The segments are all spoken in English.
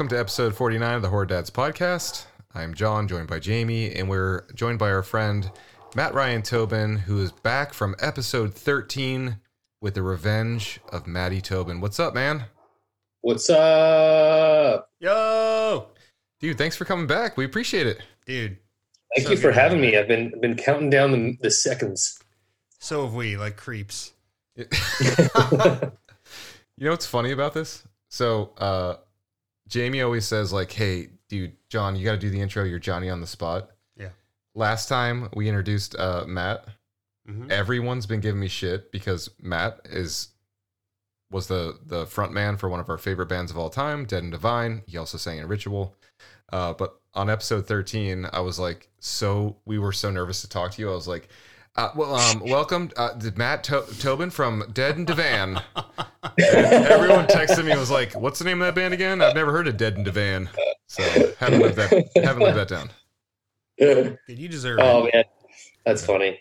Welcome to episode 49 of the Horror Dads podcast. I'm John, joined by Jamie, and we're joined by our friend Matt Ryan Tobin, who is back from episode 13 with the revenge of Maddie Tobin. What's up, man? What's up? Yo, Dude, thanks for coming back. We appreciate it. dude. Thank So you for good. having me. I've been been counting down the, the seconds. So have we, like creeps. you know what's funny about this? So, uh, Jamie always says, like, hey, dude, John, you got to do the intro. You're Johnny on the spot. Yeah. Last time we introduced uh, Matt, Mhm. everyone's been giving me shit because Matt is was the the front man for one of our favorite bands of all time, Dead and Divine. He also sang in Ritual. Uh, but on episode 13, I was like, so we were so nervous to talk to you. I was like, uh, well, um, welcome, uh, Matt to- Tobin from Dead and Divan. Everyone texted me and was like, what's the name of that band again? I've never heard of Dead and Divan. So haven't lived that haven't lived that down. Dude, you deserve oh it. man, that's funny.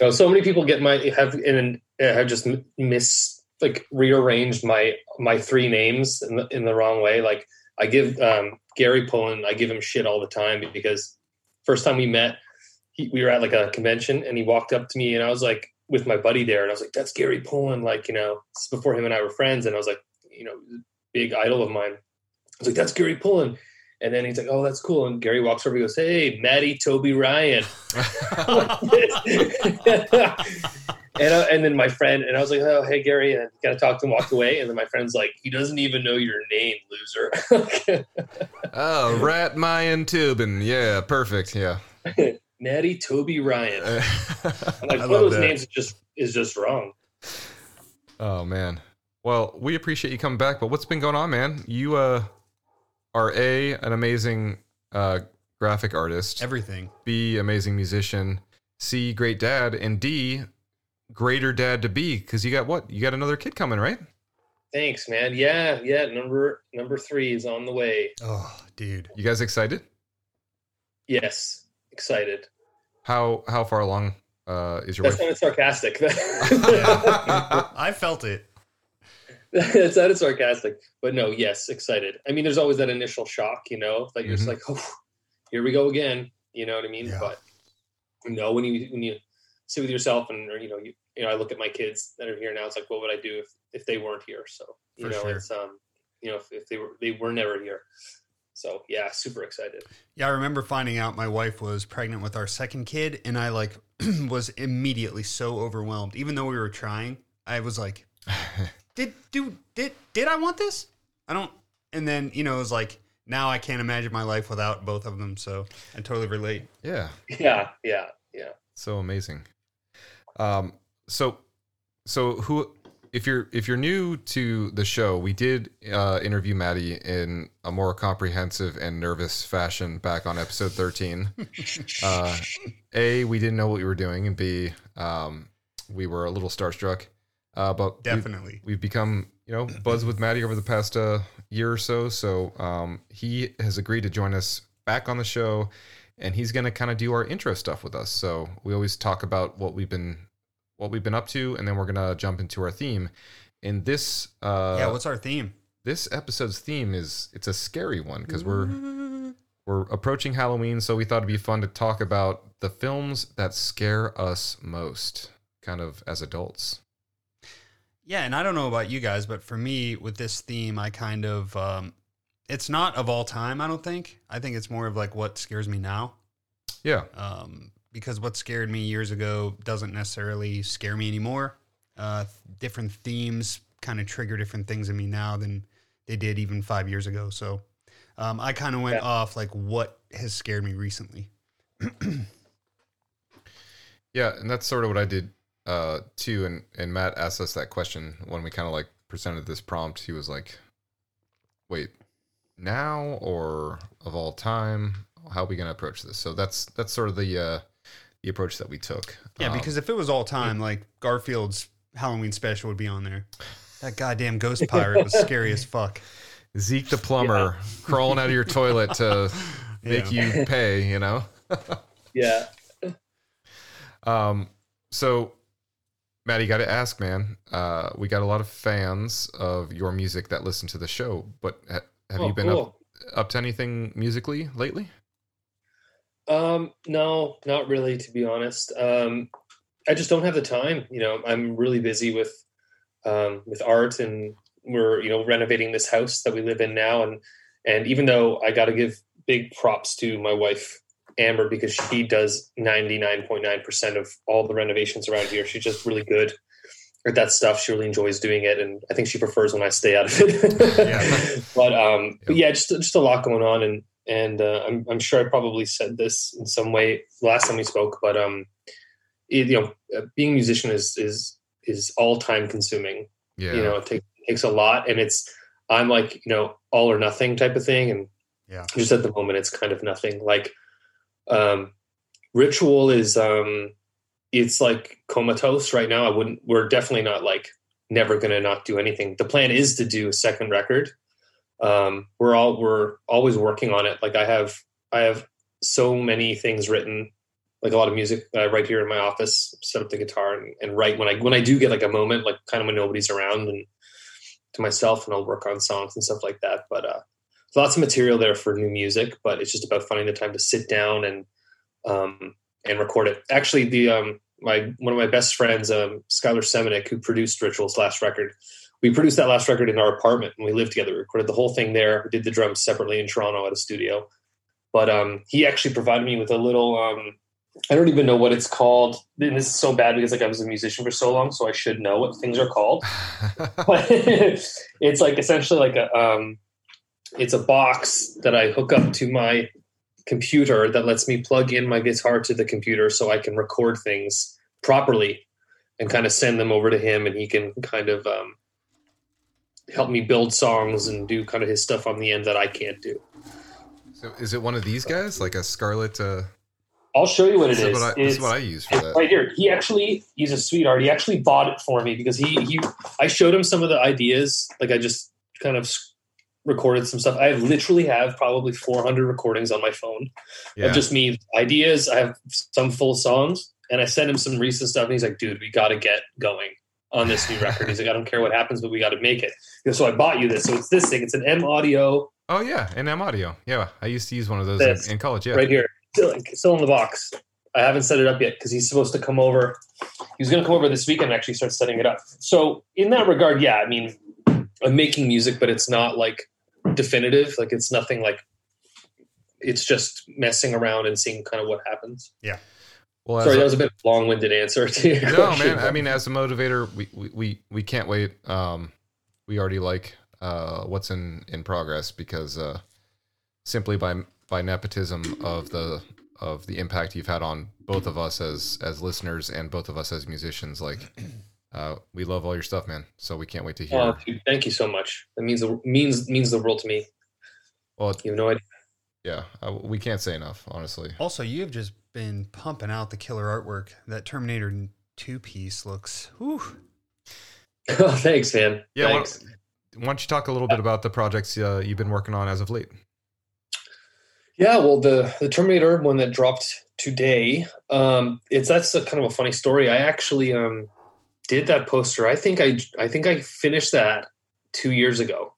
oh, so many people get my have and have just m- miss like rearranged my my three names in the, in the wrong way. Like I give um, Gary Pullen, I give him shit all the time because first time we met, he, we were at like a convention and he walked up to me and I was like with my buddy there and I was like, "That's Gary Pullen." Like you know, this before him and I were friends and I was like, you know, big idol of mine. I was like, "That's Gary Pullen." And then he's like, "Oh, that's cool." And Gary walks over. He goes, "Hey, Maddie, Toby, Ryan." and uh, and then my friend and I was like, "Oh, hey, Gary," and I kind of talked and walked away. And then my friend's like, "He doesn't even know your name, loser." oh, Rat Mayan Tobin. Yeah, perfect. Yeah. Maddie, Toby, Ryan. I'm like, one of those that. names is just is just wrong. Oh man. Well, we appreciate you coming back, but what's been going on, man? You uh are A an amazing uh graphic artist, Everything. B amazing musician, C great dad, and D greater dad to be cuz you got what? You got another kid coming, right? Thanks, man. Yeah, yeah. Number number three is on the way. Oh, dude. You guys excited? Yes, excited. How how far along uh is your That's wife? not sarcastic. I felt it. That's sounded sarcastic, but no, yes, excited. I mean, there's always that initial shock, you know, like you're just Mhm. like, oh, here we go again. You know what I mean? Yeah. But no, when you when you sit with yourself and or, you know you you know I look at my kids that are here now. It's like, what would I do if if they weren't here? So you For know, sure. it's um you know if, if they were they were never here. So yeah, super excited. Yeah, I remember finding out my wife was pregnant with our second kid, and I like was immediately so overwhelmed. Even though we were trying, I was like, "Did do did did I want this? I don't." And then you know, it was like now I can't imagine my life without both of them. So I totally relate. yeah. Yeah, yeah, yeah. So amazing. Um so so who if you're if you're new to the show, we did uh interview Maddie in a more comprehensive and nervous fashion back on episode 13. uh A, we didn't know what we were doing and B, um we were a little starstruck. Uh but we've- Definitely. we've become you know buds with Maddie over the past uh, year or so. So um, he has agreed to join us back on the show, and he's going to kind of do our intro stuff with us. So we always talk about what we've been what we've been up to, and then we're gonna jump into our theme. In this uh, yeah. What's our theme? this episode's theme is it's a scary one because we're we're approaching Halloween, so we thought it'd be fun to talk about the films that scare us most, kind of as adults. Yeah, and I don't know about you guys, but for me, with this theme, I kind of, um, it's not of all time, I don't think. I think it's more of like what scares me now. Yeah, Um, because what scared me years ago doesn't necessarily scare me anymore. Uh, different themes kind of trigger different things in me now than they did even five years ago. So um, I kind of went Yeah. off like what has scared me recently. Yeah, and that's sort of what I did uh too and and Matt asked us that question when we kind of like presented this prompt. He was like, "Wait, now or of all time? How are we going to approach this?" So that's that's sort of the uh the approach that we took. Yeah, Um, because if it was all time, like Garfield's Halloween special would be on there. That goddamn ghost pirate was scary as fuck. Zeke the plumber crawling out of your toilet to make you pay, you know. Yeah. Um, so Maddie, got to ask, man. Uh, we got a lot of fans of your music that listen to the show, but ha- have Oh, you been up, up to anything musically lately? Um, no, not really, to be honest. Um, I just don't have the time. You know, I'm really busy with um, with art, and we're you know renovating this house that we live in now, and and even though I got to give big props to my wife Amber because she does 99.9% of all the renovations around here. She's just really good at that stuff. She really enjoys doing it, and I think she prefers when I stay out of it. Yeah. but um, but yeah, just just a lot going on, and and uh, I'm I'm sure I probably said this in some way last time we spoke, but um, it, you know, uh, being a musician is is is all time consuming. Yeah. You know, it takes takes a lot, and it's I'm like you know all or nothing type of thing, and Yeah. just at the moment it's kind of nothing. Like um, ritual is um, it's like comatose right now. I wouldn't. We're definitely not like never going to not do anything. The plan is to do a second record. Um, we're all we're always working on it. Like I have I have so many things written, like a lot of music that I write here in my office. Set up the guitar and, and write when I when I do get like a moment, like kind of when nobody's around, and to myself, and I'll work on songs and stuff like that. But uh, lots of material there for new music. But it's just about finding the time to sit down and um, and record it. Actually, the um, my one of my best friends, um, Skylar Semenick, who produced Ritual's last record, we produced that last record in our apartment and we lived together. We recorded the whole thing there. We did the drums separately in Toronto at a studio. But um, he actually provided me with a little. Um, I don't even know what it's called. And this is so bad because like I was a musician for so long, so I should know what things are called. But it's like essentially like a um, it's a box that I hook up to my computer that lets me plug in my guitar to the computer so I can record things properly and kind of send them over to him and he can kind of um, help me build songs and do kind of his stuff on the end that I can't do. so is it one of these guys, like a Scarlett? Uh, I'll show you what it is. what I, this is It's- what I use for that. right here. He actually he's a sweetheart. He actually bought it for me because he he I showed him some of the ideas. Like I just kind of recorded some stuff. I literally have probably 400 recordings on my phone Yeah. of just me ideas. I have some full songs, and I sent him some recent stuff, and he's like, "Dude, we got to get going on this new record." He's like, "I don't care what happens, but we got to make it." So I bought you this. So it's this thing. It's an M Audio oh yeah, an M Audio. Yeah, I used to use one of those This. in, in college. Yeah. right here, still, still in the box. I haven't set it up yet because he's supposed to come over. He was going to come over this weekend and actually start setting it up. So in that regard, yeah, I mean, I'm making music, but it's not like definitive. Like it's nothing like. It's just messing around and seeing kind of what happens. Well, Sorry, a- that was a bit long-winded answer to your no question. man i mean as a motivator we we we, we can't wait um we already like uh what's in in progress because uh simply by by nepotism of the of the impact you've had on both of us as as listeners and both of us as musicians like uh we love all your stuff man so we can't wait to hear Oh, dude, thank you so much. That means the means means the world to me. well You have no idea. yeah uh, we can't say enough honestly Also, you have just been pumping out the killer artwork. That Terminator 2 piece looks. Whew. Oh, thanks, man. yeah why, thanks. why don't you talk a little bit about the projects uh, you've been working on as of late Yeah, well, the the Terminator one that dropped today, um, it's that's a kind of a funny story. I actually um, did that poster. I think I I think I finished that two years ago.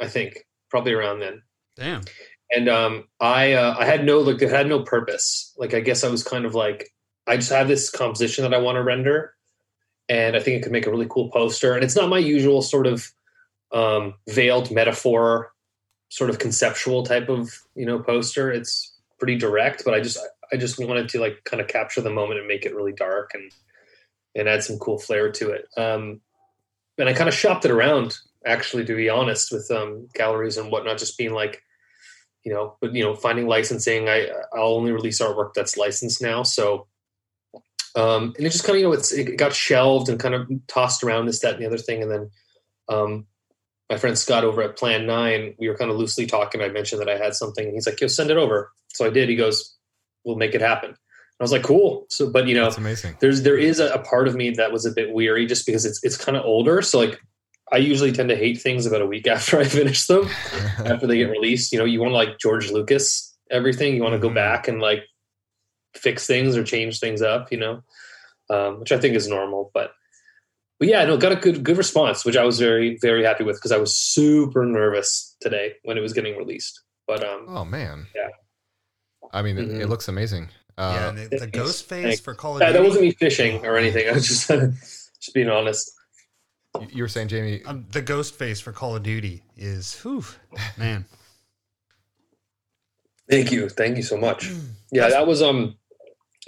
I think probably around then. Damn. And um, I uh, I had no like it had no purpose. Like I guess I was kind of like I just have this composition that I want to render, and I think it could make a really cool poster. And it's not my usual sort of um, veiled metaphor, sort of conceptual type of you know poster. It's pretty direct, but I just I just wanted to like kind of capture the moment and make it really dark and and add some cool flair to it. Um, and I kind of shopped it around actually, to be honest, with um, galleries and whatnot, just being like you know, but you know, finding licensing, I I'll only release artwork that's licensed now. So, um, and it just kind of you know, it's it got shelved and kind of tossed around this, that, and the other thing, and then, um, my friend Scott over at Plan Nine, we were kind of loosely talking. I mentioned that I had something, and he's like, "Yo, send it over." So I did. He goes, "We'll make it happen." I was like, "Cool." So, but you know, that's amazing there's there is a, a part of me that was a bit weary just because it's it's kind of older. So like, I usually tend to hate things about a week after I finish them after they get released. You know, you want to like George Lucas everything. You want to go Mhm. back and like fix things or change things up. You know, um, which I think is normal. But but yeah, no, got a good good response, which I was very very happy with because I was super nervous today when it was getting released. But um, Oh man. Yeah. I mean, it, Mhm. it looks amazing. yeah, Uh, and the, the ghost face for Call of yeah, Duty. that wasn't me fishing or anything. I was just just being honest. You- you were saying, Jamie. Um, the ghost face for Call of Duty is, whew, man. Thank you, thank you so much. Yeah, that was um.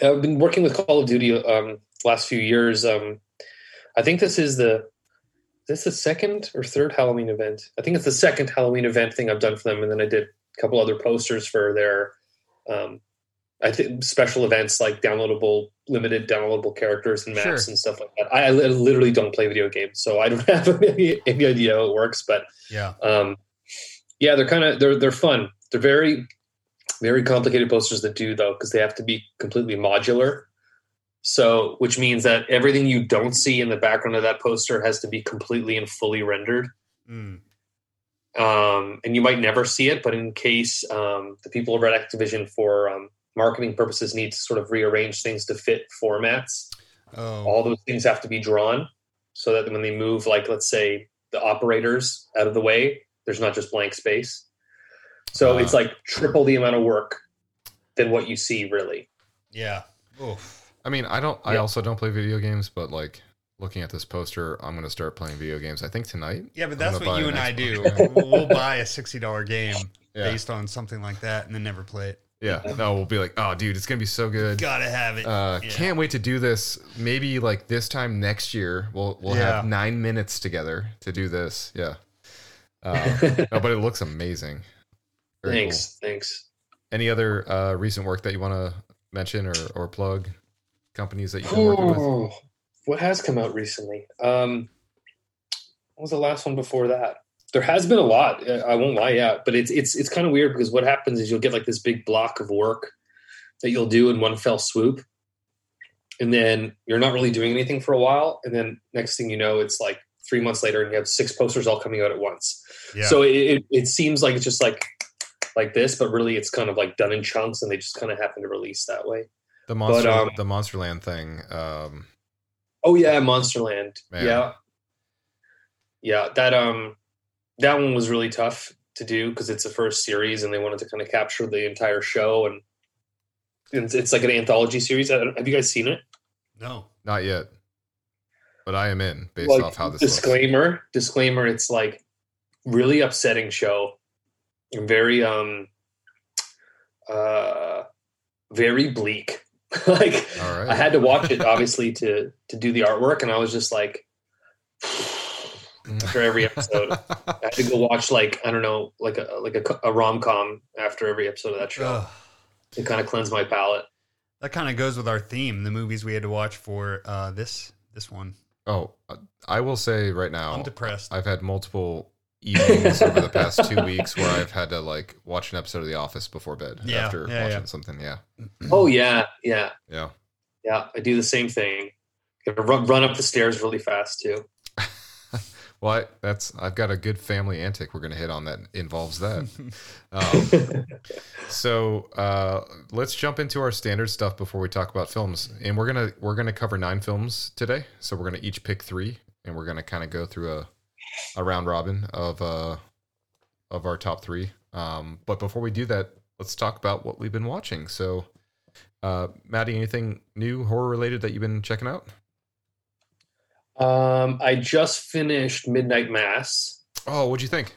I've been working with Call of Duty um last few years. Um, I think this is the this is the second or third Halloween event. I think it's the second Halloween event thing I've done for them, and then I did a couple other posters for their um, I think special events like downloadable, limited downloadable characters and maps Sure. and stuff like that. I, I literally don't play video games, so I don't have any, any idea how it works, but Yeah. um, yeah, they're kind of they're they're fun. They're very very complicated posters to do though because they have to be completely modular. So, which means that everything you don't see in the background of that poster has to be completely and fully rendered. Mm. Um, and you might never see it, but in case um, the people over at Activision, for um, marketing purposes, need to sort of rearrange things to fit formats, Oh, all those things have to be drawn so that when they move, like let's say the operators out of the way, there's not just blank space. So Ah. it's like triple the amount of work than what you see really. yeah. Oof. I mean, I don't. I Yeah. also don't play video games, but like looking at this poster, I'm gonna start playing video games. I think tonight. Yeah, but that's what you an and I do. we'll we'll buy a $60 game Yeah. based on something like that and then never play it. Yeah. No, we'll be like, oh, dude, it's gonna be so good. Gotta have it. Uh, Yeah. Can't wait to do this. Maybe like this time next year, we'll we'll Yeah. have nine minutes together to do this. Yeah. Uh, no, but it looks amazing. Very cool. thanks, thanks. Any other uh, recent work that you want to mention or, or plug? Companies that you've been working with? Oh, what has come out recently? Um, what was the last one before that? There has been a lot. uh, I won't lie, yeah, but it's it's it's kind of weird because what happens is you'll get like this big block of work that you'll do in one fell swoop, and then you're not really doing anything for a while, and then next thing you know, it's like three months later, and you have six posters all coming out at once. yeah. So it, it, it seems like it's just like like this, but really it's kind of like done in chunks, and they just kind of happen to release that way. The monster, um, the Monsterland thing. Um, Oh yeah, Monsterland. Man. Yeah, yeah. That um, that one was really tough to do because it's the first series, and they wanted to kind of capture the entire show, and, and it's, it's like an anthology series. Have you guys seen it? no. not yet, but I am in based Like, off how this looks. disclaimer, disclaimer. It's like really upsetting show, very um, uh, very bleak. like All right. I had to watch it obviously to to do the artwork, and I was just like. After every episode. I had to go watch like I don't know, like a like a, a rom com after every episode of that show Ugh. to kind of cleanse my palate. That kind of goes with our theme, the movies we had to watch for uh, this this one. oh, uh, I will say right now, I'm depressed. I've had multiple evenings over the past two weeks where I've had to like watch an episode of The Office before bed Yeah, after yeah, watching yeah. something. Yeah, Oh yeah, yeah, yeah. yeah. I do the same thing. Gotta run, run up the stairs really fast too. Well, I, that's I've got a good family antic we're gonna hit on that involves that. Um, so uh, let's jump into our standard stuff before we talk about films, and we're gonna we're gonna cover nine films today. So we're gonna each pick three, and we're gonna kind of go through a a round robin of uh of our top three. Um, but before we do that, let's talk about what we've been watching. So, uh, Maddie, anything new horror related that you've been checking out? Um, I just finished Midnight Mass. Oh, what'd you think?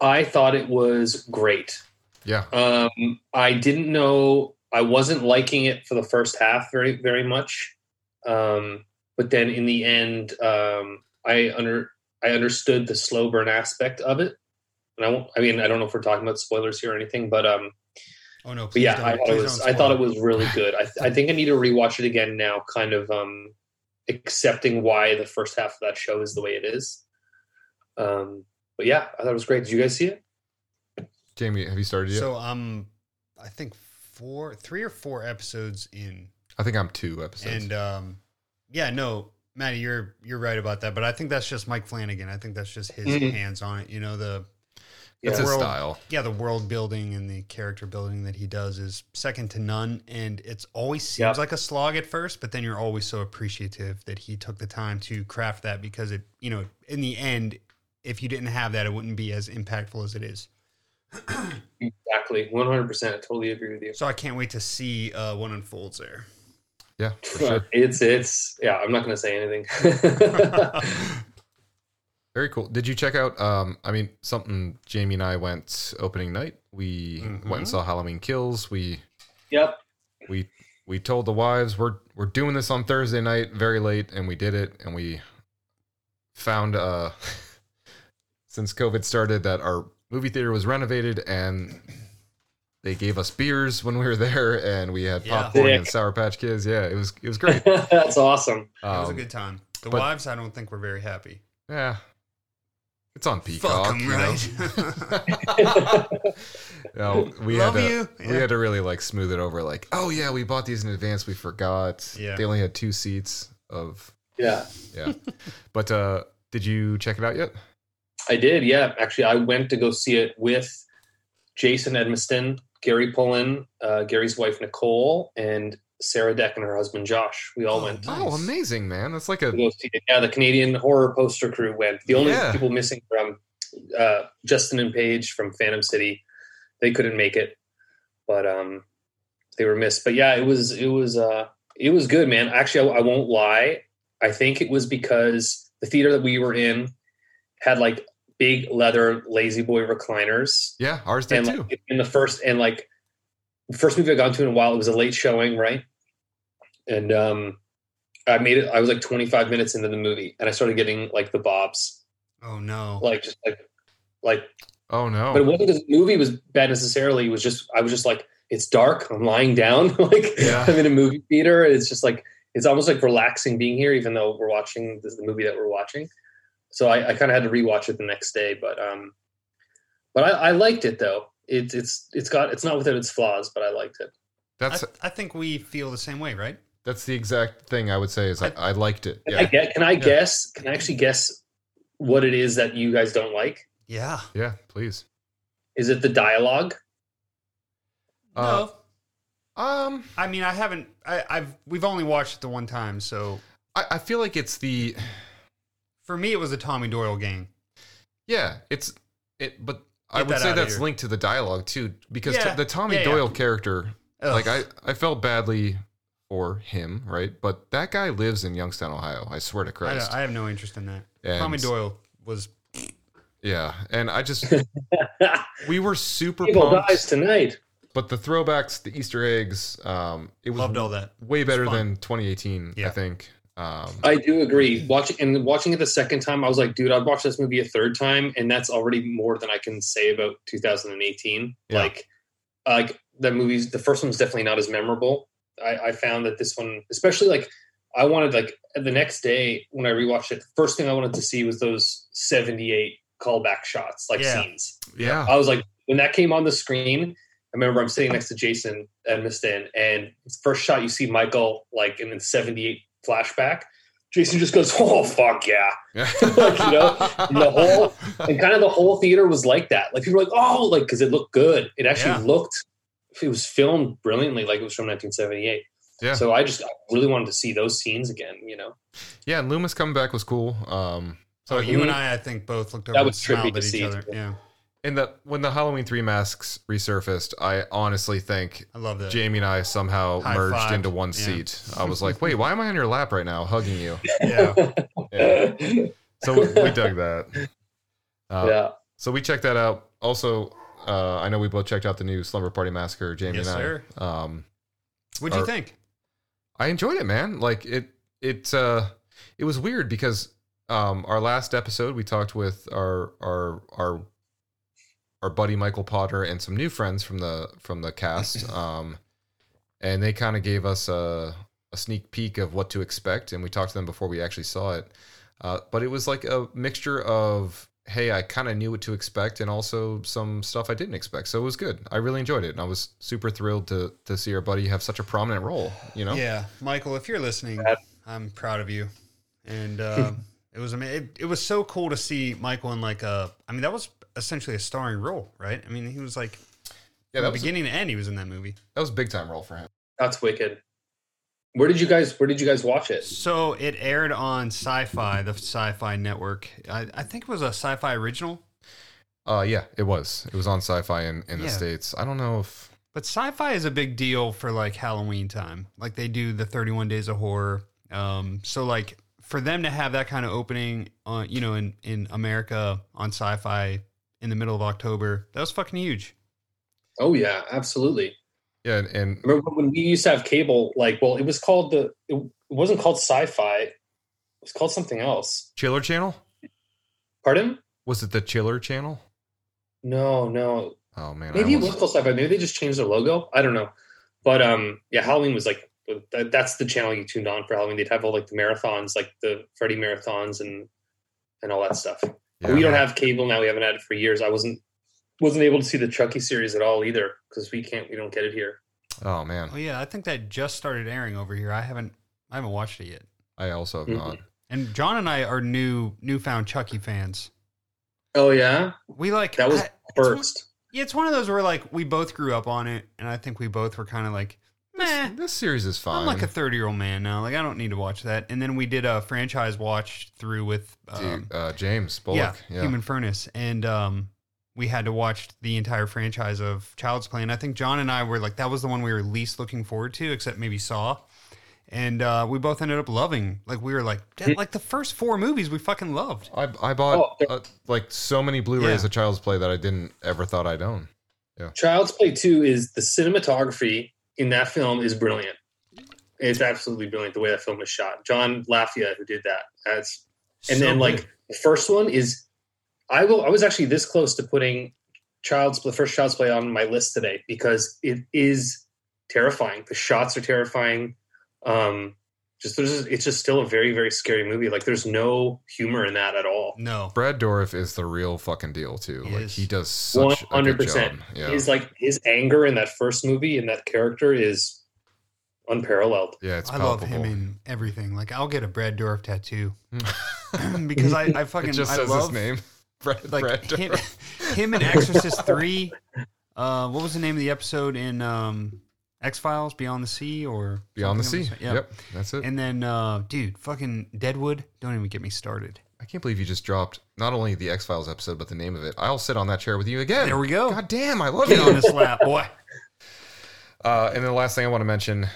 I thought it was great. Yeah, Um, I didn't know I wasn't liking it for the first half very very much, um, but then in the end, um, I under I understood the slow burn aspect of it. And I won't, I mean I don't know if we're talking about spoilers here or anything, but um, oh no! but please yeah, don't- I thought it was don't I thought it was really good. I I think I need to rewatch it again now, kind of um, accepting why the first half of that show is the way it is. Um, but yeah, I thought it was great. Did you guys see it? Jamie, have you started yet? So um, I think four, three or four episodes in, I think I'm two episodes. and um, yeah, no, Maddie, you're you're right about that. But I think that's just Mike Flanagan. I think that's just his Mhm. hands on it. You know the it's Yeah. his World- style. yeah the world building and the character building that he does is second to none and it's always seems Yep. like a slog at first but then you're always so appreciative that he took the time to craft that because it you know in the end if you didn't have that, it wouldn't be as impactful as it is. Exactly, one hundred percent. I totally agree with you. So I can't wait to see uh, what unfolds there. Yeah, for sure. It's it's yeah. I'm not gonna say anything. Very cool. Did you check out? Um, I mean, something Jamie and I went opening night. We went Mhm. and saw Halloween Kills. We yep. we we told the wives we're we're doing this on Thursday night, very late, and we did it. And we found uh, since COVID started that our movie theater was renovated, and they gave us beers when we were there, and we had Yeah. popcorn and Sour Patch Kids. Yeah, it was it was great. That's awesome. It was a Um, good time. The but- wives, I don't think were very happy. Yeah. It's on Peacock. Fuck 'em, you know? right? No, we Love had to, you. we had to really like smooth it over. Like, oh yeah, we bought these in advance. We forgot. Yeah. They only had two seats of Yeah, yeah. but uh did you check it out yet? I did. Yeah, actually, I went to go see it with Jason Edmiston, Gary Pullen, uh, Gary's wife Nicole, and Sarah Deck and her husband Josh. We all Oh, went. Nice. Oh, amazing, man. That's like a to go see it. Yeah, the Canadian horror poster crew went. The only Yeah. people missing from uh, Justin and Paige from Phantom City, they couldn't make it, but um, they were missed. But yeah, it was it was uh, it was good, man. Actually, I, I won't lie. I think it was because the theater that we were in had like big leather lazy boy recliners, yeah, ours did and too. like, in the first and like first movie I gone to in a while, it was a late showing, right? And um, I made it. I was like 25 minutes into the movie, and I started getting like the bobs, oh no. like just like like. Oh no. But it wasn't because the movie was bad necessarily. It was just I was just like it's dark. I'm lying down, like Yeah. I'm in a movie theater. It's just like it's almost like relaxing being here, even though we're watching this the movie that we're watching. So I, I kind of had to rewatch it the next day, but um, but I, I liked it though. It's it's it's got it's not without its flaws, but I liked it. I, that's I think we feel the same way, right? That's the exact thing I would say is I, I liked it. Can I Yeah. get? Can I guess? Can I actually guess what it is that you guys don't like? Yeah. Yeah, please. Is it the dialogue? Uh, no. Um I mean, I haven't. I, I've. We've only watched it the one time, so I, I feel like it's the for me, it was a Tommy Doyle gang. Yeah, it's it, but I would that say that's linked to the dialogue too, because Yeah, t- the Tommy yeah, yeah. Doyle character, Ugh. like I, I felt badly for him, right? But that guy lives in Youngstown, Ohio. I swear to Christ. I have no interest in that. And- Tommy Doyle was. Yeah, and I just we were super Evil pumped, dies tonight. but the throwbacks, the Easter eggs, um, it was Loved all that. way better than 2018. I think. Um, I do agree. Watching and watching it the second time, I was like, dude, I'd watch this movie a third time, and that's already more than I can say about 2018. Yeah. Like, like that movie's the first one's definitely not as memorable. I, I found that this one, especially like, I wanted like the next day when I rewatched it, the first thing I wanted to see was those 78 callback shots, like Yeah. scenes. yeah, I was like, when that came on the screen, I remember I'm sitting next to Jason Edmiston, and first shot you see Michael like in the '78 flashback. Jason just goes, "Oh fuck yeah!" Like, you know, and the whole- And kind of the whole theater was like that. Like people were like, "Oh," like because it looked good. It actually Yeah. looked. It was filmed brilliantly, like it was from 1978. Yeah. So I just I really wanted to see those scenes again. You know, yeah. And Loomis coming back was cool. Um, So so you and. I, I think, both looked over That and was trippy smiled to at each see, other. Yeah, in the when the Halloween three masks resurfaced, I honestly think I love that. Jamie and I somehow High merged five. into one Yeah. seat. I was like, wait, why am I on your lap right now, hugging you? Yeah. Yeah. So we, we dug that. Uh, yeah. So we checked that out. Also, uh, I know we both checked out the new Slumber Party Massacre, Jamie Yes, and I. sir. Um, What'd you think? I enjoyed it, man. Like it, it, uh, it was weird because um, our last episode we talked with our our our our buddy Michael Potter and some new friends from the from the cast, um, and they kind of gave us a, a sneak peek of what to expect, and we talked to them before we actually saw it. Uh, but it was like a mixture of hey, I kind of knew what to expect, and also some stuff I didn't expect. So it was good. I really enjoyed it, and I was super thrilled to to see our buddy have such a prominent role. You know, Yeah, Michael, if you're listening, I'm proud of you. And uh, it was ama- it, it was so cool to see Michael in like a. I mean, that was essentially a starring role, right? I mean, he was like yeah, from that was beginning to end. He was in that movie. that was a big time role for him. That's wicked. Where did you guys Where did you guys watch it? So it aired on Sci-Fi, the Sci-Fi network. I, I think it was a Sci-Fi original, Uh, yeah, it was. It was on Sci-Fi in, in the Yeah. states. I don't know if but Sci-Fi is a big deal for like Halloween time. Like they do the 31 Days of Horror. Um, so like for them to have that kind of opening, uh, you know, in in America on Sci-Fi in the middle of October, that was fucking huge. Oh yeah, absolutely. Yeah, and, and Remember when we used to have cable? Like, well, it was called the. It, wasn't called Sci-Fi. It was called something else. Chiller Channel Pardon? was it the Chiller Channel? No, no. Oh man, Maybe it was almost- called Sci-Fi. Maybe they just changed their logo. I don't know. But um, yeah, Halloween was like that's the channel you tuned on for Halloween. They'd have all like the marathons, like the Freddy marathons and and all that stuff. yeah. We don't have cable now. We haven't had it for years. I wasn't wasn't able to see the Chucky series at all either because we can't. We don't get it here. Oh man, Oh yeah, I think that just started airing over here. I haven't I haven't watched it yet. I also have Mhm. not. And John and I are new newfound Chucky fans. Oh yeah, We like that was I- it's one- first. Yeah, it's one of those where like we both grew up on it, and I think we both were kind of like, meh. This, this series is fine. I'm like a 30 year old man now. Like I don't need to watch that. And then we did a franchise watch through with um, Dude, uh, James Bullock. yeah, Yeah, Human Furnace, and um, we had to watch the entire franchise of Child's Play. And I think John and I were like, that was the one we were least looking forward to, except maybe Saw. And uh, we both ended up loving. Like we were like, like the first four movies we fucking loved. I I bought Oh, uh, like so many Blu-rays Yeah. of Child's Play that I didn't ever thought I'd own. Child's Play Two is the cinematography in that film is brilliant. It's absolutely brilliant the way that film is shot. John Lafia who did that. That's and So then like the first one is I will I was actually this close to putting Child's the first Child's Play on my list today because it is terrifying. The shots are terrifying. Um just there's it's just still a very very scary movie. Like there's no humor in that at all. no, Brad Dourif is the real fucking deal too. He like is. he does such a good 100%. job. Yeah, His like his anger in that first movie and that character is unparalleled. yeah, it's I love him in everything. Like I'll get a Brad Dourif tattoo because I, I fucking it just I says love his name. Brad, like Brad him, him in Exorcist three. Uh, what was the name of the episode in um, X Files? Beyond the Sea or Beyond the Sea. Yeah. Yep, that's it. And then, uh, dude, fucking Deadwood. Don't even get me started. I can't believe you just dropped not only the X Files episode, but the name of it. I'll sit on that chair with you again. There we go. God damn, I love you. on this lap, boy. Uh, and then the last thing I want to mention,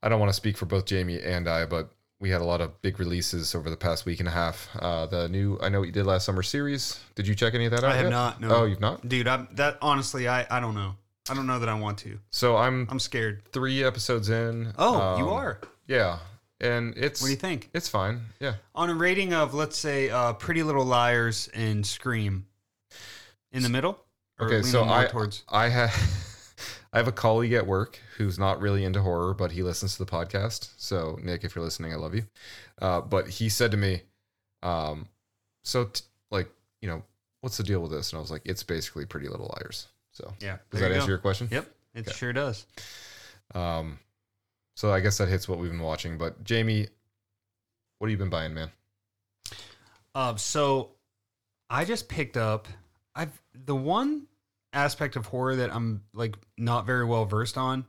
I don't want to speak for both Jamie and I, but we had a lot of big releases over the past week and a half. Uh, the new I Know What You Did Last Summer series. Did you check any of that out? I have yet? not. No. Oh, you've not? dude. I'm that honestly. I I don't know. I don't know that I want to. So I'm I'm scared. three episodes in. Oh, you Um, are. Yeah, and it's What do you think? it's fine. Yeah, On a rating of let's say uh, Pretty Little Liars and Scream, in the middle. Or Okay, so I towards. I have I have a colleague at work who's not really into horror, but he listens to the podcast. So Nick, if you're listening, I love you. Uh, but he said to me, um, so t- like you know, what's the deal with this? And I was like, it's basically Pretty Little Liars. So Yeah. does that you answer go. your question? Yep. It Okay. sure does. Um, so I guess that hits what we've been watching. But Jamie, what have you been buying, man? Um, so I just picked up. I've the one aspect of horror that I'm like not very well versed on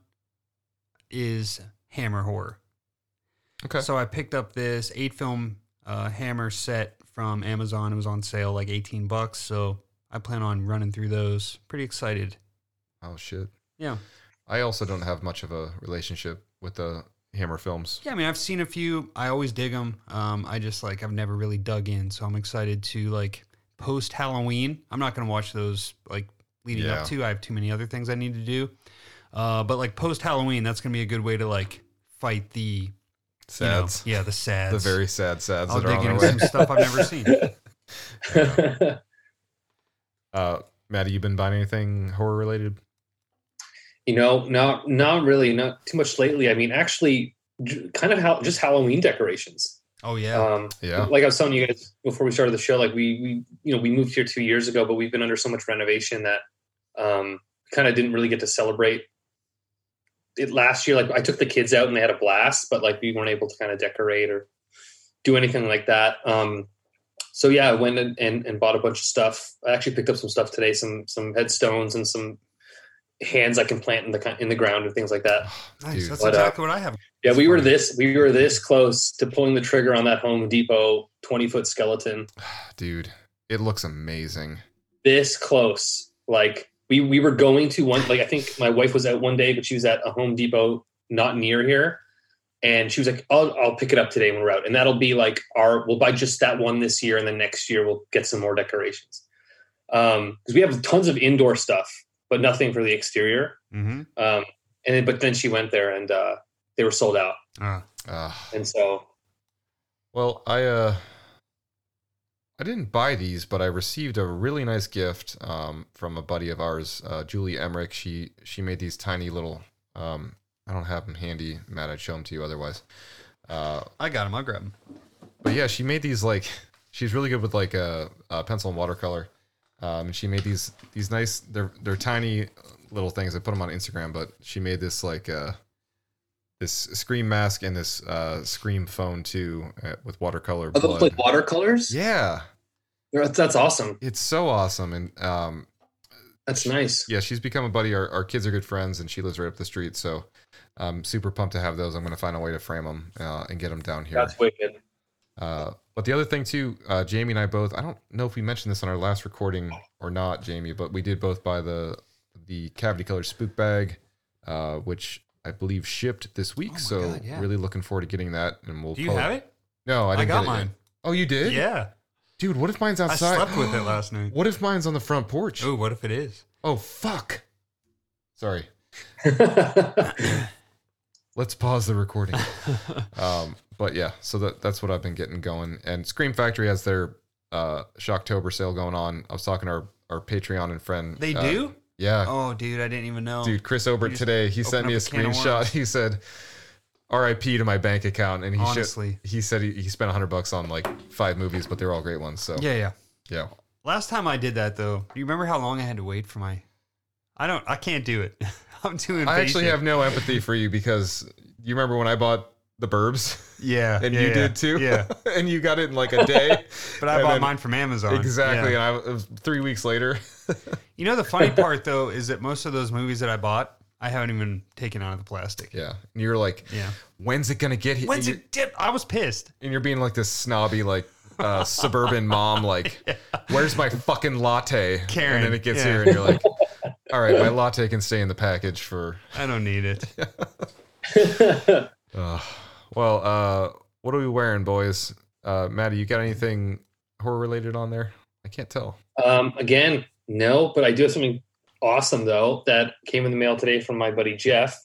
is Hammer horror. Okay. So I picked up this eight film uh, Hammer set from Amazon. It was on sale like 18 bucks. So I plan on running through those. Pretty excited. oh shit. Yeah. I also don't have much of a relationship with the Hammer films. Yeah, I mean, I've seen a few. I always dig them. Um, I just like I've never really dug in, so I'm excited to like post Halloween. I'm not gonna watch those like leading Yeah. up to. I have too many other things I need to do. Uh, but like post Halloween, that's gonna be a good way to like fight the you know, Sads. yeah, the sads. The very sad sads I'll that are dig on into some stuff I've never seen. Uh, Maddie, you been buying anything horror related? you know, not not really, not too much lately. I mean, actually, kind of how just Halloween decorations. Oh yeah, Um, Yeah. like I was telling you guys before we started the show, like we we you know we moved here two years ago, but we've been under so much renovation that um, kind of didn't really get to celebrate it last year. Like I took the kids out and they had a blast, but like we weren't able to kind of decorate or do anything like that. Um, so yeah, I went and, and, and bought a bunch of stuff. I actually picked up some stuff today, some some headstones and some hands I can plant in the in the ground and things like that. Nice. Dude. That's But, uh, exactly what I have. Yeah, we were this we were this close to pulling the trigger on that Home Depot twenty foot skeleton. Dude, it looks amazing. This close, like we we were going to one. Like I think my wife was out one day, but she was at a Home Depot not near here, and she was like, "I'll I'll pick it up today when we're out," and that'll be like our we'll buy just that one this year, and then next year we'll get some more decorations. Um, because we have tons of indoor stuff, but nothing for the exterior. Mm-hmm. Um, and then, but then she went there and uh, they were sold out, Uh, Uh, and so well, I uh, I didn't buy these, but I received a really nice gift um, from a buddy of ours, uh, Julie Emmerich. She she made these tiny little. Um, I don't have them handy, Matt. I'd show them to you otherwise. Uh, I got them. I'll grab them. but yeah, she made these like she's really good with like a, uh pencil and watercolor. Um, and she made these these nice. They're they're tiny little things. I put them on Instagram, but she made this like uh this scream mask and this uh scream phone too uh, with watercolor oh, those like watercolors. yeah, That's, that's awesome. it's so awesome, and um That's nice. yeah, she's become a buddy. Our, our kids are good friends, and she lives right up the street. So I'm super pumped to have those. I'm gonna find a way to frame them uh, and get them down here. That's wicked. Uh, but the other thing too, uh, Jamie and I both. I don't know if we mentioned this on our last recording or not, Jamie, but we did both buy the the cavity color spook bag, uh, which I believe shipped this week. Oh so God, yeah. really looking forward to getting that. And we'll. Do you probably- have it? No, I I, didn't got get it yet. mine. Oh, you did? Yeah. Dude, what if mine's outside? I outside? slept with it last night. What if mine's on the front porch? Oh, what if it is? Oh fuck! Sorry. Let's pause the recording. um, but yeah, so that that's what I've been getting going. And Scream Factory has their uh Shocktober sale going on. I was talking to our, our Patreon and friend. They uh, do? Yeah. Oh, dude, I didn't even know. Dude, Chris Obert today, he sent me a a screenshot. He said RIP to my bank account and he Honestly. he said he, he spent 100 bucks on like five movies, but they're all great ones. So Yeah, yeah. yeah. Last time I did that though, do you remember how long I had to wait for my? I don't. I can't do it. I'm too impatient. I actually have no empathy for you because you remember when I bought the Burbs Yeah, and yeah, you yeah, did too? Yeah, and you got it in like a day. but I And bought then- mine from Amazon. Exactly. Yeah. And I it was three weeks later. You know the funny part though is that most of those movies that I bought, I haven't even taken out of the plastic. yeah. And you're like, Yeah. when's it going to get here? When's it did? I was pissed. and you're being like this snobby, like, uh, suburban mom, like, where's my fucking latte? Karen, And then it gets yeah. here and you're like, all right, my latte can stay in the package for. I don't need it. Uh, well, uh, what are we wearing, boys? Uh, Maddie, you got anything horror related on there? I can't tell. um, again, no, but I do have something awesome though that came in the mail today from my buddy Jeff.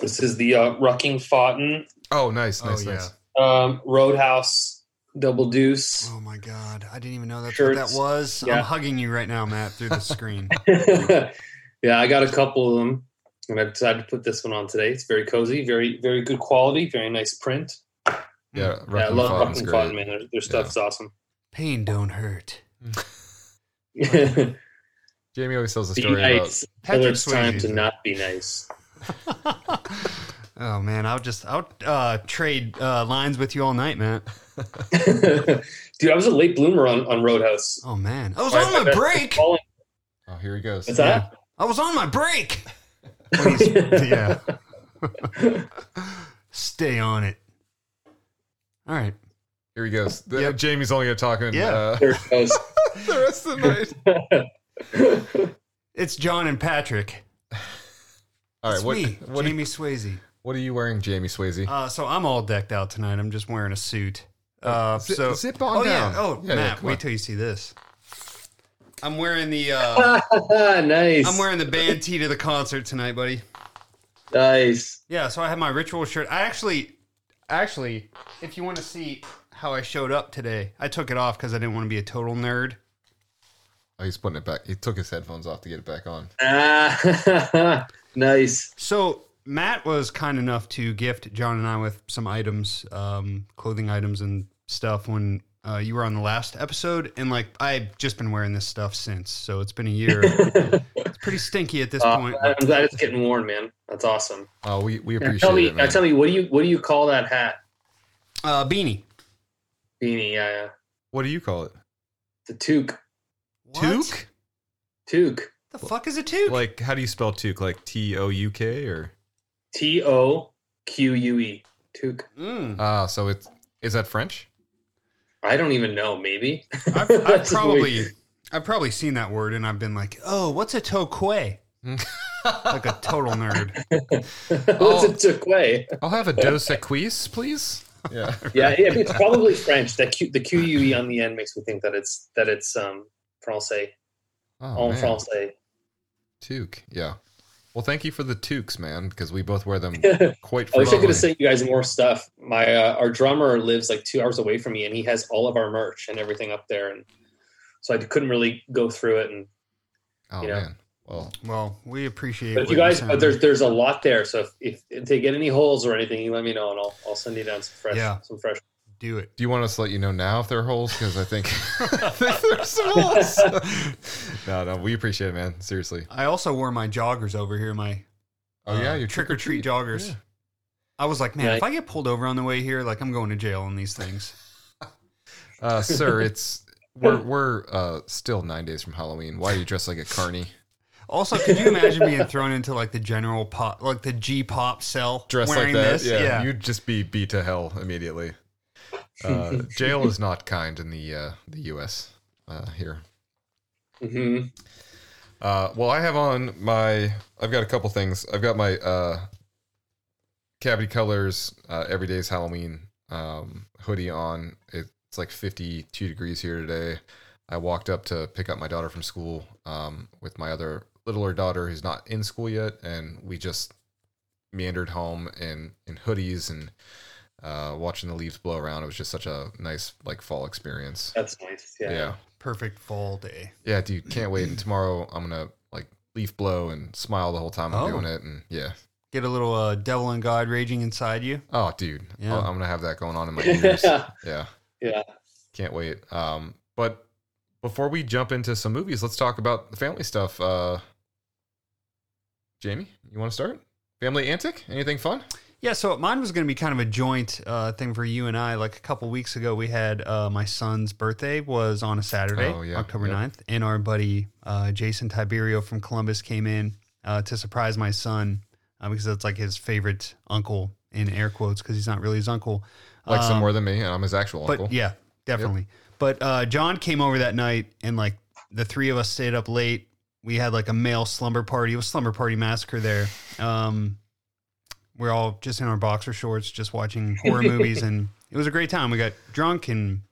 This is the uh, Rucking Fotherington Oh, nice, Oh, nice, yeah. nice. um, Roadhouse Double Deuce. Oh my god, I didn't even know that's Shirts. what that was. Yeah. I'm hugging you right now, Matt, through the screen. yeah, I got a couple of them, and I decided to put this one on today. It's very cozy, very very good quality, very nice print. Yeah, yeah, I love Fountain's Rucking great. Fountain, man. Their, their stuff's awesome. Pain don't hurt. Jamie always tells a story about nice. Till Patrick it's time to not be nice. Oh man, I'll just I'll uh, trade uh, lines with you all night, man. Dude, I was a late bloomer on, on Roadhouse. Oh man, I was My- on my my break. Oh, here he goes. What's that? I was on my break. When he's- yeah. Stay on it. All right. Here he goes. The, Yep. Jamie's only gonna talk in Yeah. uh, There it goes. the rest of the night. It's John and Patrick. All right, It's what me, what, Jamie Swayze. what are you wearing, Jamie Swayze? Uh, so I'm all decked out tonight. I'm just wearing a suit. Uh, Zip- so zip on oh down. yeah. Oh Yeah, yeah, Matt, on. wait till you see this. I'm wearing the uh, nice. I'm wearing the band tee to the concert tonight, buddy. nice. Yeah, so I have my ritual shirt. I actually, actually, if you want to see how I showed up today, I took it off because I didn't want to be a total nerd. Oh, he's putting it back. He took his headphones off to get it back on. Ah, nice. So Matt was kind enough to gift John and I with some items, um, clothing items and stuff when uh, you were on the last episode, and like I've just been wearing this stuff since, so it's been a year. it's pretty stinky at this Uh, point. I'm glad it's getting worn, man. That's awesome. Oh, we, we Now, appreciate tell me, it, now man. tell me, what do you what do you call that hat? Uh, beanie. Beanie, yeah, yeah. what do you call it? The toque. What? Toque? Toque. The The fuck is a toque? Like, how do you spell toque? Like T O U K or? T O Q U E. Toque. Mm. Ah, so it's is that French? I don't even know. Maybe. I've, I've probably. I've probably seen that word and I've been like, oh, what's a toque? like a total nerd. What's a toque? I'll have a dos equis, please. Yeah. Yeah, yeah, it's probably French. That Q, the Q U E on the end makes me think that it's that it's um Francais, Oh, en man. français. Toque. Yeah. Well, thank you for the toques, man, because we both wear them quite. I wish I could frequently. have sent you guys more stuff. My uh, our drummer lives like two hours away from me, and he has all of our merch and everything up there, and so I couldn't really go through it. And Oh you know. man. Well, Well, we appreciate. It. But if you guys, but there's there's a lot there. So if, if, if they get any holes or anything, you let me know, and I'll I'll send you down some fresh Yeah. some fresh. Do it. do you want us to let you know now if there are holes? Because I think, I think there's some holes. no, no, we appreciate it, man. Seriously. I also wore my joggers over here. My Oh yeah, uh, your trick or treat joggers. Yeah. I was like, man, Yeah. if I get pulled over on the way here, like I'm going to jail on these things. Uh, sir, it's we're we're uh, still nine days from Halloween. Why are you dressed like a carny? Also, could you imagine being thrown into like the general pop, like the G pop cell, Dressed wearing like that? this? Yeah, you'd just be beat to hell immediately. Uh, jail is not kind in the uh, the U.S. Uh, here. hmm Uh, well, I have on my. I've got a couple things. I've got my uh, Cavity Colors uh, Everyday's Halloween um, hoodie on. It's like 52 degrees here today. I walked up to pick up my daughter from school um, with my other littler daughter who's not in school yet, and we just meandered home in in hoodies and uh, watching the leaves blow around. It was just such a nice like fall experience. That's nice. Yeah. yeah. Perfect fall day. Yeah, dude, can't wait. And tomorrow I'm gonna like leaf blow and smile the whole time I'm Oh. doing it. And yeah, Get a little uh, devil and God raging inside you. oh, dude, Yeah. I'm gonna have that going on in my ears. yeah, yeah. can't wait. Um, but before we jump into some movies, let's talk about the family stuff. Uh, Jamie, you want to start? Family antic? Anything fun? Yeah, so mine was going to be kind of a joint uh, thing for you and I. Like a couple weeks ago, we had uh, my son's birthday was on a Saturday, Oh, yeah, October yep. 9th, and our buddy uh, Jason Tiberio from Columbus came in uh, to surprise my son uh, because that's like his favorite uncle in air quotes because he's not really his uncle. Like some Um, more than me, and I'm his actual but uncle. yeah, definitely. But uh, John came over that night, and like the three of us stayed up late. We had like a male slumber party. It was slumber party massacre there. Um, we're all just in our boxer shorts, just watching horror movies, and it was a great time. We got drunk and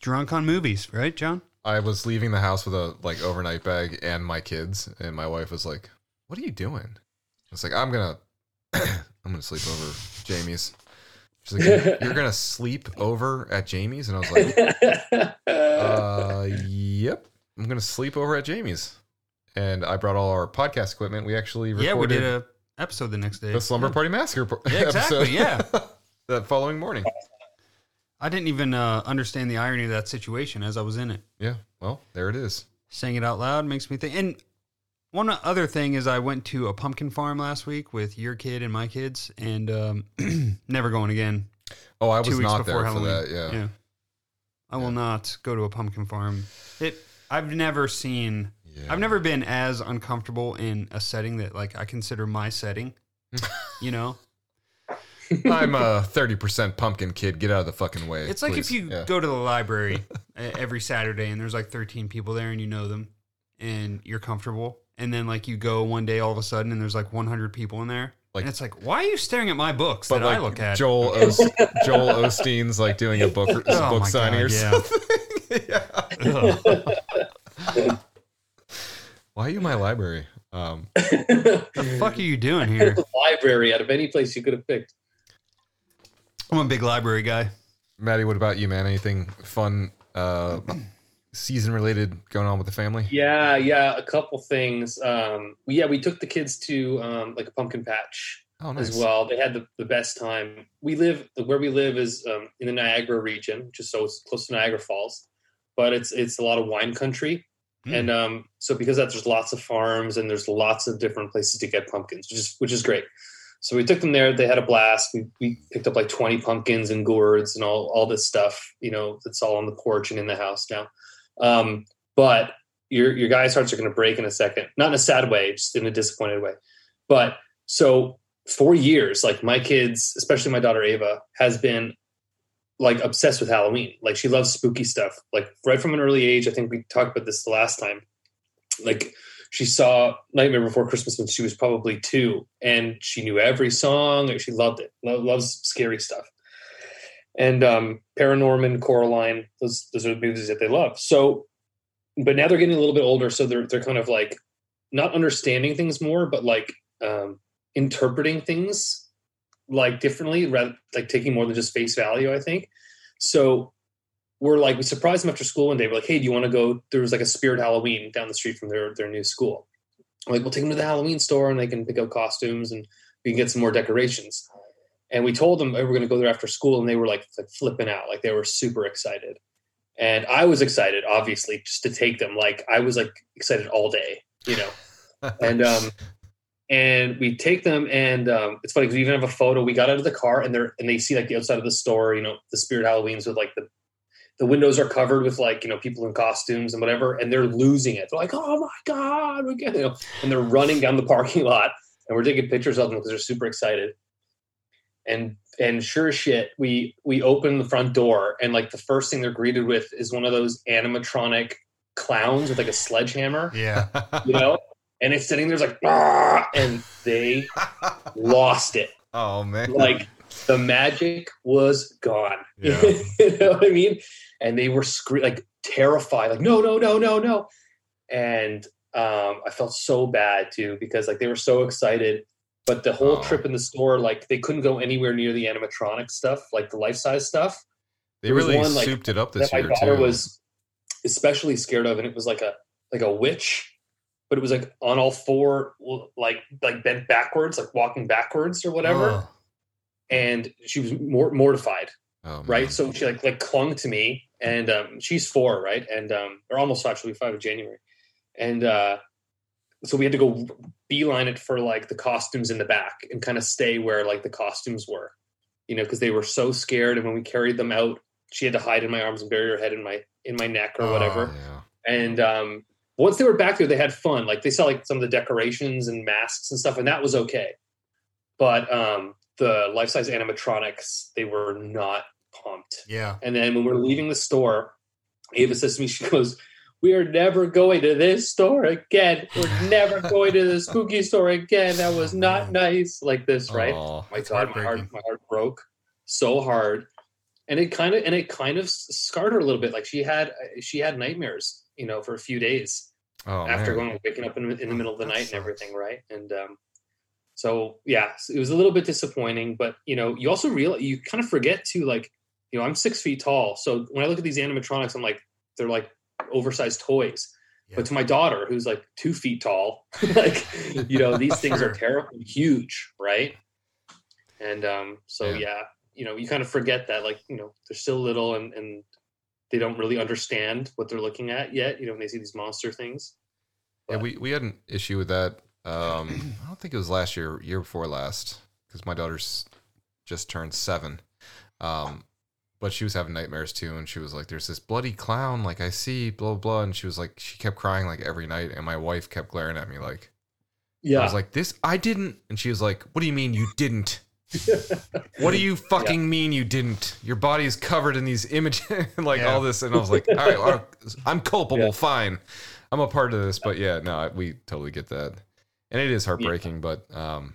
drunk on movies, right, John? I was leaving the house with a like overnight bag and my kids, and my wife was like, "What are you doing?" I was like, "I'm gonna, I'm gonna sleep over Jamie's." She's like, "You're gonna sleep over at Jamie's?" And I was like, "Uh, yep, I'm gonna sleep over at Jamie's." And I brought all our podcast equipment. We actually recorded Yeah, we did a episode the next day. the Slumber. Party Massacre po- Yeah, exactly, episode. yeah. the following morning. I didn't even uh, understand the irony of that situation as I was in it. Yeah, well, there it is. saying it out loud makes me think. And one other thing is, I went to a pumpkin farm last week with your kid and my kids, and um, never going again. Oh, I was not there for that. Yeah. I will not go to a pumpkin farm. It. I've never seen. Yeah. I've never been as uncomfortable in a setting that like I consider my setting. you know, I'm a 30% pumpkin kid. Get out of the fucking way. it's like please. if you Yeah. go to the library uh, every Saturday and there's like 13 people there and you know them and you're comfortable, and then like you go one day all of a sudden and there's like 100 people in there. Like- and it's like, why are you staring at my books But that like I look at? Joel Os- Joel Osteen's like doing a book Oh book my signing God, or yeah. something. yeah. Ugh. Why are you in my library? Um, the fuck are you doing here? the library out of any place you could have picked. I'm a big library guy. Maddie, what about you, man? Anything fun, uh, season related going on with the family? Yeah, yeah, a couple things. Um, yeah, we took the kids to um, like a pumpkin patch Oh, nice. as well. They had the, the best time. We live where we live is um, in the Niagara region, just so it's close to Niagara Falls, but it's it's a lot of wine country, Mm. and um, so because that, there's lots of farms and there's lots of different places to get pumpkins, which is which is great. So we took them there. They had a blast. We, we picked up like 20 pumpkins and gourds and all all this stuff. You know, that's all on the porch and in the house now. Um, but your your guy's hearts are going to break in a second. Not in a sad way, just in a disappointed way. But so for years, like my kids, especially my daughter Ava, has been like obsessed with Halloween. Like she loves spooky stuff. Like right from an early age. I think we talked about this the last time. Like she saw Nightmare Before Christmas when she was probably two, and she knew every song. And she loved it. Lo- loves scary stuff. And um, Paranorman, Coraline, those those are the movies that they love. So, but now they're getting a little bit older, so they're they're kind of like not understanding things more, but like um, interpreting things like differently, rather like taking more than just face value. I think so. We're like we surprised them after school one day. We're like, "Hey, do you want to go?" There was like a Spirit Halloween down the street from their their new school. We're like, we'll take them to the Halloween store and they can pick out costumes and we can get some more decorations. And we told them hey, we're going to go there after school, and they were like, like flipping out, like they were super excited. And I was excited, obviously, just to take them. Like I was like excited all day, you know. and um, and we take them, and um, it's funny because we even have a photo. We got out of the car, and they're and they see like the outside of the store, you know, the Spirit Halloweens with like the the windows are covered with like you know people in costumes and whatever, and they're losing it. They're like, "Oh my god!" We get, you know, and they're running down the parking lot, and we're taking pictures of them because they're super excited. And and sure as shit, we we open the front door, and like the first thing they're greeted with is one of those animatronic clowns with like a sledgehammer, Yeah. you know, and it's sitting there's like, "Ah," and they lost it oh man. like the magic was gone. Yeah. you know what I mean? And they were scre- like terrified, like no, no, no, no, no. And um, I felt so bad too because like they were so excited, but the whole Oh. trip in the store, like they couldn't go anywhere near the animatronic stuff, like the life size stuff they there really one, like, souped it up this that my daughter too. was especially scared of, and it was like a like a witch, but it was like on all four, like like bent backwards, like walking backwards or whatever Oh. and she was mor- mortified oh, right so she like like clung to me and um she's four right and um or almost five she'll be five in january and uh so we had to go beeline it for like the costumes in the back and kind of stay where like the costumes were you know because they were so scared and when we carried them out she had to hide in my arms and bury her head in my in my neck or Oh. whatever Yeah. and um, once they were back there, they had fun. Like they saw like some of the decorations and masks and stuff, and that was okay. But um, the life size animatronics, they were not pumped. Yeah. And then when we're leaving the store, Ava says to me, she goes, "We are never going to this store again. We're never going to the spooky store again. That was not nice." Like this, right? Aw. my god, my heart, my heart broke so hard, and it kind of and it kind of scarred her a little bit. Like she had she had nightmares, you know, for a few days Oh, after man. going waking up in, in the middle of the that night and everything, right? And um, so yeah, it was a little bit disappointing. But you know, you also realize you kind of forget to like, you know, I'm six feet tall, so when I look at these animatronics, I'm like, they're like oversized toys. Yeah. But to my daughter, who's like two feet tall, like you know, these things are terrible, huge, right? And um, so Yeah. yeah. you know, you kind of forget that, like, you know, they're still little and and they don't really understand what they're looking at yet. You know, when they see these monster things. Yeah, we, we had an issue with that. Um, I don't think it was last year, year before last, because my daughter's just turned seven. Um, but she was having nightmares too, and she was like, "There's this bloody clown, like I see, blah blah." And she was like, she kept crying like every night, and my wife kept glaring at me like, Yeah. I was like, "This, I didn't," and she was like, "What do you mean you didn't?" What do you fucking mean you didn't? Your body is covered in these images, like Yeah. all this, and I was like, "All right, well, I'm culpable. Yeah. Fine, I'm a part of this." But yeah, no, we totally get that, and it is heartbreaking. But um,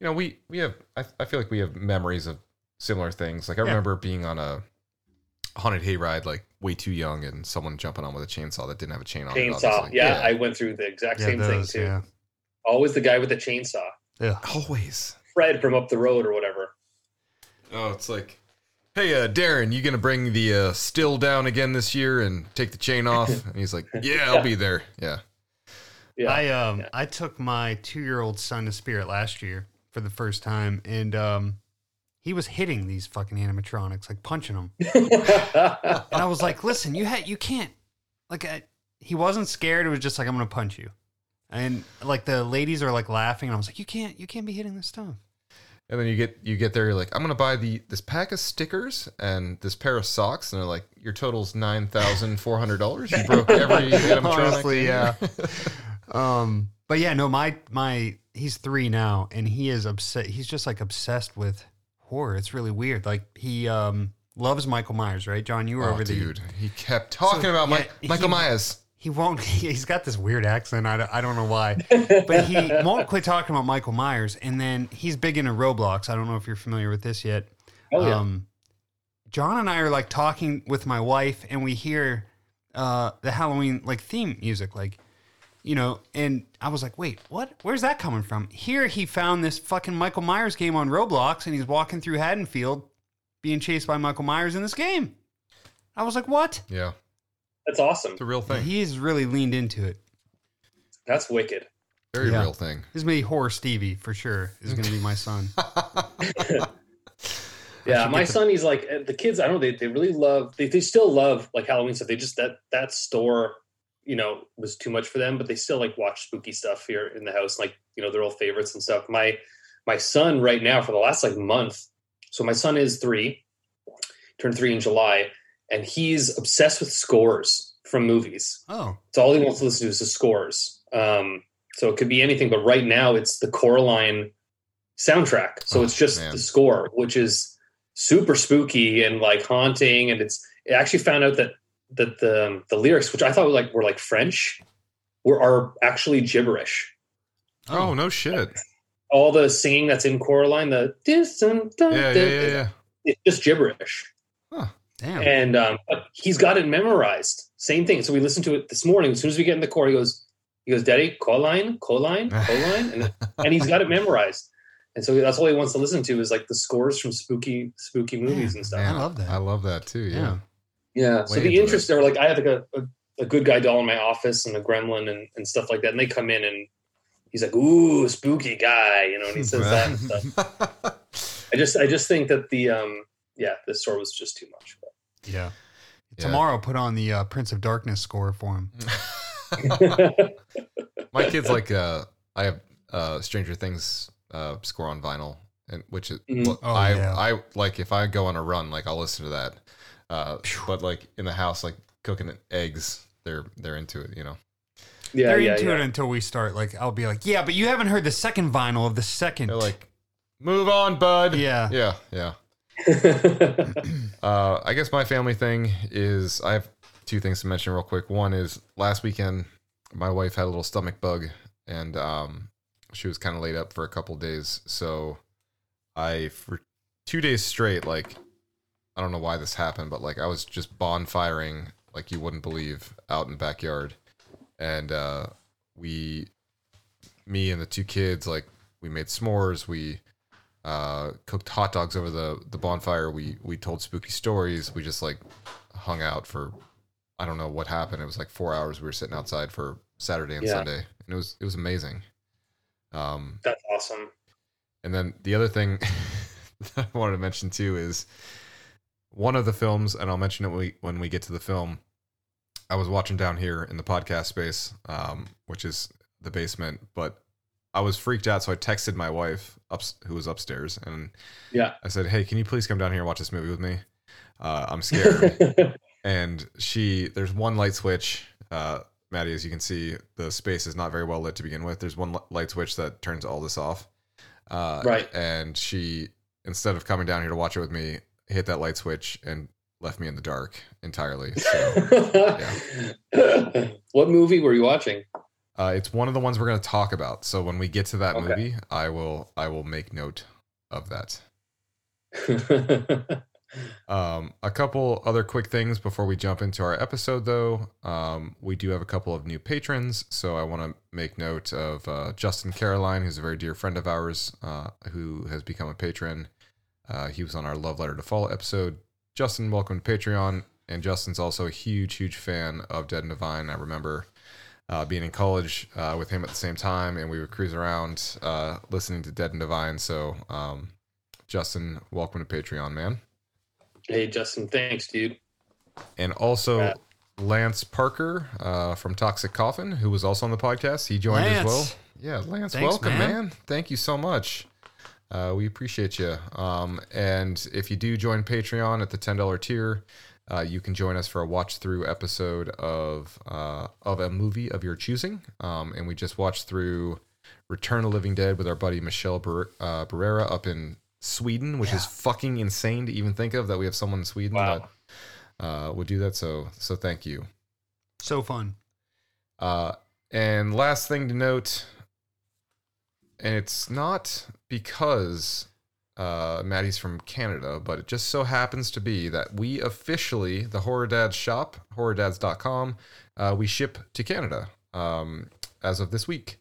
you know, we we have. I, I feel like we have memories of similar things. Like I Yeah. remember being on a haunted hayride, like way too young, and someone jumping on with a chainsaw that didn't have a chain on. it, chainsaw. obviously. Yeah, I went through the exact Yeah, same those, thing too. yeah. Always the guy with the chainsaw. Yeah. always. Fred from up the road or whatever. Oh, it's like, hey, uh, Darren, you gonna bring the uh, still down again this year and take the chain off? And he's like, yeah, I'll be there. Yeah. Yeah. I um yeah. I took my two year old son to Spirit last year for the first time, and um he was hitting these fucking animatronics, like punching them, and I was like, "Listen, you had you can't like." I, he wasn't scared. It was just like, "I'm gonna punch you," and like the ladies are like laughing, and I was like, "You can't, you can't be hitting this stuff." And then you get you get there, you're like, I'm gonna buy the this pack of stickers and this pair of socks, and they're like, your total's nine thousand four hundred dollars. You broke every. Honestly, yeah. Um, but yeah, no, my my he's three now, and he is upset. He's just like obsessed with horror. It's really weird. Like he um loves Michael Myers, right? John, you were oh, over the dude, he kept talking So, about yeah, Mike, Michael he- Myers. He won't he's got this weird accent. I don't, I don't know why. But he won't quit talking about michael myers and then he's big into roblox. I don't know if you're familiar with this yet. Oh yeah. um, john and i are like talking with my wife and we hear uh, the halloween like theme music like you know and i was like wait what? Where's that coming from? Here he found this fucking michael myers game on roblox and he's walking through haddonfield being chased by michael myers in this game. I was like what? Yeah, That's awesome. it's a real thing. He's really leaned into it. That's wicked. Very Yeah. real thing. This is me, horror Stevie for sure. Is going to be my son. Yeah, my get the- son, he's like uh, the kids. I don't know. They, they really love. They, they still love like Halloween stuff. They just that that store, you know, was too much for them. But they still like watch spooky stuff here in the house, like you know their old favorites and stuff. My my son right now for the last like month. So my son is three, turned three in July, and he's obsessed with scores from movies. Oh, It's all he wants to listen to is the scores. Um, so it could be anything, but right now it's the Coraline soundtrack. So Oh, it's just man. the score, which is super spooky and like haunting. And it's it actually found out that that the the lyrics, which I thought were like were like French, were are actually gibberish. oh no shit. All the singing that's in Coraline, the dis- dun- dun- Yeah, yeah, yeah, yeah. it's just gibberish. Damn. And um, he's got it memorized. Same thing. So we listened to it this morning. As soon as we get in the car, he goes, he goes, Daddy, Coline, Coline, Coline, and and he's got it memorized. And so that's all he wants to listen to is like the scores from spooky, spooky movies and stuff. I love that. I love that too. Yeah. Yeah. Yeah. So the into interest are like I have like a, a, a good guy doll in my office and a gremlin and, and stuff like that. And they come in and he's like, Ooh, spooky guy, you know, and he says that and stuff. I just I just think that the um yeah, the store was just too much. Yeah. Yeah. Tomorrow, put on the uh, Prince of Darkness score for him. My kids like uh I have uh Stranger Things uh score on vinyl and which is Mhm. well, Oh, I yeah. I like if I go on a run like I'll listen to that. Uh but like in the house like cooking eggs they're they're into it, you know. yeah, They're yeah, into yeah. it until we start. Like, I'll be like, yeah, but you haven't heard the second vinyl of the second. They're like move on bud. yeah. Yeah, yeah. Uh, I guess my family thing is I have two things to mention real quick. One is last weekend, my wife had a little stomach bug, and um, she was kind of laid up for a couple days. So I, for two days straight, like I don't know why this happened, but like I was just bonfiring like you wouldn't believe out in the backyard, and uh, we, me and the two kids, like we made s'mores. We uh, cooked hot dogs over the the bonfire. We we told spooky stories. We just like hung out for I don't know what happened. It was like four hours. We were sitting outside for Saturday and Yeah. Sunday, and it was it was amazing. Um, That's awesome. and then the other thing that I wanted to mention too is one of the films, and I'll mention it when we, when we get to the film. I was watching down here in the podcast space, um, which is the basement, but I was freaked out, so I texted my wife, up, who was upstairs, and Yeah. I said, "Hey, can you please come down here and watch this movie with me? Uh, I'm scared." and she, there's one light switch. Uh, Maddie, as you can see, the space is not very well lit to begin with. There's one light switch that turns all this off. Uh, Right. And she, instead of coming down here to watch it with me, hit that light switch and left me in the dark entirely. So what movie were you watching? Uh, it's one of the ones we're going to talk about. So when we get to that Okay. movie, I will I will make note of that. Um, a couple other quick things before we jump into our episode, though. Um, we do have a couple of new patrons, so I want to make note of uh, Justin Caroline, who's a very dear friend of ours, uh, who has become a patron. Uh, he was on our Love Letter to Fall episode. Justin, welcome to Patreon. And Justin's also a huge, huge fan of Dead and Divine. I remember uh, being in college uh, with him at the same time, and we would cruise around uh, listening to Dead and Divine. So, um, Justin, welcome to Patreon, man. hey, Justin, thanks, dude. and also Yeah. Lance Parker uh, from Toxic Coffin, who was also on the podcast. He joined as well. Yeah, Lance, Thanks, welcome, man. man. Thank you so much. Uh, we appreciate you. Um, and if you do join Patreon at the ten dollar tier, uh, you can join us for a watch through episode of uh, of a movie of your choosing. Um, and we just watched through Return of the Living Dead with our buddy Michelle Bar- uh, Barrera up in Sweden, which is fucking insane to even think of that we have someone in Sweden Wow. that uh, would do that. So so thank you. So fun. Uh, and last thing to note, and it's not because uh, Maddie's from Canada, but it just so happens to be that we officially, the Horror Dads shop, horrordads.com, uh, we ship to Canada um, as of this week.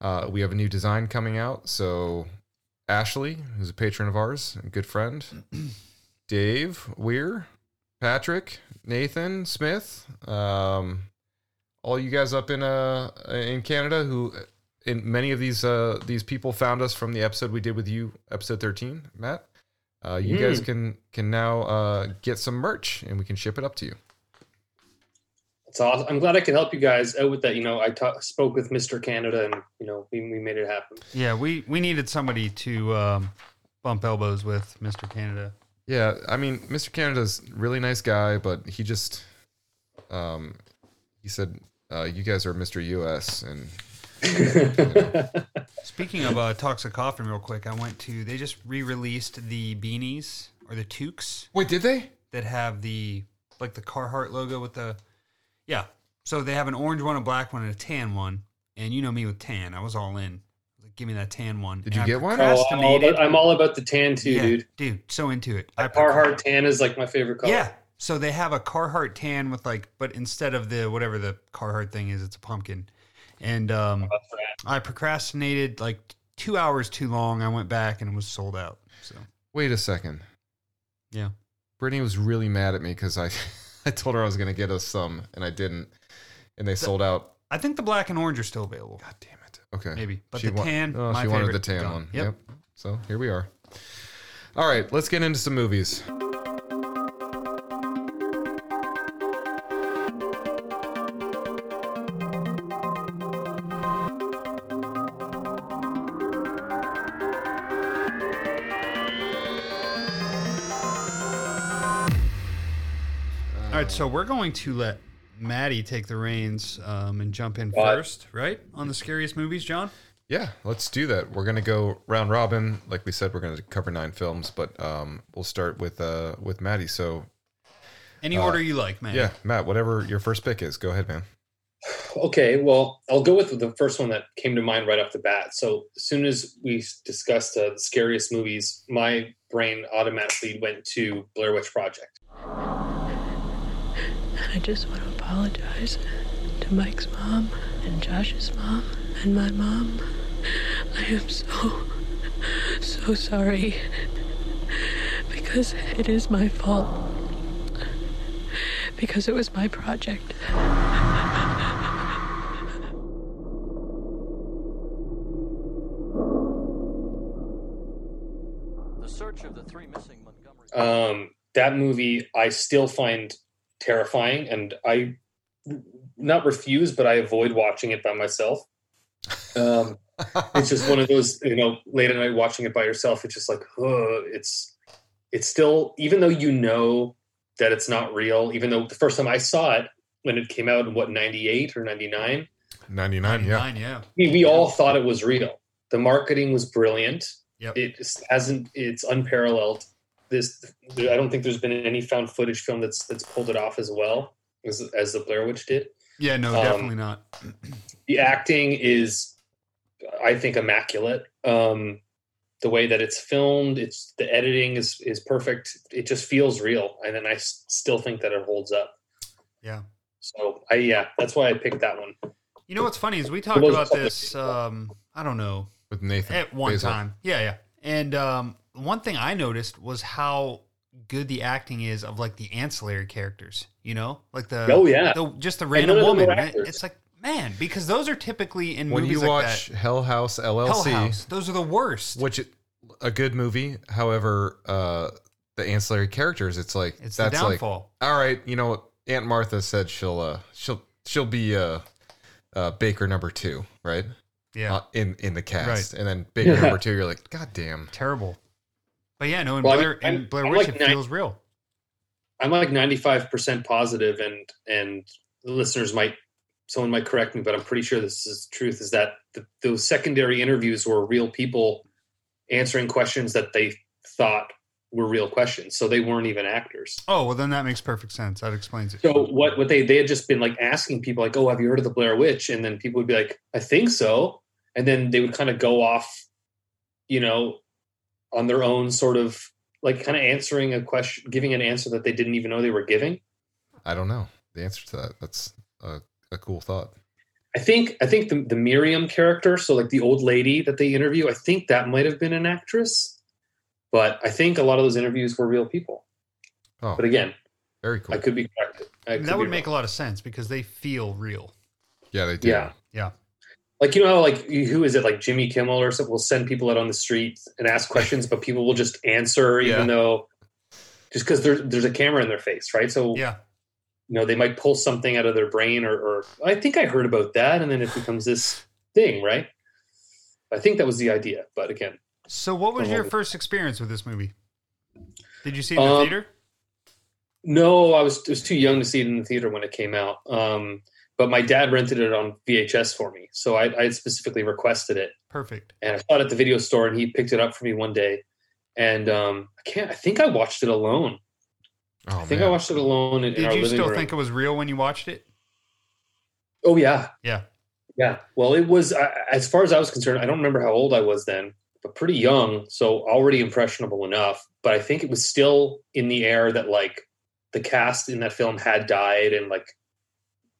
Uh, we have a new design coming out. So, Ashley, who's a patron of ours, a good friend, Dave Weir, Patrick, Nathan Smith, um, all you guys up in uh in Canada who in many of these uh these people found us from the episode we did with you episode 13 Matt uh you guys can can now uh get some merch and we can ship it up to you It's awesome. I'm glad I could help you guys out with that. You know, I ta- spoke with Mr. Canada, and you know, we, we made it happen. Yeah, we we needed somebody to um, bump elbows with, Mr. Canada. yeah I mean Mr. Canada's a really nice guy but he just um he said uh you guys are Mr. US and Speaking of uh, toxic coffin, real quick, I went to. They just re-released the beanies or the toques wait did they that have the like the Carhartt logo with the yeah. So they have an orange one, a black one, and a tan one. And you know me with tan, I was all in. Was like, Give me that tan one. Did And you I get one? Oh, I'm, all about, I'm all about the tan too, Yeah, dude. dude, so into it. I Carhartt tan is like my favorite color. Yeah. So they have a Carhartt tan with like, but instead of the whatever the Carhartt thing is, it's a pumpkin. And um, I procrastinated like two hours too long. I went back and it was sold out. So wait a second yeah, Brittany was really mad at me because I, I told her I was going to get us some and I didn't. And they sold out. I think the black and orange are still available. God damn it. Okay. Maybe, but She the wa- tan, Oh, my she wanted the tan gone. one. Yep. Yep. So here we are. All right, let's get into some movies. Right, so we're going to let Maddie take the reins um, and jump in What? first, right? On the scariest movies, John. Yeah, let's do that. We're gonna go round robin. Like we said, we're gonna cover nine films, but um, we'll start with uh with Maddie. So Any Uh, order you like, man. yeah, Matt, whatever your first pick is, go ahead, man. Okay, well, I'll go with the first one that came to mind right off the bat. So, as soon as we discussed uh, the scariest movies, my brain automatically went to Blair Witch Project. And I just want to apologize to Mike's mom and Josh's mom and my mom. I am so, so sorry. Because it is my fault. Because it was my project. The search of the three missing Montgomery. Um, that movie I still find terrifying, and I not refuse, but I avoid watching it by myself. Um, it's just one of those, you know, late at night watching it by yourself. It's just like, oh, it's it's still, even though you know that it's not real. Even though the first time I saw it when it came out in what ninety eight or ninety nine, 99, yeah. Yeah. we, we all thought it was real. The marketing was brilliant. Yep. It just hasn't. It's unparalleled. This I don't think there's been any found footage film that's that's pulled it off as well as as the Blair Witch did. Yeah, no, Um, definitely not. The acting is, I think, immaculate. Um, the way that it's filmed, it's the editing is is perfect. It just feels real, and then I s- still think that it holds up. Yeah. So I yeah, that's why I picked that one. You know what's funny is we talked about this. Um, I don't know With Nathan. at one Basil. time. Yeah, yeah. And um, one thing I noticed was how good the acting is of like the ancillary characters. You know, like the Oh, yeah. the, just the random woman. were It's like man, because those are typically in movies. When movies you like watch that. Hell House Hell LLC, House, those are the worst. which a good movie. However, uh, the ancillary characters, it's like It's the that's like all right. You know, what? Aunt Martha said she'll uh, she'll she'll be uh, uh, Baker number two, right? Yeah, uh, in in the cast, and then Baker number two, you're like, God damn. terrible. But yeah, no, in Well, Blair, mean, I'm- in Blair Witch, like it nine- feels real. I'm like 95% positive and and the listeners might someone might correct me but I'm pretty sure this is the truth is that the, those secondary interviews were real people answering questions that they thought were real questions so they weren't even actors. Oh well, then that makes perfect sense. That explains it. So what what they they had just been like asking people like oh have you heard of the Blair Witch and then people would be like I think so and then they would kind of go off you know on their own sort of like kind of answering a question giving an answer that they didn't even know they were giving. I don't know the answer to that. That's a, a cool thought. I think I think the, the Miriam character, so like the old lady that they interview, I think that might have been an actress, but I think a lot of those interviews were real people. Oh, But again, very cool. I could be corrected. I could that would be make a lot of sense because they feel real. yeah, they do. yeah, Yeah. Like you know how like who is it like Jimmy Kimmel or something will send people out on the street and ask questions, but people will just answer even Yeah. though just because there's there's a camera in their face, right? So Yeah. you know they might pull something out of their brain or, or I think I heard about that, and then it becomes this thing, right? I think that was the idea, but again. So, what was your first experience with this movie? Did you see it in the Um, theater? No, I was, I was too young to see it in the theater when it came out. Um, but my dad rented it on VHS for me, so I, I had specifically requested it, Perfect. and I saw it at the video store, and he picked it up for me one day. And um, I can't. I think I watched it alone. Oh, I think man. I watched it alone in, in Did our you still room. think it was real when you watched it? oh yeah, Yeah. yeah. Well, it was I, as far as I was concerned. I don't remember how old I was then, but pretty young, so already impressionable enough. But I think it was still in the air that like the cast in that film had died and like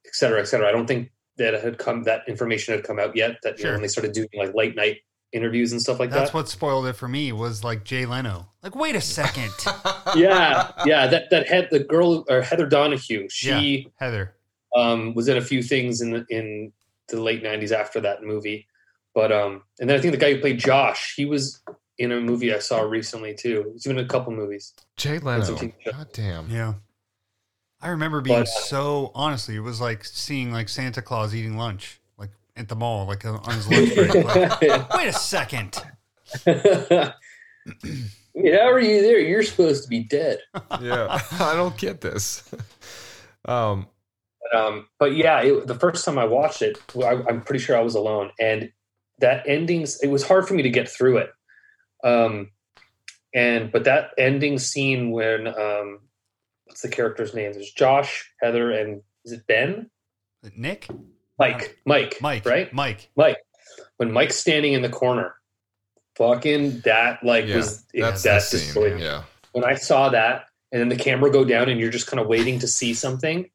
et cetera, et cetera. I don't think that it had come that information had come out yet. That you know, when they started doing like late night interviews and stuff like That's that. That's what spoiled it for me was like Jay Leno. Like, wait a second. yeah, yeah. That that had the girl or Heather Donahue. She Heather. um, was in a few things in the in the late '90s after that movie. But um, and then I think the guy who played Josh, he was in a movie I saw recently too. He's been in a couple movies. Jay Leno. a TV show. God damn. Yeah. I remember being But- so honestly, it was like seeing like Santa Claus eating lunch, like at the mall, like uh, on his lunch break. Like, wait a second. Wait, how are you there? You're supposed to be dead. Yeah, I don't get this. Um, Um, but yeah, it, the first time I watched it, I, I'm pretty sure I was alone, and that endings. It was hard for me to get through it. Um, and but that ending scene when um, what's the character's name? There's Josh, Heather, and is it Ben? Nick? Mike, uh, Mike, Mike. right? Mike. Mike. When Mike's standing in the corner, fucking that like yeah, was that's that the scene. destroyed me. Yeah, When I saw that, and then the camera go down, and you're just kind of waiting to see something,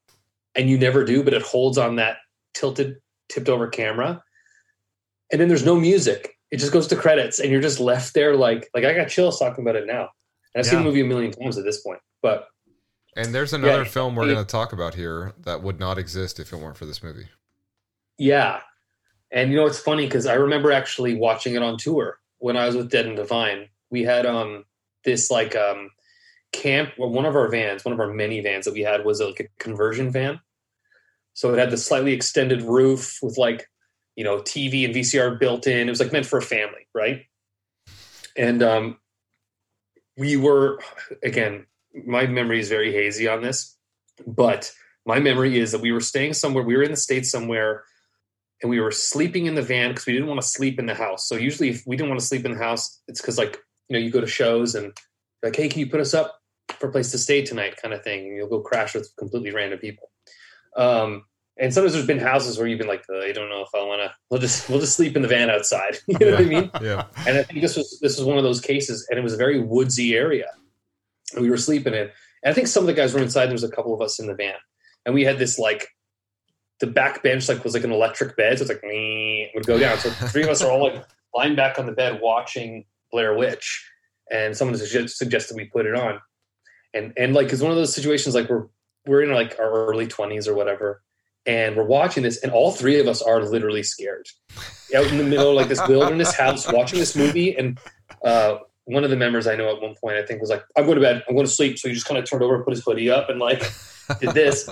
and you never do, but it holds on that tilted, tipped over camera, and then there's no music. It just goes to credits, and you're just left there like like I got chills talking about it now. And I've seen the movie a million times at this point, but and there's another Yeah, film we're going to talk about here that would not exist if it weren't for this movie. Yeah. And you know, it's funny because I remember actually watching it on tour when I was with Dead and Divine. We had um this like um camp well, one of our vans, one of our many vans that we had was like a conversion van. So it had the slightly extended roof with like, you know, TV and VCR built in. It was like meant for a family, right? And um we were again, my memory is very hazy on this, but my memory is that we were staying somewhere, we were in the States somewhere and we were sleeping in the van because we didn't want to sleep in the house. So usually, if we didn't want to sleep in the house, it's because like you know you go to shows and like, hey, can you put us up for a place to stay tonight, kind of thing, and you'll go crash with completely random people. Um, and sometimes there's been houses where you've been like, I don't know if I want to. We'll just we'll just sleep in the van outside. you know what I mean? Yeah, And I think this was this was one of those cases, and it was a very woodsy area. We were sleeping in. And I think some of the guys were inside. There was a couple of us in the van, and we had this like the back bench like was like an electric bed, so it's like me would go down. So three of us are all like lying back on the bed watching Blair Witch, and someone suggest, suggested we put it on, and and like it's one of those situations like we're we're in like our early twenties or whatever, and we're watching this, and all three of us are literally scared. Out in the middle of like this wilderness house watching this movie. And uh one of the members I know at one point I think was like, I'm going to bed, I'm going to sleep. So he just kind of turned over, put his hoodie up and like did this.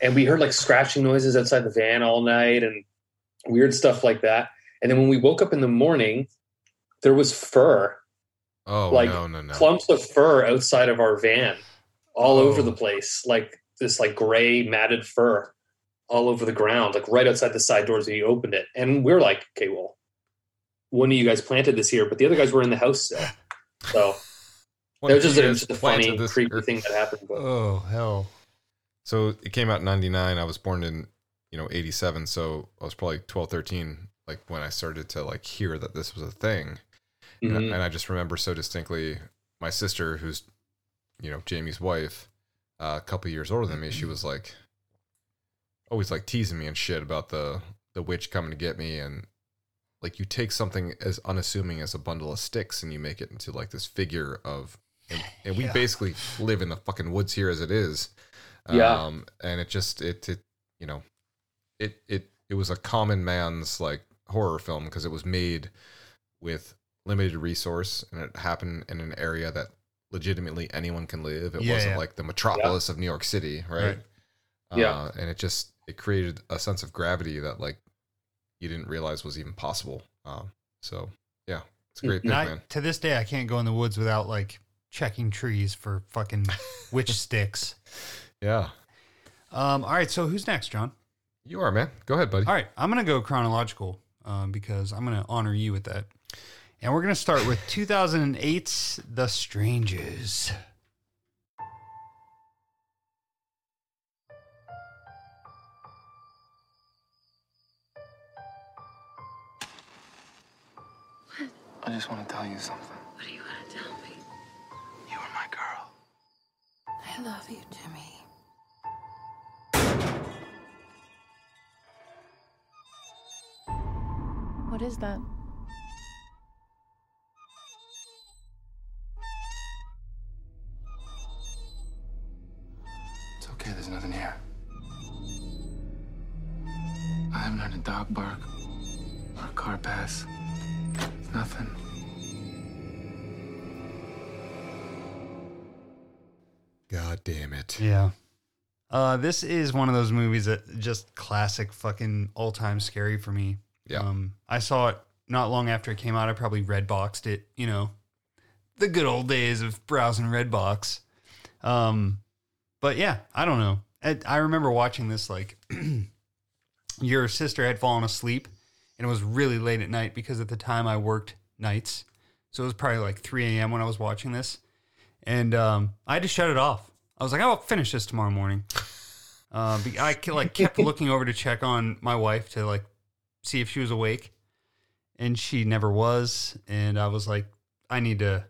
and we heard like scratching noises outside the van all night and weird stuff like that. And then when we woke up in the morning, there was fur, Oh Like, no, no, no. clumps of fur outside of our van, all over Oh. the place, like this like gray matted fur all over the ground, like right outside the side doors when you opened it. And we're like, okay, well, one of you guys planted this here, but the other guys were in the house still. So One that was just a, just a funny, this- creepy or- thing that happened. But Oh hell. So it came out in 99. I was born in, you know, 87. So I was probably 12, 13, like when I started to like hear that this was a thing. And, I- and I just remember so distinctly my sister, who's, you know, Jamie's wife, uh, a couple years older than me, she was like, always like teasing me and shit about the, the witch coming to get me. And like you take something as unassuming as a bundle of sticks and you make it into like this figure of, and, and we Yeah. basically live in the fucking woods here as it is. Yeah. Um, and it just, it, it, you know, it, it, it was a common man's like horror film because it was made with limited resource and it happened in an area that legitimately anyone can live. It Yeah, wasn't yeah. like the metropolis of New York City, right? Right. Yeah. Uh, and it just it created a sense of gravity that like you didn't realize was even possible. Um, so yeah, it's a great pick, And I, man. to this day, I can't go in the woods without like checking trees for fucking witch sticks. Yeah, Um, all right, so who's next, John? you are man. Go ahead, buddy. All right, I'm gonna go chronological um, because I'm gonna honor you with that, and we're gonna start with 2008's The Strangers. I just want to tell you something. What do you want to tell me? You are my girl. I love you, Jimmy. What is that? It's okay, there's nothing here. I haven't heard a dog bark or a car pass. Nothing. God damn it. Yeah. Uh, this is one of those movies that just classic fucking all time scary for me. Yeah. Um, I saw it not long after it came out. I probably red boxed it, you know, the good old days of browsing Redbox. Um, but yeah, I don't know. I, I remember watching this like your sister had fallen asleep and it was really late at night because at the time I worked nights. So it was probably like 3 a.m. when I was watching this. And um, I had to shut it off. I was like, I'll finish this tomorrow morning. Uh, I like kept looking over to check on my wife to like see if she was awake, and she never was. And I was like, I need to.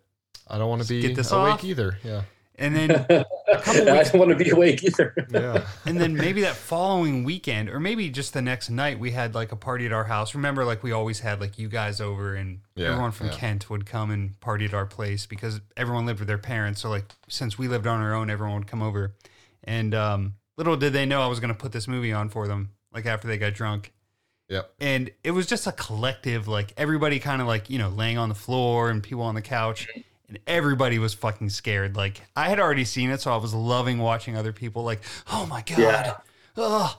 I don't want to be Get this awake off. either. Yeah. And then I don't want to be awake either. Yeah. and then maybe that following weekend, or maybe just the next night, we had like a party at our house. Remember, like we always had like you guys over, and Yeah, everyone from yeah. Kent would come and party at our place because everyone lived with their parents. So like since we lived on our own, everyone would come over. And um, little did they know I was going to put this movie on for them, like after they got drunk. Yep. And it was just a collective, like everybody kind of like you know laying on the floor and people on the couch. And everybody was fucking scared. Like I had already seen it, so I was loving watching other people. Like, oh my god, Yeah. Ugh.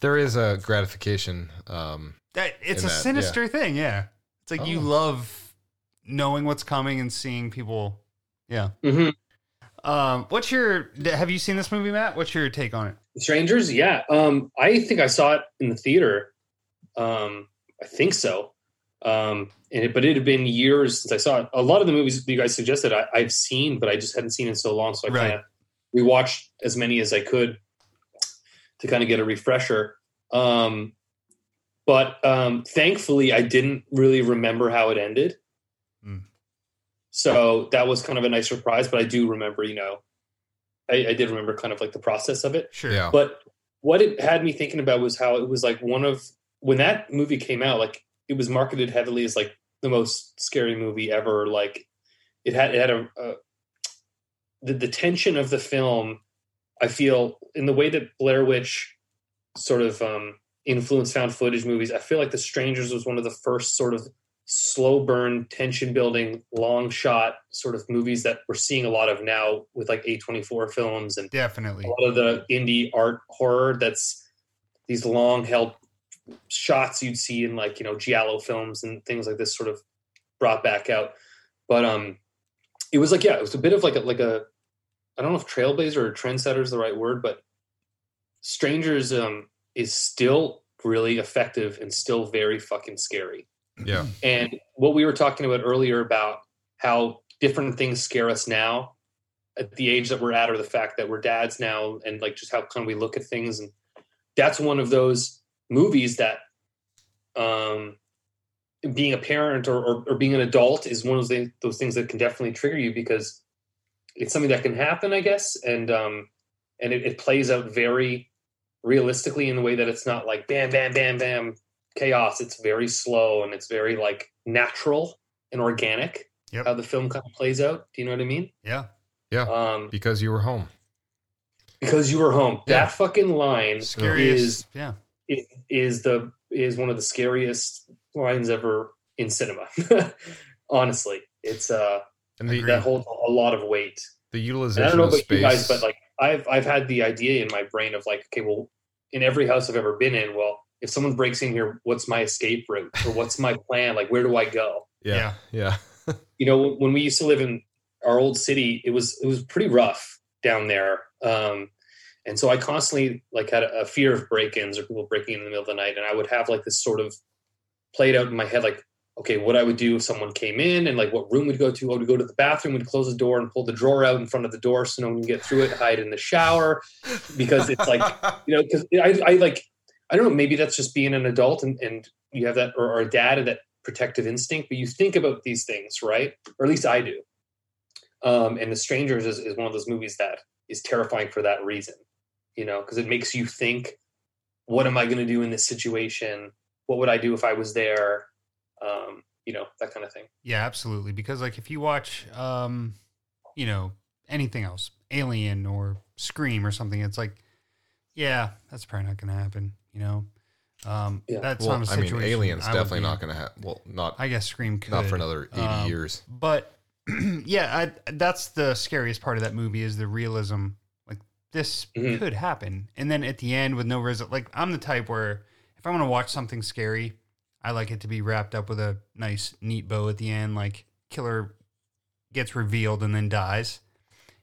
There is a gratification. Um, That it's a that, sinister thing, yeah. It's like you Oh. love knowing what's coming and seeing people. Yeah. hmm Um, what's your? Have you seen this movie, Matt? What's your take on it? Strangers, yeah. Um, I think I saw it in the theater. Um, I think so. Um, and it, but it had been years since I saw it. A lot of the movies you guys suggested I, I've seen, but I just hadn't seen in so long. So I Right. kind of rewatched as many as I could to kind of get a refresher. Um, but um, thankfully, I didn't really remember how it ended. Mm. So that was kind of a nice surprise. But I do remember, you know, I, I did remember kind of like the process of it. Sure. yeah. But what it had me thinking about was how it was like one of when that movie came out, like it was marketed heavily as like the most scary movie ever. Like it had it had a, a the the tension of the film. I feel in the way that Blair Witch sort of um, influenced found footage movies. I feel like The Strangers was one of the first sort of slow burn, tension building, long shot sort of movies that we're seeing a lot of now with like A24 films and Definitely. a lot of the indie art horror that's these long held shots you'd see in like you know giallo films and things like this sort of brought back out but um it was like yeah it was a bit of like a like a i don't know if trailblazer or trendsetter is the right word but strangers um is still really effective and still very fucking scary Yeah. and what we were talking about earlier about how different things scare us now at the age that we're at, or the fact that we're dads now, and like just how kind we look at things. And that's one of those movies that, um, being a parent or, or, or being an adult is one of those, those things that can definitely trigger you because it's something that can happen, I guess. And, um, and it, it plays out very realistically in the way that it's not like bam, bam, bam, bam, chaos. It's very slow and it's very like natural and organic Yep. how the film kind of plays out. Do you know what I mean? Yeah. Yeah. Um, Because you were home. because you were home. Yeah. That fucking line Scariest. is yeah. Is, is the is one of the scariest lines ever in cinema. Honestly, it's uh And the, that holds a lot of weight. the And utilization I don't know about space. you guys, but like I've I've had the idea in my brain of like, okay, well, in every house I've ever been in, well, if someone breaks in here, what's my escape route or what's my plan? Like, where do I go? yeah. Yeah. you know when we used to live in our old city it was it was pretty rough down there um and so i constantly like had a, fear of break-ins or people breaking in, in the middle of the night and i would have like this sort of played out in my head like okay what i would do if someone came in and like what room would go to. Oh to go to the bathroom would close the door and pull the drawer out in front of the door so no one can get through it hide in the shower because it's like you know because I, I like i don't know maybe that's just being an adult and, and you have that or, or a dad and that protective instinct but you think about these things right? Or at least i do. Um, and the strangers is, is one of those movies that is terrifying for that reason you know because it makes you think what am i going to do in this situation what would i do if i was there um, you know that kind of thing Yeah, absolutely. Because like if you watch um, you know, anything else, Alien or Scream or something, it's like, yeah, that's probably not gonna happen, you know? Um Yeah. that's well, not a I situation. I mean, Alien's I definitely be not going to happen. Well, not I guess Scream could not for another eighty Um, years. But yeah, I, that's the scariest part of that movie is the realism. This Mhm. could happen, and then at the end with no result. Like I'm the type where if I want to watch something scary, I like it to be wrapped up with a nice, neat bow at the end. Like killer gets revealed and then dies.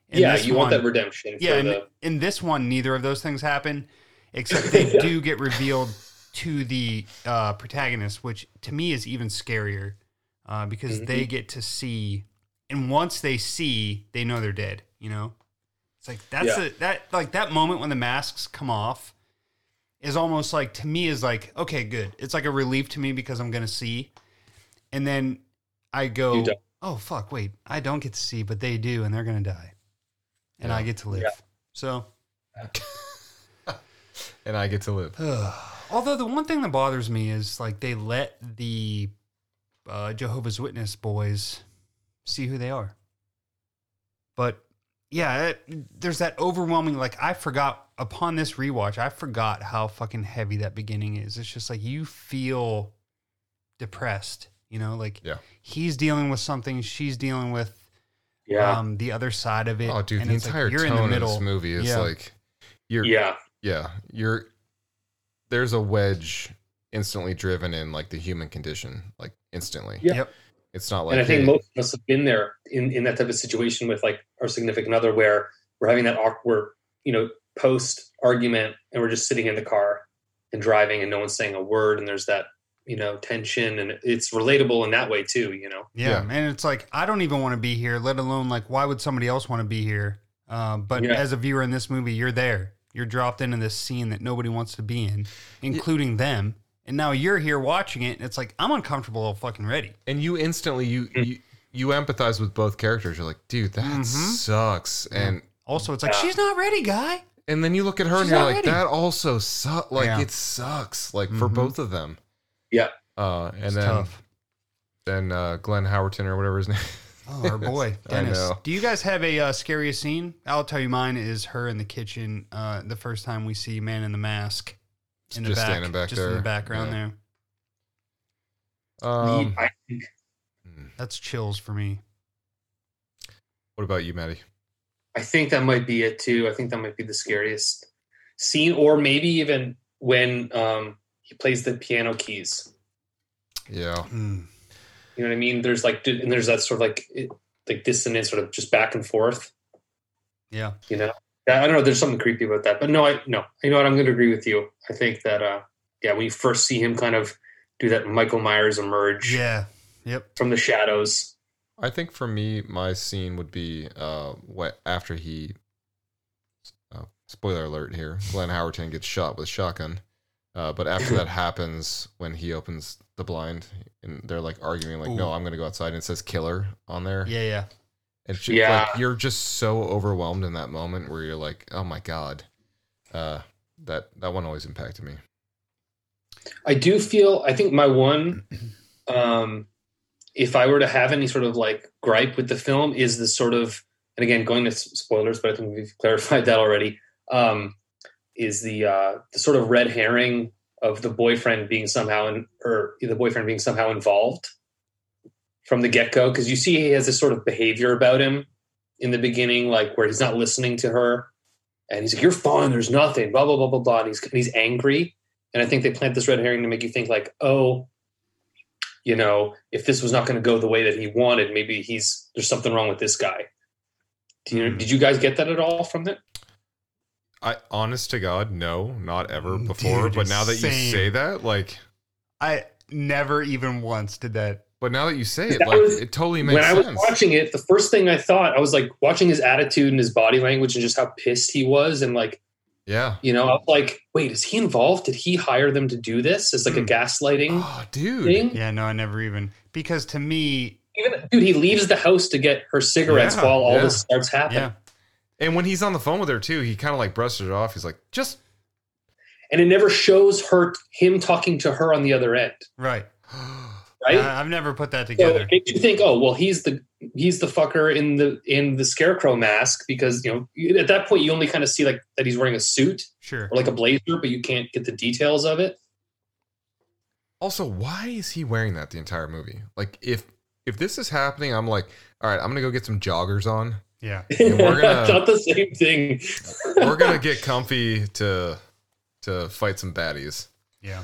In yeah you want that redemption yeah, in, the, in this one, neither of those things happen, except they Yeah. do get revealed to the uh, protagonist, which to me is even scarier uh, because Mhm. they get to see, and once they see, they know they're dead. You know, it's like that's Yeah. a, that like that moment when the masks come off is almost like to me is like okay, good. It's like a relief to me because I'm gonna see, and then I go, oh fuck, wait, I don't get to see, but they do, and they're gonna die, and I get to live. Yeah. So, And I get to live. although the one thing that bothers me is like they let the uh, Jehovah's Witness boys see who they are. But yeah, it, there's that overwhelming. Like I forgot upon this rewatch, I forgot how fucking heavy that beginning is. It's just like you feel depressed. You know, like Yeah. he's dealing with something, she's dealing with yeah um, the other side of it. Oh, dude, and the it's like entire you're tone in the of this movie is Yeah. like you're yeah yeah, you're there's a wedge instantly driven in like the human condition, like instantly. Yeah. Yep. It's not like and I think hey, most of us have been there in, in that type of situation with like our significant other where we're having that awkward, you know, post argument and we're just sitting in the car and driving and no one's saying a word and there's that, you know, tension and it's relatable in that way too, you know. Yeah, Yeah. and it's like I don't even want to be here, let alone like why would somebody else want to be here? Um, but Yeah. as a viewer in this movie, you're there. You're dropped into this scene that nobody wants to be in, including them. And now you're here watching it, and it's like I'm uncomfortable all fucking ready. and you instantly you Mm. you you empathize with both characters. You're like, dude, that Mhm. sucks. And Also, it's like Yeah. she's not ready, guy. and then you look at her She's and you're not like, ready. that also sucks. Like Yeah. it sucks. Like for Mhm. both of them. Yeah. Uh, and It's then tough. then uh, Glenn Howerton or whatever his name. Oh, our boy I Dennis. know. Do you guys have a uh, scariest scene? I'll tell you mine is her in the kitchen. Uh, the first time we see Man in the Mask in the Just back, standing back just in the background Yeah. there. Um, I think hmm. That's chills for me. what about you, Maddie? I think that might be it too. I think that might be the scariest scene, or maybe even when um, he plays the piano keys. Yeah. Mm. You know what I mean? There's like and there's that sort of like like dissonance, sort of just back and forth. Yeah. You know, Yeah, I don't know. There's something creepy about that, but no, I no. You know what? I'm going to agree with you. I think that uh, yeah, when you first see him kind of do that Michael Myers emerge Yeah. Yep. from the shadows. I think for me, my scene would be uh, what after he. Uh, spoiler alert here: Glenn Howerton gets shot with a shotgun. Uh, but after that happens, when he opens the blind, and they're like arguing, like, "No, I'm going to go outside," and it says "killer" on there. Yeah. Yeah. It's just, Yeah. like you're just so overwhelmed in that moment where you're like, "Oh my god," uh, that that one always impacted me. I do feel. I think my one, um, if I were to have any sort of like gripe with the film, is the sort of, and again, going to spoilers, but I think we've clarified that already. Um, is the uh, the sort of red herring of the boyfriend being somehow in, or the boyfriend being somehow involved from the get go? Because you see, he has this sort of behavior about him in the beginning, like where he's not listening to her, and he's like, "You're fine. There's nothing." Blah blah blah blah blah. And he's and he's angry. And I think they plant this red herring to make you think like, oh, you know, if this was not going to go the way that he wanted, maybe he's there's something wrong with this guy. Do you, Hmm. Did you guys get that at all from it? I honest to God, no, not ever before. dude, but now that you say that, like, I never even once did that. But now that you say it, like, was- it totally makes sense. when I was watching it, the first thing I thought I was like watching his attitude and his body language and just how pissed he was, and like yeah. you know, I was like, wait, is he involved? Did he hire them to do this as like a Hmm. gaslighting Oh, dude. thing? Yeah. No, I never even because to me, Even dude, he leaves the house to get her cigarettes Yeah, while all yeah. this starts happening. yeah. And when he's on the phone with her too, he kind of like brushes it off. He's like, just and it never shows her him talking to her on the other end, Right. right? I, I've never put that so together. it makes you think, oh well, he's the he's the fucker in the in the scarecrow mask because you know at that point you only kind of see like that he's wearing a suit Sure. or like a blazer, but you can't get the details of it. Also, why is he wearing that the entire movie? Like, if if this is happening, I'm like, all right, I'm gonna go get some joggers on. Yeah. And we're gonna- not the same thing. We're gonna get comfy to to fight some baddies. Yeah.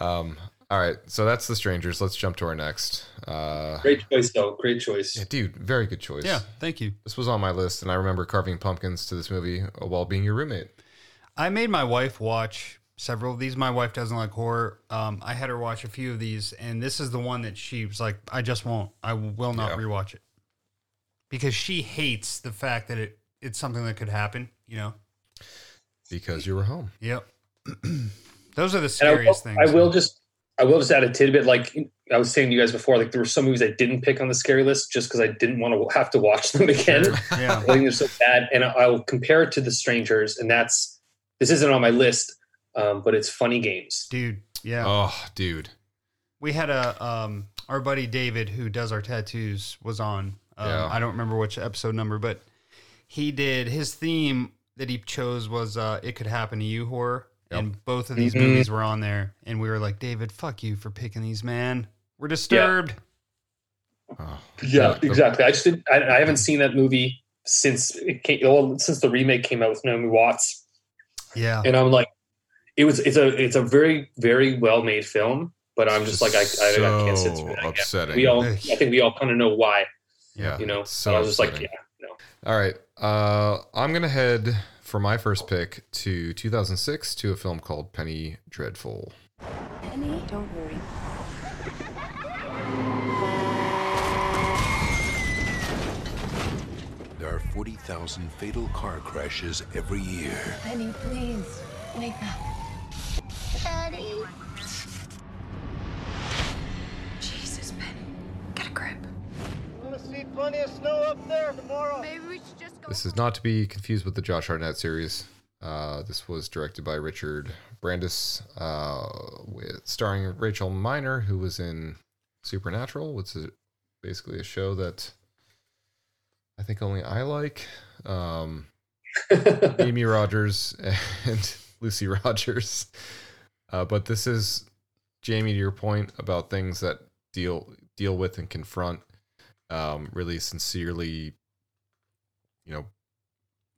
Um, all right, so that's the strangers. Let's jump to our next. Uh, Great choice, though. Great choice. yeah, dude, very good choice. Yeah. Thank you. this was on my list, and I remember carving pumpkins to this movie while being your roommate. I made my wife watch several of these. My wife doesn't like horror. Um, I had her watch a few of these, and this is the one that she was like, "I just won't. I will not Yeah. rewatch it," because she hates the fact that it it's something that could happen. You know. Because you were home. Yep. Those are the And I will, scariest things. I will just I will just add a tidbit. Like I was saying to you guys before, like there were some movies I didn't pick on the scary list just because I didn't want to have to watch them again. Yeah. I think they're so bad, and I will compare it to The Strangers, and that's this isn't on my list, um, but it's Funny Games. Dude. Yeah. Oh, dude. We had a um our buddy David who does our tattoos was on. Um, Yeah. I don't remember which episode number, but he did his theme that he chose was uh it could happen to you horror. Yep. And both of these Mhm. movies were on there and we were like, David, fuck you for picking these, man. We're disturbed. Oh, Yeah, the- the- exactly. I just didn't, I, I haven't seen that movie since it came, well, since the remake came out with Naomi Watts, Yeah. and I'm like, it was it's a it's a very very well made film, but I'm just, like I, I, I can't sit through so that. upsetting. We all I think we all kind of know why, yeah, you know. So so I was just like, upsetting. yeah, no. All right. Uh, I'm going to head for my first pick to 2006 to a film called Penny Dreadful. Penny, don't worry. There are 40,000 fatal car crashes every year. Penny, please, wake up. Daddy. Jesus, Penny, get a grip. This is not to be confused with the Josh Hartnett series. Uh, this was directed by Richard Brandes, uh, with starring Rachel Miner, who was in Supernatural, which is basically a show that I think only I like. Um, Amy Rogers and Lucy Rogers. Uh, but this is Jamie to your point about things that deal deal with and confront um, really sincerely, you know,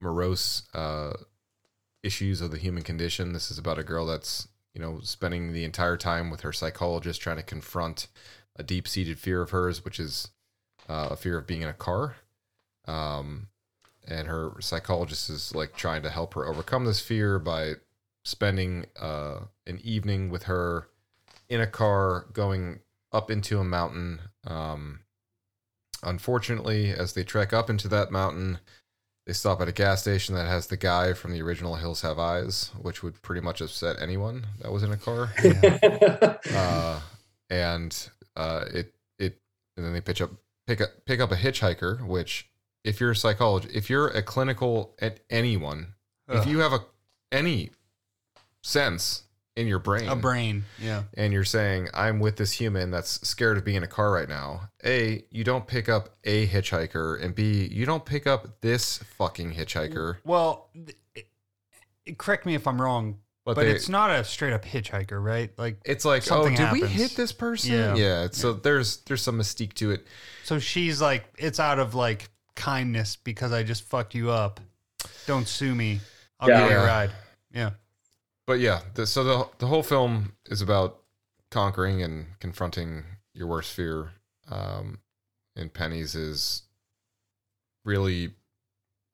morose uh, issues of the human condition. This is about a girl that's you know, spending the entire time with her psychologist trying to confront a deep seated fear of hers, which is uh, a fear of being in a car. Um, and her psychologist is like trying to help her overcome this fear by spending uh, an evening with her in a car going up into a mountain. Um, unfortunately, as they trek up into that mountain, they stop at a gas station that has the guy from the original Hills Have Eyes, which would pretty much upset anyone that was in a car. uh, and uh, it it and then they pitch up pick up pick up a hitchhiker, which if you're a psychologist, if you're a clinical at anyone, if you have a any sense in your brain, A brain. Yeah. and you're saying I'm with this human that's scared of being in a car right now. A, you don't pick up a hitchhiker, and B, you don't pick up this fucking hitchhiker. Well, th- it- it- correct me if I'm wrong, But, but, they, it's not a straight up hitchhiker, right? Like, it's like, oh, did we hit this person? Yeah. Yeah. So there's there's some mystique to it. so she's like, it's out of like kindness because I just fucked you up. Don't sue me. I'll Yeah. give you a ride. Yeah. But yeah, the, so the the whole film is about conquering and confronting your worst fear. Um, and Penny's is really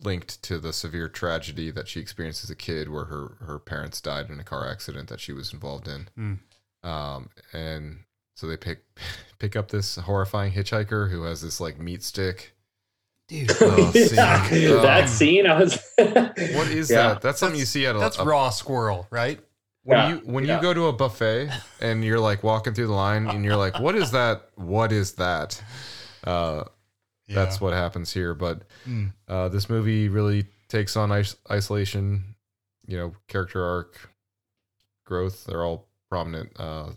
linked to the severe tragedy that she experienced as a kid, where her her parents died in a car accident that she was involved in. Hmm. Um, and so they pick pick up this horrifying hitchhiker who has this like meat stick. Dude, Oh, Yeah, scene. Oh. that scene, I was. What is Yeah. that? That's something you see at a, that's a raw squirrel, right? when Yeah, you when yeah. you go to a buffet and you're like walking through the line and you're like, what is that? What is that? Uh, that's what happens here. But Mm. uh, this movie really takes on is- isolation, you know, character arc, growth. They're all prominent uh,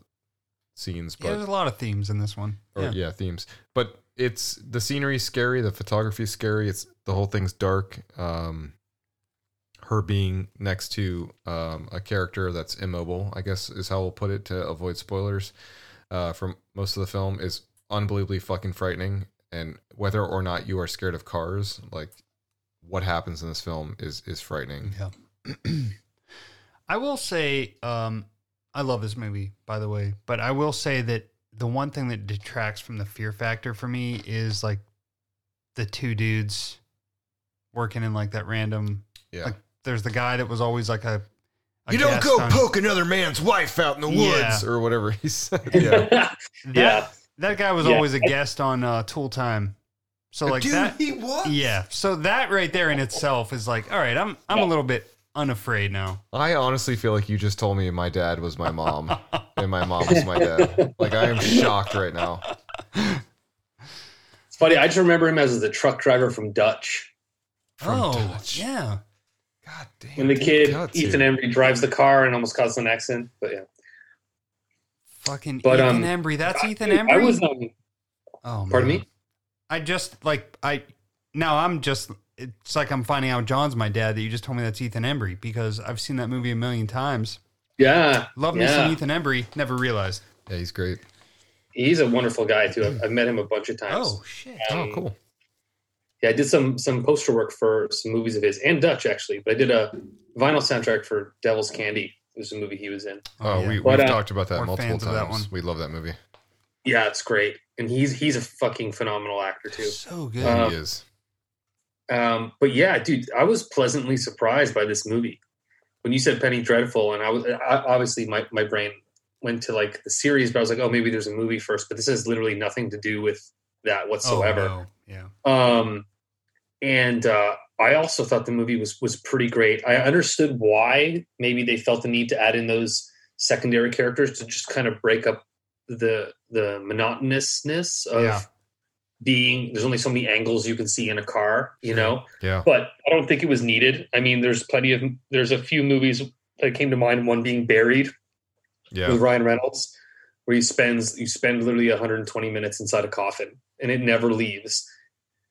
scenes, Yeah, but there's a lot of themes in this one. or, Yeah. yeah. themes. But it's the scenery's scary, the photography's scary. It's the whole thing's dark. Um, her being next to um, a character that's immobile, I guess is how we'll put it to avoid spoilers uh, from most of the film, is unbelievably fucking frightening. And whether or not you are scared of cars, like what happens in this film is is frightening. Yeah. I will say, um, I love this movie, by the way, but I will say that the one thing that detracts from the fear factor for me is like the two dudes working in like that random. Yeah. Like, there's the guy that was always like a. a you don't go on- poke another man's wife out in the Yeah. woods or whatever he said. Yeah. That, Yeah. That guy was Yeah. always a guest on uh, Tool Time. So like Dude, that. he was. Yeah. So that right there in itself is like, all right, I'm I'm a little bit unafraid now. I honestly feel like you just told me my dad was my mom and my mom was my dad. Like I am shocked right now. It's funny. I just remember him as the truck driver from Dutch. From oh, Dutch. yeah. God damn. When the kid cuts Ethan. Embry drives the car and almost causes an accident. But yeah, Fucking But, Ethan um, Embry. That's Ethan Embry. I was um, oh, pardon man. me. I just like I now I'm just it's like I'm finding out John's my dad that you just told me that's Ethan Embry because I've seen that movie a million times. Yeah, Love me some Ethan Embry. Never realized. Yeah, he's great. He's a wonderful guy too. I've, I've met him a bunch of times. Oh shit. Oh, Um, cool. Yeah, I did some some poster work for some movies of his and Dutch actually, but I did a vinyl soundtrack for Devil's Candy. It was a movie he was in. Oh, yeah. we, we've uh, talked about that multiple fans of that times. one. We love that movie. Yeah, it's great, and he's he's a fucking phenomenal actor too. so good. Yeah, Uh, he is. Um, but yeah, dude, I was pleasantly surprised by this movie. When you said Penny Dreadful, and I was I, obviously my, my brain went to like the series, but I was like, oh, maybe there's a movie first. But this has literally nothing to do with that oh, whatsoever. no. Yeah. Um, and uh, I also thought the movie was was pretty great. I understood why maybe they felt the need to add in those secondary characters to just kind of break up the the monotonousness of Yeah. Being. There's only so many angles you can see in a car, you know. Yeah. But I don't think it was needed. I mean, there's plenty of there's a few movies that came to mind. One being Buried Yeah. with Ryan Reynolds, where he spends you spend literally 120 minutes inside a coffin and it never leaves,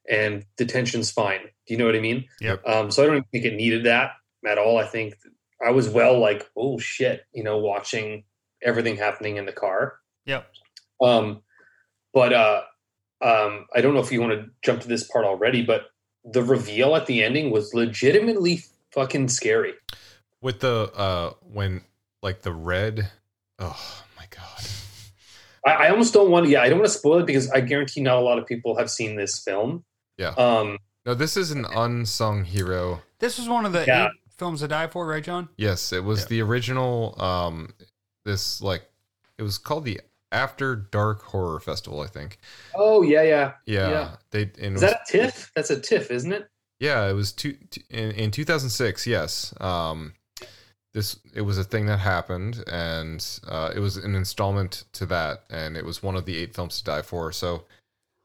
and the tension's fine. Do you know what I mean? Yep. Um, so I don't think it needed that at all. I think I was well like, oh shit, you know, watching everything happening in the car. yeah Um, but uh, um, I don't know if you want to jump to this part already, but the reveal at the ending was legitimately fucking scary. With the uh when like the red. Oh my god. I, I almost don't want to. Yeah, I don't want to spoil it because I guarantee not a lot of people have seen this film. Yeah. Um. No, this is an unsung hero. This was one of the Yeah. eight films to die for, right, John? Yes, it was Yeah. the original. Um, this like it was called the After Dark Horror Festival, I think. Oh yeah, yeah. Yeah, Yeah. they and Is was, that a TIFF? That's a TIFF, isn't it? yeah, it was two t- in, in 2006. Yes, um, this it was a thing that happened, and uh, it was an installment to that, and it was one of the eight films to die for. So,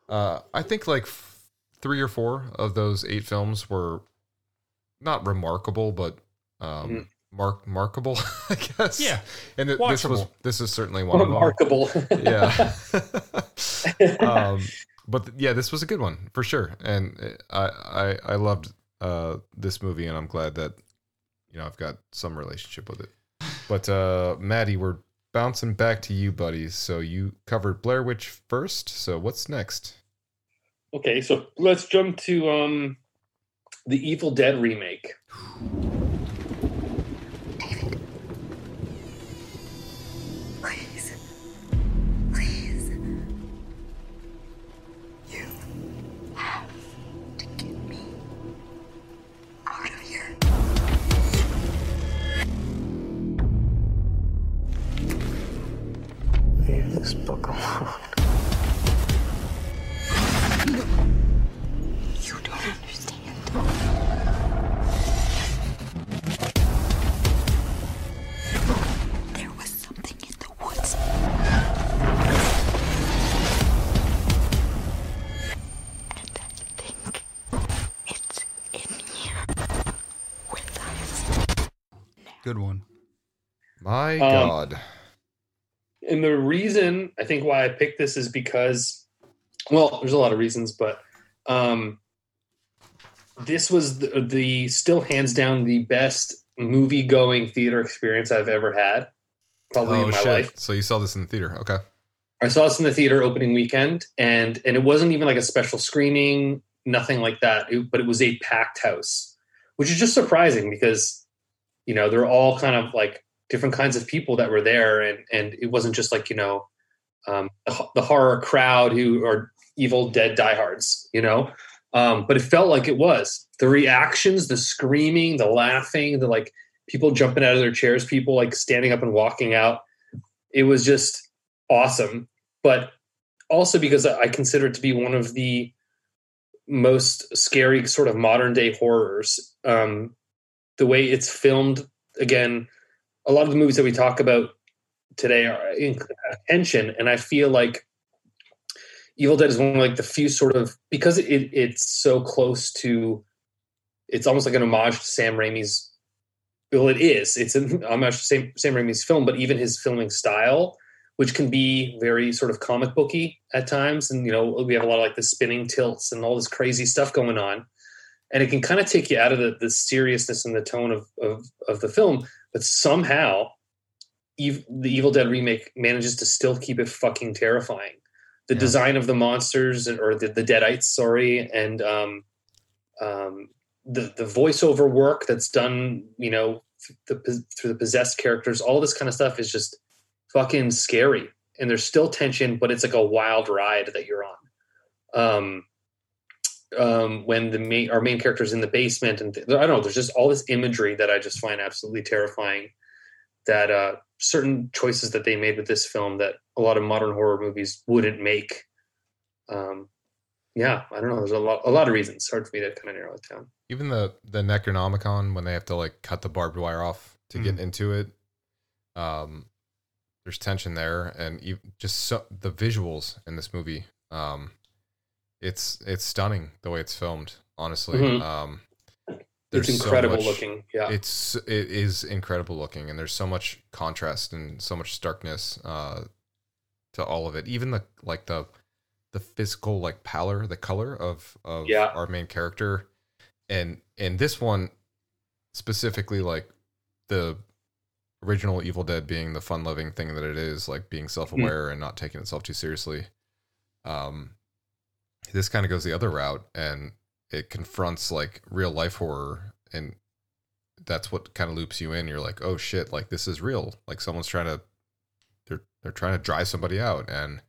uh, I think like f- three or four of those eight films were not remarkable, but um, Mhm. Mark markable, I guess. Yeah, and it, this was this is certainly one of them. Remarkable. Yeah. um, but th- yeah, this was a good one for sure, and uh, I I I loved uh this movie, and I'm glad that you know I've got some relationship with it. But uh Maddie, we're bouncing back to you, buddies. So you covered Blair Witch first. So what's next? okay, so let's jump to um, the Evil Dead remake. And the reason I think why I picked this is because, well, there's a lot of reasons, but um, this was the, the still hands down the best movie going theater experience I've ever had, probably in Oh my shit! life. So you saw this in the theater? Okay. I saw this in the theater opening weekend, and and it wasn't even like a special screening, nothing like that. It- but it was a packed house, which is just surprising because you know they're all kind of like different kinds of people that were there, and and it wasn't just like you know um, the, the horror crowd who are Evil Dead diehards, you know. Um, but it felt like it was the reactions, the screaming, the laughing, the like people jumping out of their chairs, people like standing up and walking out. It was just awesome but also because I consider it to be one of the most scary sort of modern day horrors. Um, the way it's filmed, again, a lot of the movies that we talk about today are in tension, and I feel like Evil Dead is one of like the few sort of because it, it's so close to. It's almost like an homage to Sam Raimi's. Well, it is. It's an homage to Sam, Sam Raimi's film, but even his filming style which can be very sort of comic booky at times. And, you know, we have a lot of like the spinning tilts and all this crazy stuff going on. And it can kind of take you out of the, the seriousness and the tone of, of, of the film. But somehow, Ev- the Evil Dead remake manages to still keep it fucking terrifying. The Yeah. design of the monsters or the, the Deadites, sorry, and um, um, the the voiceover work that's done, you know, th- the, through the possessed characters, all this kind of stuff is just fucking scary and there's still tension but it's like a wild ride that you're on um um when the main our main character's in the basement and th- i don't know there's just all this imagery that i just find absolutely terrifying that uh certain choices that they made with this film that a lot of modern horror movies wouldn't make um yeah i don't know there's a lot a lot of reasons hard for me to kind of narrow it down Even the the Necronomicon when they have to like cut the barbed wire off to get into it. Um, there's tension there, and you, just so, the visuals in this movie. Um, it's it's stunning the way it's filmed. Honestly, Mhm. um, it's there's so incredible much- looking yeah It's it is incredible looking, and there's so much contrast and so much starkness uh, to all of it. Even the like the the physical like pallor, the color of of Yeah. our main character, and and this one specifically, like the original Evil Dead being the fun loving thing that it is, like being self aware and not taking itself too seriously. Um, this kind of goes the other route, and it confronts like real life horror and that's what kind of loops you in. You're like, oh shit, like this is real. Like someone's trying to, they're they're trying to drive somebody out, and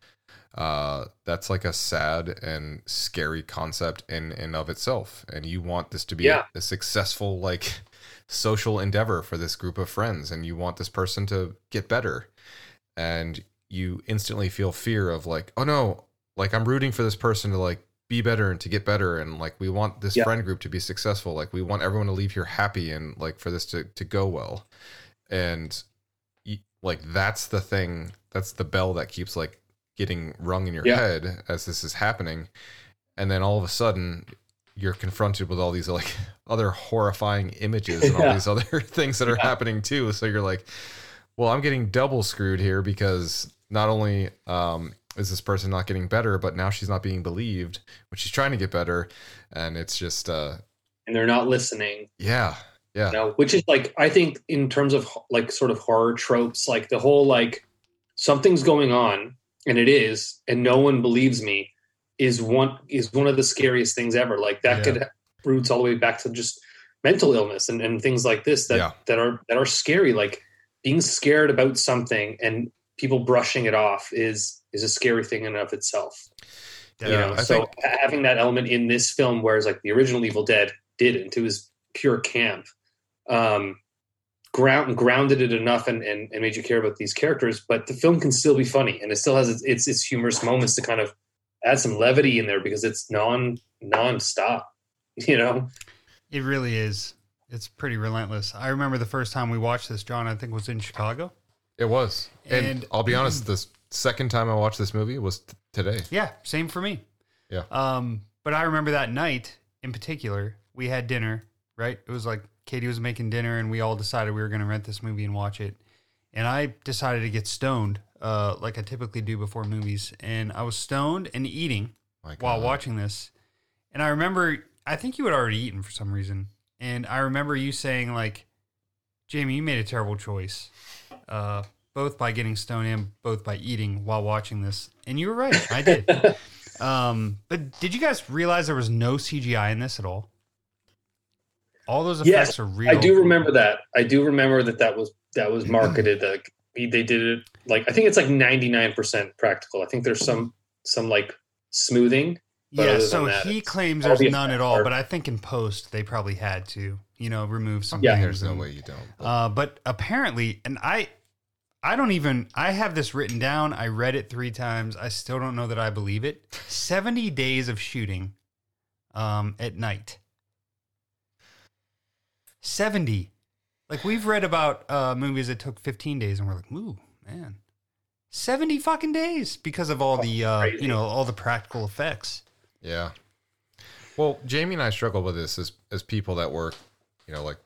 uh, that's like a sad and scary concept in and of itself. And you want this to be Yeah. a, a successful like social endeavor for this group of friends, and you want this person to get better, and you instantly feel fear of like, oh no, like I'm rooting for this person to like be better and to get better and like we want this Yeah. friend group to be successful like we want everyone to leave here happy and like for this to to go well and like that's the thing that's the bell that keeps like getting rung in your Yeah. head as this is happening and then all of a sudden you're confronted with all these like other horrifying images and all Yeah. these other things that are happening too so you're like well i'm getting double screwed here because not only um is this person not getting better but now she's not being believed when she's trying to get better and it's just uh and they're not listening. yeah yeah you know which is like i think in terms of like sort of horror tropes like the whole like something's going on and it is and no one believes me is one is one of the scariest things ever like that Yeah. could roots all the way back to just mental illness and, and things like this that Yeah. that are that are scary like being scared about something and people brushing it off is is a scary thing in and of itself you Yeah, know I so think- having that element in this film whereas like the original evil dead didn't it was pure camp um ground grounded it enough and, and and made you care about these characters but the film can still be funny and it still has its its, its humorous moments to kind of add some levity in there because it's non non-stop you know It really is. It's pretty relentless. I remember the first time we watched this, John, I think was in Chicago. it was and, And- i'll be honest the second time i watched this movie was t- today Yeah, same for me. Yeah. Um, but I remember that night in particular, we had dinner, right? It was like Katie was making dinner and we all decided we were going to rent this movie and watch it. And I decided to get stoned, uh, like I typically do before movies. And I was stoned and eating while watching this. And I remember, I think you had already eaten for some reason. And I remember you saying, like, Jamie, you made a terrible choice, uh, both by getting stoned and both by eating while watching this. And you were right. I did. um, but did you guys realize there was no CGI in this at all? All those effects Yes, are real. i do remember that i do remember that that was that was marketed like they did it like i think it's like 99% practical i think there's some some like smoothing Yeah, so that, he claims there's none at all, are- but I think in post they probably had to, you know, remove some Yeah. things. there's no way you don't but- Uh, but apparently, and I, I don't even. I have this written down. I read it three times. I still don't know that I believe it. Seventy days of shooting, um, at night. Seventy. Like we've read about uh, movies that took fifteen days, and we're like, ooh, man, seventy fucking days because of all the, uh, you know, all the practical effects. Yeah. Well, Jamie and I struggle with this as as people that work, you know, like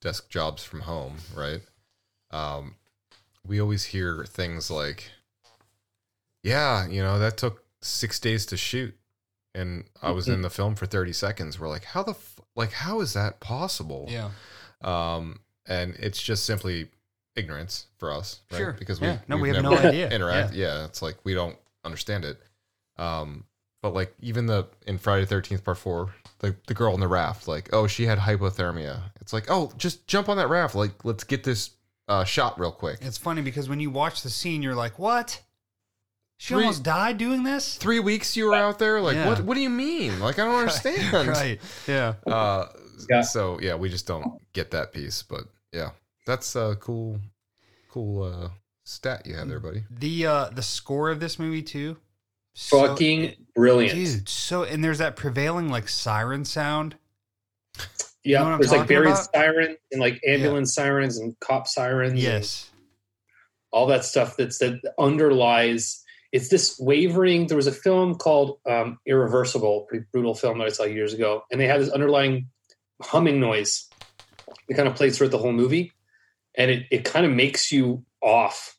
desk jobs from home, right? Um, we always hear things like, "Yeah, you know, that took six days to shoot, and I was in the film for thirty seconds." We're like, "How the f- like how is that possible?" Yeah. Um, and it's just simply ignorance for us, right? Sure. Because Yeah. we No, we never no idea. Interact. Yeah. it's like we don't understand it. Um, but like even the in Friday Thirteenth Part Four, the the girl on the raft, like oh she had hypothermia. It's like oh just jump on that raft, like let's get this uh, shot real quick. It's funny because when you watch the scene, you're like, what? She Three- almost died doing this? Three weeks you were out there, like Yeah. what? What do you mean? Like I don't understand. right. Yeah. Uh, Yeah. so yeah, we just don't get that piece. But yeah, that's a cool, cool uh, stat you have there, buddy. The uh the score of this movie too. so- fucking brilliant dude. So and there's that prevailing like siren sound. Yeah know what I'm there's like buried about? sirens and like ambulance sirens and cop sirens Yes. all that stuff that's that underlies it's this wavering there was a film called um, irreversible pretty brutal film that i saw years ago and they had this underlying humming noise it kind of plays throughout the whole movie and it, it kind of makes you off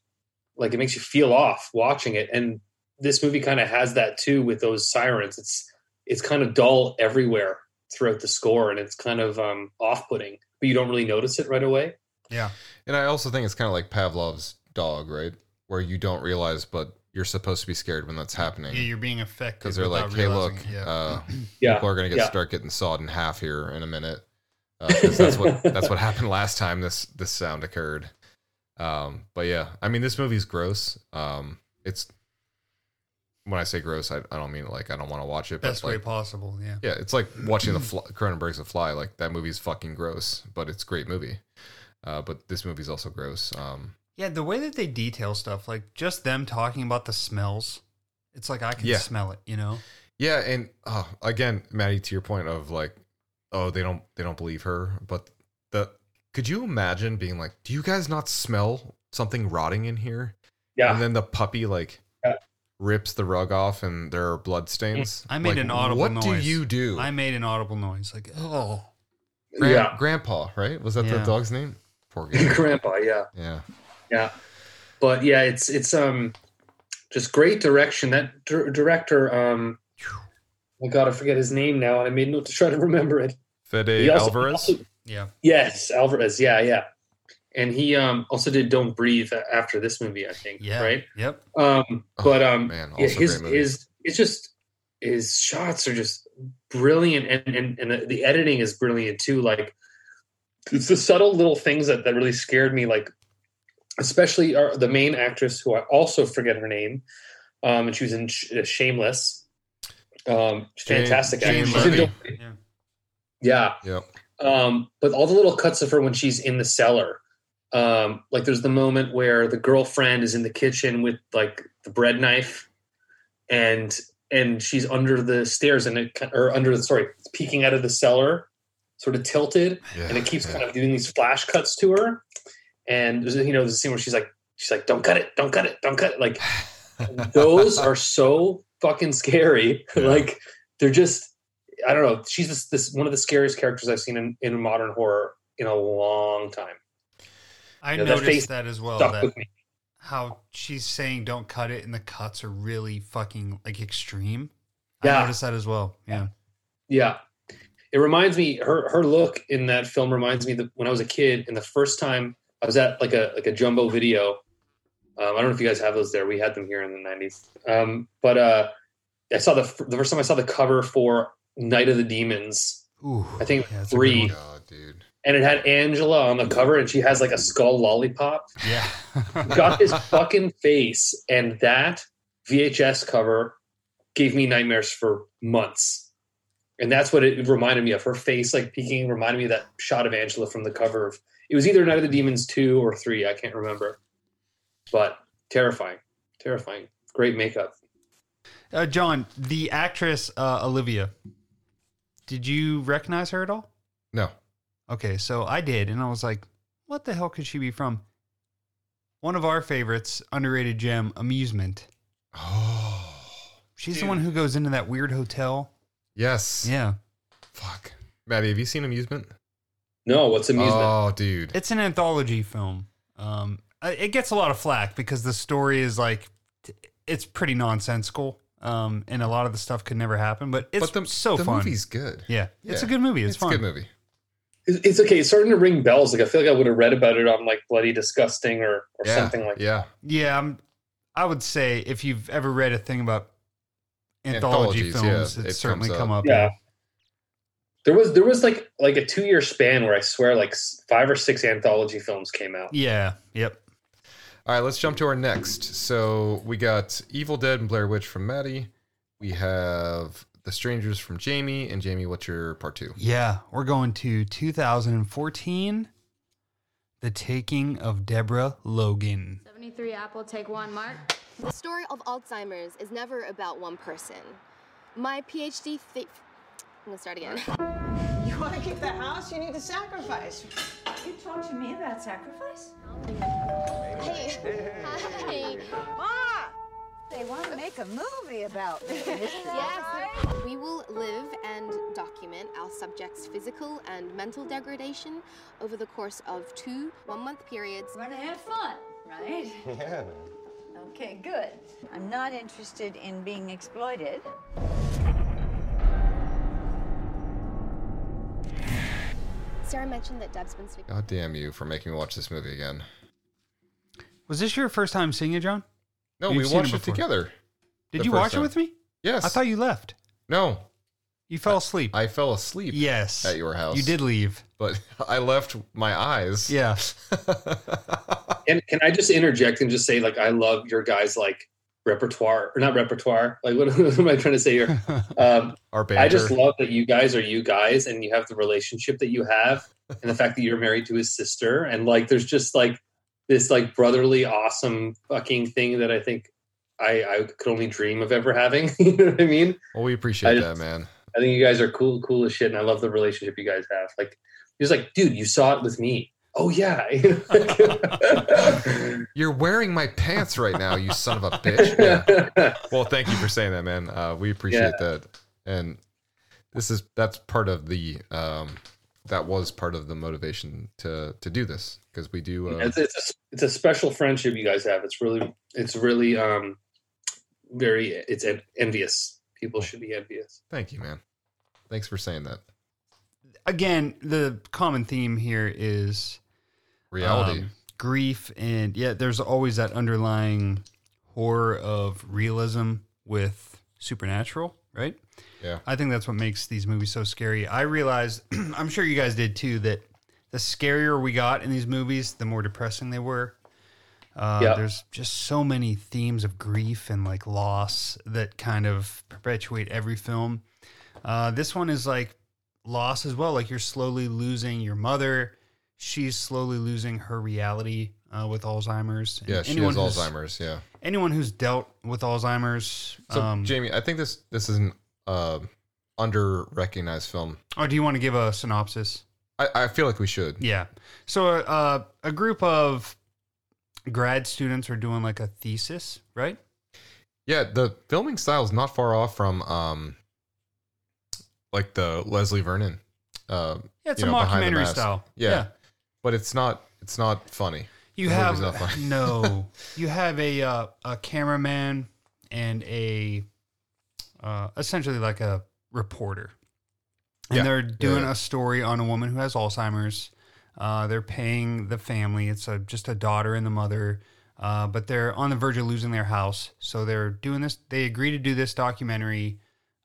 like it makes you feel off watching it and this movie kind of has that too with those sirens it's it's kind of dull everywhere throughout the score and it's kind of um, off-putting but you don't really notice it right away Yeah. And I also think it's kind of like Pavlov's dog, right? Where you don't realize, but you're supposed to be scared when that's happening. Yeah, you're being affected. because they're like, without hey, look, it. yeah. uh, yeah people are gonna get yeah. start getting sawed in half here in a minute. Uh, 'cause that's what that's what happened last time this this sound occurred. Um, but yeah, I mean, this movie's gross. Um, it's when I say gross, I, I don't mean like I don't want to watch it. Best but way like, possible. Yeah. yeah, it's like watching the fly, Cronenberg's The Fly. Like that movie's fucking gross, but it's a great movie. Uh, but this movie's also gross. Um, Yeah, the way that they detail stuff, like just them talking about the smells, it's like I can Yeah. smell it, you know? Yeah, and oh, again, Maddie, to your point of like, oh, they don't they don't believe her, but the could you imagine being like, do you guys not smell something rotting in here? Yeah. And then the puppy like Yeah. Rips the rug off, and there are blood stains. I made Like, an audible What noise. What do you do? I made an audible noise, like, oh. Gran- yeah. Grandpa, right? Was that the dog's name? Poor guy. Grandpa, yeah. yeah. Yeah. But yeah, it's it's um just great direction. That dir- director, um I gotta forget his name now, and I made note to try to remember it. Fede He also- Alvarez. also- Yeah. yes, Alvarez. Yeah, yeah. And he um also did Don't Breathe after this movie, I think. Yeah. Right. Yep. Um, but um, man, yeah, his his it's just his shots are just brilliant, and and and the, the editing is brilliant too. Like it's the subtle little things that that really scared me. Like especially our, the main actress, who I also forget her name, um, and she was in Sh- uh, Shameless. Um, she's Jane- fantastic. Jane actress. She's in Levy. Don't Breathe. Yeah. Yeah, Yep. um, but all the little cuts of her when she's in the cellar. Um, like there's the moment where the girlfriend is in the kitchen with like the bread knife, and and she's under the stairs and it or under the sorry peeking out of the cellar, sort of tilted, Yeah. and it keeps yeah. kind of doing these flash cuts to her. And there's you know there's a scene where she's like she's like don't cut it, don't cut it, don't cut it. Like those are so fucking scary. Yeah. like they're just I don't know. She's this, this one of the scariest characters I've seen in, in modern horror in a long time. I noticed that as well. That how she's saying don't cut it and the cuts are really fucking like extreme. Yeah. I noticed that as well. Yeah. Yeah. It reminds me her her look in that film reminds me that when I was a kid and the first time I was at like a like a jumbo video. Um, I don't know if you guys have those there. We had them here in the nineties. Um, but uh, I saw the the first time I saw the cover for Night of the Demons, Ooh. I think yeah, that's a good three. One. God, dude. and it had Angela on the cover, and she has like a skull lollipop. Yeah. Got his fucking face, and that VHS cover gave me nightmares for months. And that's what it reminded me of. Her face, like peeking, reminded me of that shot of Angela from the cover of. It was either Night of the Demons two or three. I can't remember, but terrifying, terrifying. Great makeup. Uh, John, the actress uh, Olivia, did you recognize her at all? No. Okay, so I did, and I was like, what the hell could she be from? One of our favorites, underrated gem, Amusement. Oh. She's the Dude. one who goes into that weird hotel. Yes. Yeah. Fuck. Maddie, have you seen Amusement? No, what's amusement? Oh, dude. It's an anthology film. Um, it gets a lot of flack because the story is like, it's pretty nonsensical. Um, and a lot of the stuff could never happen, but it's but the, so the fun. movie's good. yeah, it's a good movie. It's, It's, fun. a good movie. It's, it's okay. It's starting to ring bells. Like I feel like I would have read about it on like Bloody Disgusting or or Yeah. something like. yeah. Yeah, I'm, I would say if you've ever read a thing about anthology films, yeah, it's it certainly comes come up. up. Yeah. There was there was like like a two year span where I swear like five or six anthology films came out. Yeah. Yep. All right, let's jump to our next. So we got Evil Dead and Blair Witch from Maddie. We have The Strangers from Jamie. And Jamie, what's your part two? Yeah, we're going to 2014. The Taking of Deborah Logan. 73 Apple, take one, Mark. The story of Alzheimer's is never about one person. My PhD. Thi- I'm gonna start again. You want to keep the house? You need to sacrifice. You talk to me about sacrifice? Hey, hi. Ma! They want to make a movie about me. Yes, we will live and document our subjects' physical and mental degradation over the course of two one-month periods. Want to have fun, right? Yeah. Okay, good. I'm not interested in being exploited. Sarah mentioned that Deb's been speaking. God damn you for making me watch this movie again. Was this your first time seeing it, John? No, You've we seen it watched it, together. Did you watch time. it with me? Yes. I thought you left. No. You fell asleep. I fell asleep. yes. at your house. You did leave. but I left my eyes. Yeah. And can I just interject and just say, like, I love your guys' like repertoire or not repertoire. Like, what, what am I trying to say here? Um, Our banter. I just love that you guys are you guys and you have the relationship that you have and the fact that you're married to his sister and like there's just like this like brotherly awesome fucking thing that I think I, I could only dream of ever having. you know what I mean? well, we appreciate that, man. I think you guys are cool, cool as shit, and I love the relationship you guys have. Like he's like, dude, you saw it with me. Oh yeah. You're wearing my pants right now, you son of a bitch. Yeah. Well, thank you for saying that, man. Uh, we appreciate Yeah. that. And this is that's part of the um, that was part of the motivation to to do this because we do. Uh, it's, it's a it's a special friendship you guys have. It's really it's really um very it's en- envious. People should be envious. thank you, man. Thanks for saying that. Again, the common theme here is Reality. um, grief, and yeah, there's always that underlying horror of realism with supernatural, right? Yeah. I think that's what makes these movies so scary. I realized, I'm sure you guys did too, that the scarier we got in these movies, the more depressing they were. Uh, Yeah. There's just so many themes of grief and like loss that kind of perpetuate every film. Uh, this one is like loss as well. Like you're slowly losing your mother. She's slowly losing her reality uh, with Alzheimer's. And yeah, she anyone has Alzheimer's. Yeah. Anyone who's dealt with Alzheimer's. So, um, Jamie, I think this this is an uh, under recognized film. oh, do you want to give a synopsis? I, I feel like we should. Yeah. So uh, a group of grad students are doing like a thesis, right? Yeah, the filming style is not far off from um, like the Leslie Vernon. Uh, Yeah, it's a know, mockumentary style. Yeah. Yeah. but it's not it's not funny. You The have funny. no. You have a uh, a cameraman and a uh, essentially like a reporter, and Yeah. they're doing Yeah. a story on a woman who has Alzheimer's. Uh, they're paying the family. It's a, just a daughter and the mother, uh, but they're on the verge of losing their house. So they're doing this. They agree to do this documentary,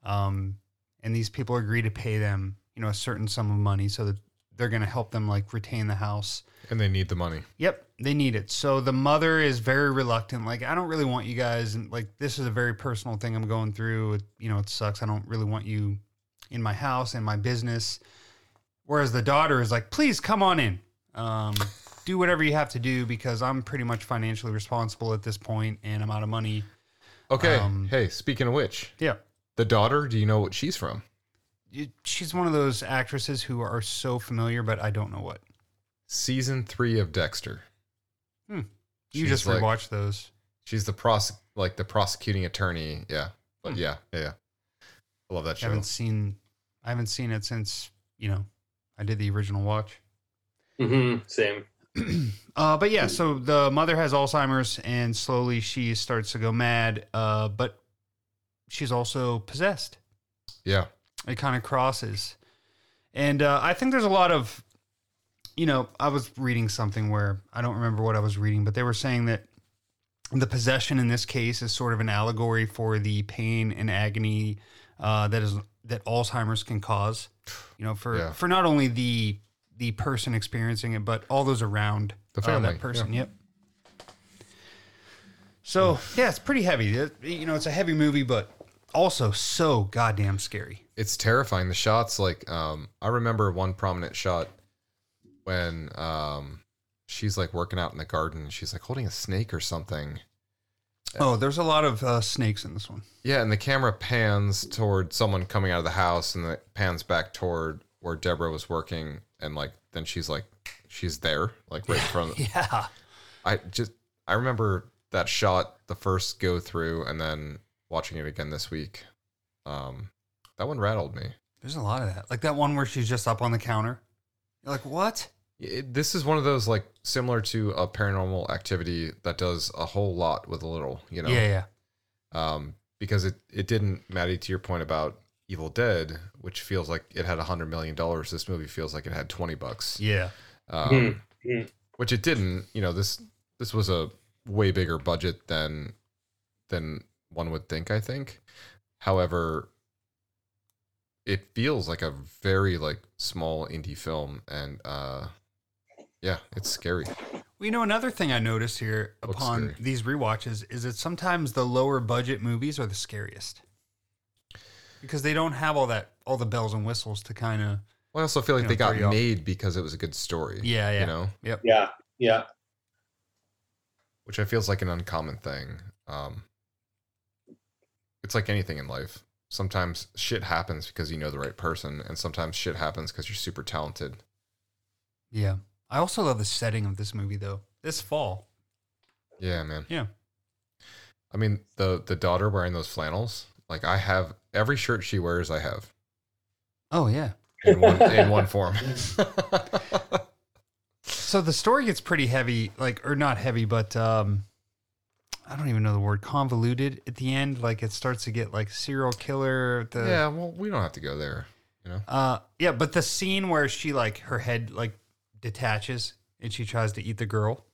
um, and these people agree to pay them, you know, a certain sum of money so that they're going to help them like retain the house. and they need the money. Yep, they need it. So the mother is very reluctant. Like, I don't really want you guys. And like, this is a very personal thing I'm going through. It, you know, it sucks. I don't really want you in my house and my business. Whereas the daughter is like, please come on in. Um, do whatever you have to do because I'm pretty much financially responsible at this point and I'm out of money. Okay. Um, hey, speaking of which, Yeah. the daughter. Do you know what she's from? She's one of those actresses who are so familiar, but I don't know what. Season three of Dexter. You She's just like- rewatched those. She's the pros like the prosecuting attorney. Yeah, but Hmm. yeah, yeah, yeah. I love that I show. haven't seen I haven't seen it since, you know, I did the original watch. hmm Same. Uh, but yeah, so the mother has Alzheimer's, and slowly she starts to go mad. Uh, but she's also possessed. Yeah, It kind of crosses, and uh, I think there's a lot of, you know, I was reading something where I don't remember what I was reading, but they were saying that the possession in this case is sort of an allegory for the pain and agony uh, that is that Alzheimer's can cause. You know, for Yeah. for not only the the person experiencing it, but all those around The uh, family, that person. yeah. Yep. So yeah, it's pretty heavy. It- you know, it's a heavy movie, but also so goddamn scary. it's terrifying. The shots, like, um, I remember one prominent shot when um, she's like working out in the garden. She's like holding a snake or something. Oh, there's a lot of uh, snakes in this one. Yeah, and the camera pans toward someone coming out of the house, and it pans back toward where Deborah was working, and like then she's like, she's there, like right in front of. Yeah. I just I remember that shot the first go through, and then watching it again this week. Um, that one rattled me. There's a lot of that. Like that one where she's just up on the counter. You're like, what? It, this is one of those like similar to a paranormal activity that does a whole lot with a little, you know. Yeah, yeah. Um, because it it didn't, Maddie, to your point about Evil Dead, which feels like it had a hundred million dollars. This movie feels like it had twenty bucks. Yeah. Um, Mhm. which it didn't. You know this this was a way bigger budget than than one would think. I think. However, it feels like a very like small indie film, and uh, yeah, it's scary. Well, you know, another thing I noticed here Looks upon scary. these rewatches is that sometimes the lower budget movies are the scariest because they don't have all that all the bells and whistles to kind of. Well, I also feel like You they know, got throw you off. made because it was a good story. Yeah, yeah. You know, Yep. Yeah, yeah. which I feels like an uncommon thing. Um, it's like anything in life. Sometimes shit happens because you know the right person, and sometimes shit happens because you're super talented. Yeah. I also love the setting of this movie though. This fall. Yeah, man. Yeah. I mean, the the daughter wearing those flannels, like I have every shirt she wears, I have Oh yeah. in one in one form. So the story gets pretty heavy, like or not heavy, but um I don't even know the word convoluted at the end. Like it starts to get like serial killer. The yeah, well, we don't have to go there. You know, Uh, yeah, but the scene where she like her head like detaches and she tries to eat the girl.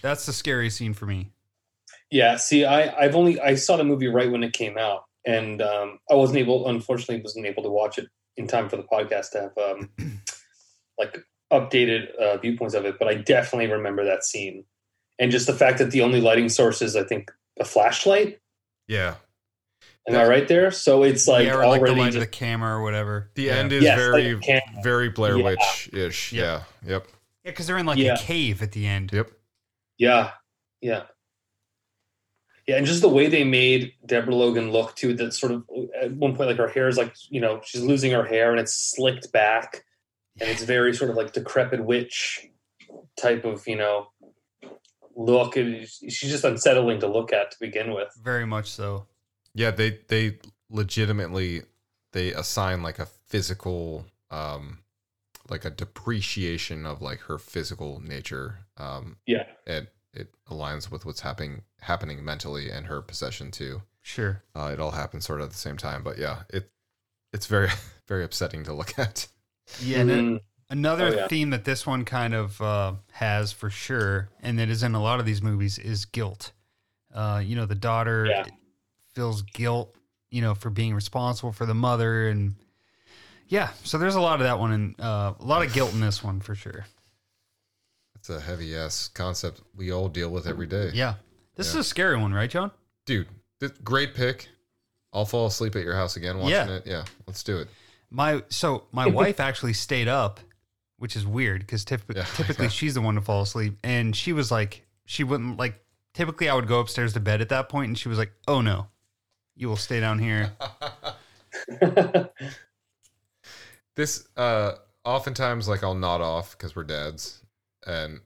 That's the scariest scene for me. Yeah, see, I I've only I saw the movie right when it came out, and um, I wasn't able, unfortunately, wasn't able to watch it in time for the podcast to have um, like updated uh, viewpoints of it. But I definitely remember that scene, and just the fact that the only lighting source is, I think, a flashlight. yeah. Am I right there? So it's like yeah, or like the already light of just- the camera or whatever. The yeah. end is Yes, very like very Blair Yeah. Witch ish. Yep. Yeah. Yep. Yeah, because they're in like Yeah. a cave at the end. Yep. Yeah, yeah, yeah, and just the way they made Deborah Logan look too. That sort of at one point, like her hair is like you know she's losing her hair and it's slicked back, and it's very sort of like decrepit witch type of you know look. And she's just unsettling to look at to begin with. Very much so. Yeah, they they legitimately they assign like a physical um like a depreciation of like her physical nature. Um Yeah, and it aligns with what's happening happening mentally and her possession too. Sure. Uh, it all happens sort of at the same time, but yeah, it it's very very upsetting to look at. Yeah. and then Mhm. Another Oh, yeah. theme that this one kind of uh, has for sure, and that is in a lot of these movies, is guilt. Uh, you know, the daughter Yeah. feels guilt, you know, for being responsible for the mother, and yeah. So there's a lot of that one, and uh, a lot of guilt in this one for sure. It's a heavy ass concept we all deal with every day. Yeah, this Yeah. is a scary one, right, John? Dude, th- great pick. I'll fall asleep at your house again watching Yeah. it. Yeah, let's do it. My so my wife actually stayed up, which is weird because Yeah, typically yeah. she's the one to fall asleep, and she was like, she wouldn't like. Typically, I would go upstairs to bed at that point, and she was like, "Oh no, you will stay down here." this uh oftentimes like I'll nod off because we're dads, and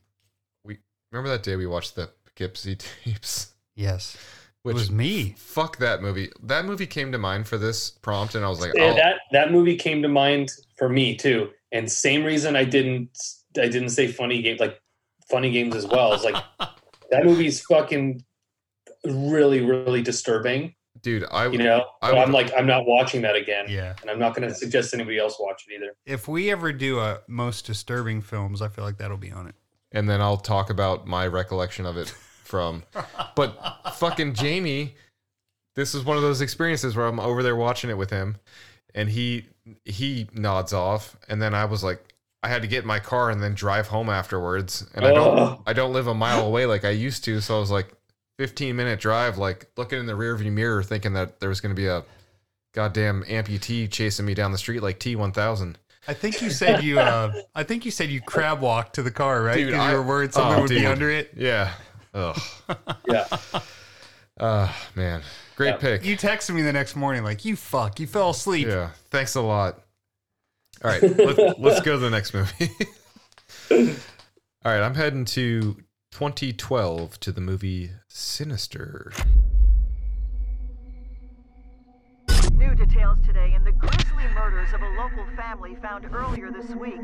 we remember that day we watched the Poughkeepsie tapes. Yes, Which it was me. fuck that movie. That movie came to mind for this prompt, and I was like, Yeah, oh, that that movie came to mind for me too, and same reason I didn't I didn't say funny games like funny games as well. It's like that movie's fucking really really disturbing. dude, I You know, I but I'm like I'm not watching that again, Yeah. and I'm not going to suggest anybody else watch it either. If we ever do a most disturbing films, I feel like that'll be on it. and then I'll talk about my recollection of it from. But fucking Jamie, this is one of those experiences where I'm over there watching it with him, and he he nods off, and then I was like, I had to get in my car and then drive home afterwards, and I don't I don't live a mile away like I used to, so I was like, 15 minute drive, like looking in the rearview mirror, thinking that there was going to be a goddamn amputee chasing me down the street like T1000. I think you said you. Uh, I think you said you crab walked to the car, right? Dude, Because I- you were worried something oh, would be under it. Yeah. Ugh. Yeah, Uh, man. Great Yeah. pick. You texted me the next morning like, "You fuck, you fell asleep." Yeah. Thanks a lot. All right. Let's, let's go to the next movie. All right. I'm heading to 2012 to the movie Sinister. New details today in the grisly murders of a local family found earlier this week.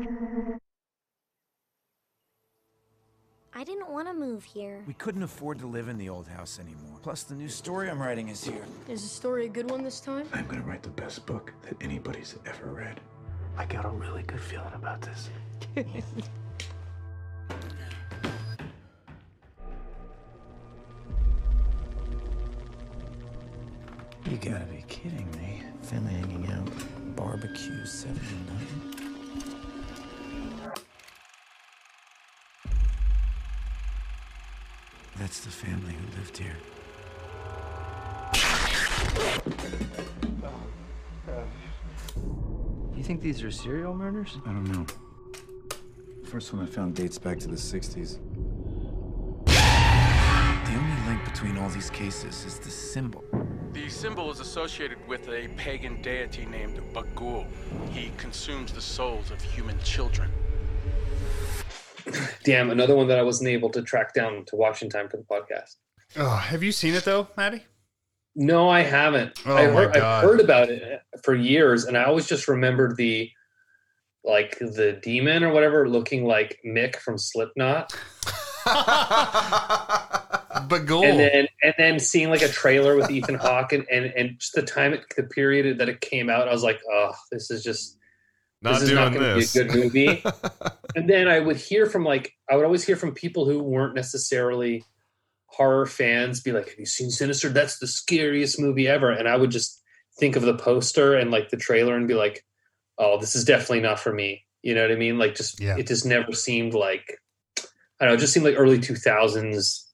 I didn't want to move here. We couldn't afford to live in the old house anymore. Plus, the new story I'm writing is here. Is the story a good one this time? I'm gonna write the best book that anybody's ever read. I got a really good feeling about this. You gotta be kidding me. Family hanging out. Barbecue 79. That's the family who lived here. You think these are serial murders? I don't know. The First one I found dates back to the 60s. The only link between all these cases is the symbol. The symbol is associated with a pagan deity named Bughuul. He consumes the souls of human children. Damn, another one that I wasn't able to track down to watch in time for the podcast. Oh, have you seen it though, Maddie? No, I haven't. Oh I heard, I've heard about it for years, and I always just remembered the like the demon or whatever looking like Mick from Slipknot. Bughuul. And then and then seeing like a trailer with Ethan Hawke and, and and just the time it, the period that it came out, I was like, oh, this is just Not this is not going to be a good movie. and then I would hear from like I would always hear from people who weren't necessarily horror fans be like, "Have you seen Sinister? That's the scariest movie ever." And I would just think of the poster and like the trailer and be like, "Oh, this is definitely not for me." You know what I mean? Like just Yeah. it just never seemed like I don't know, it just seemed like early 2000s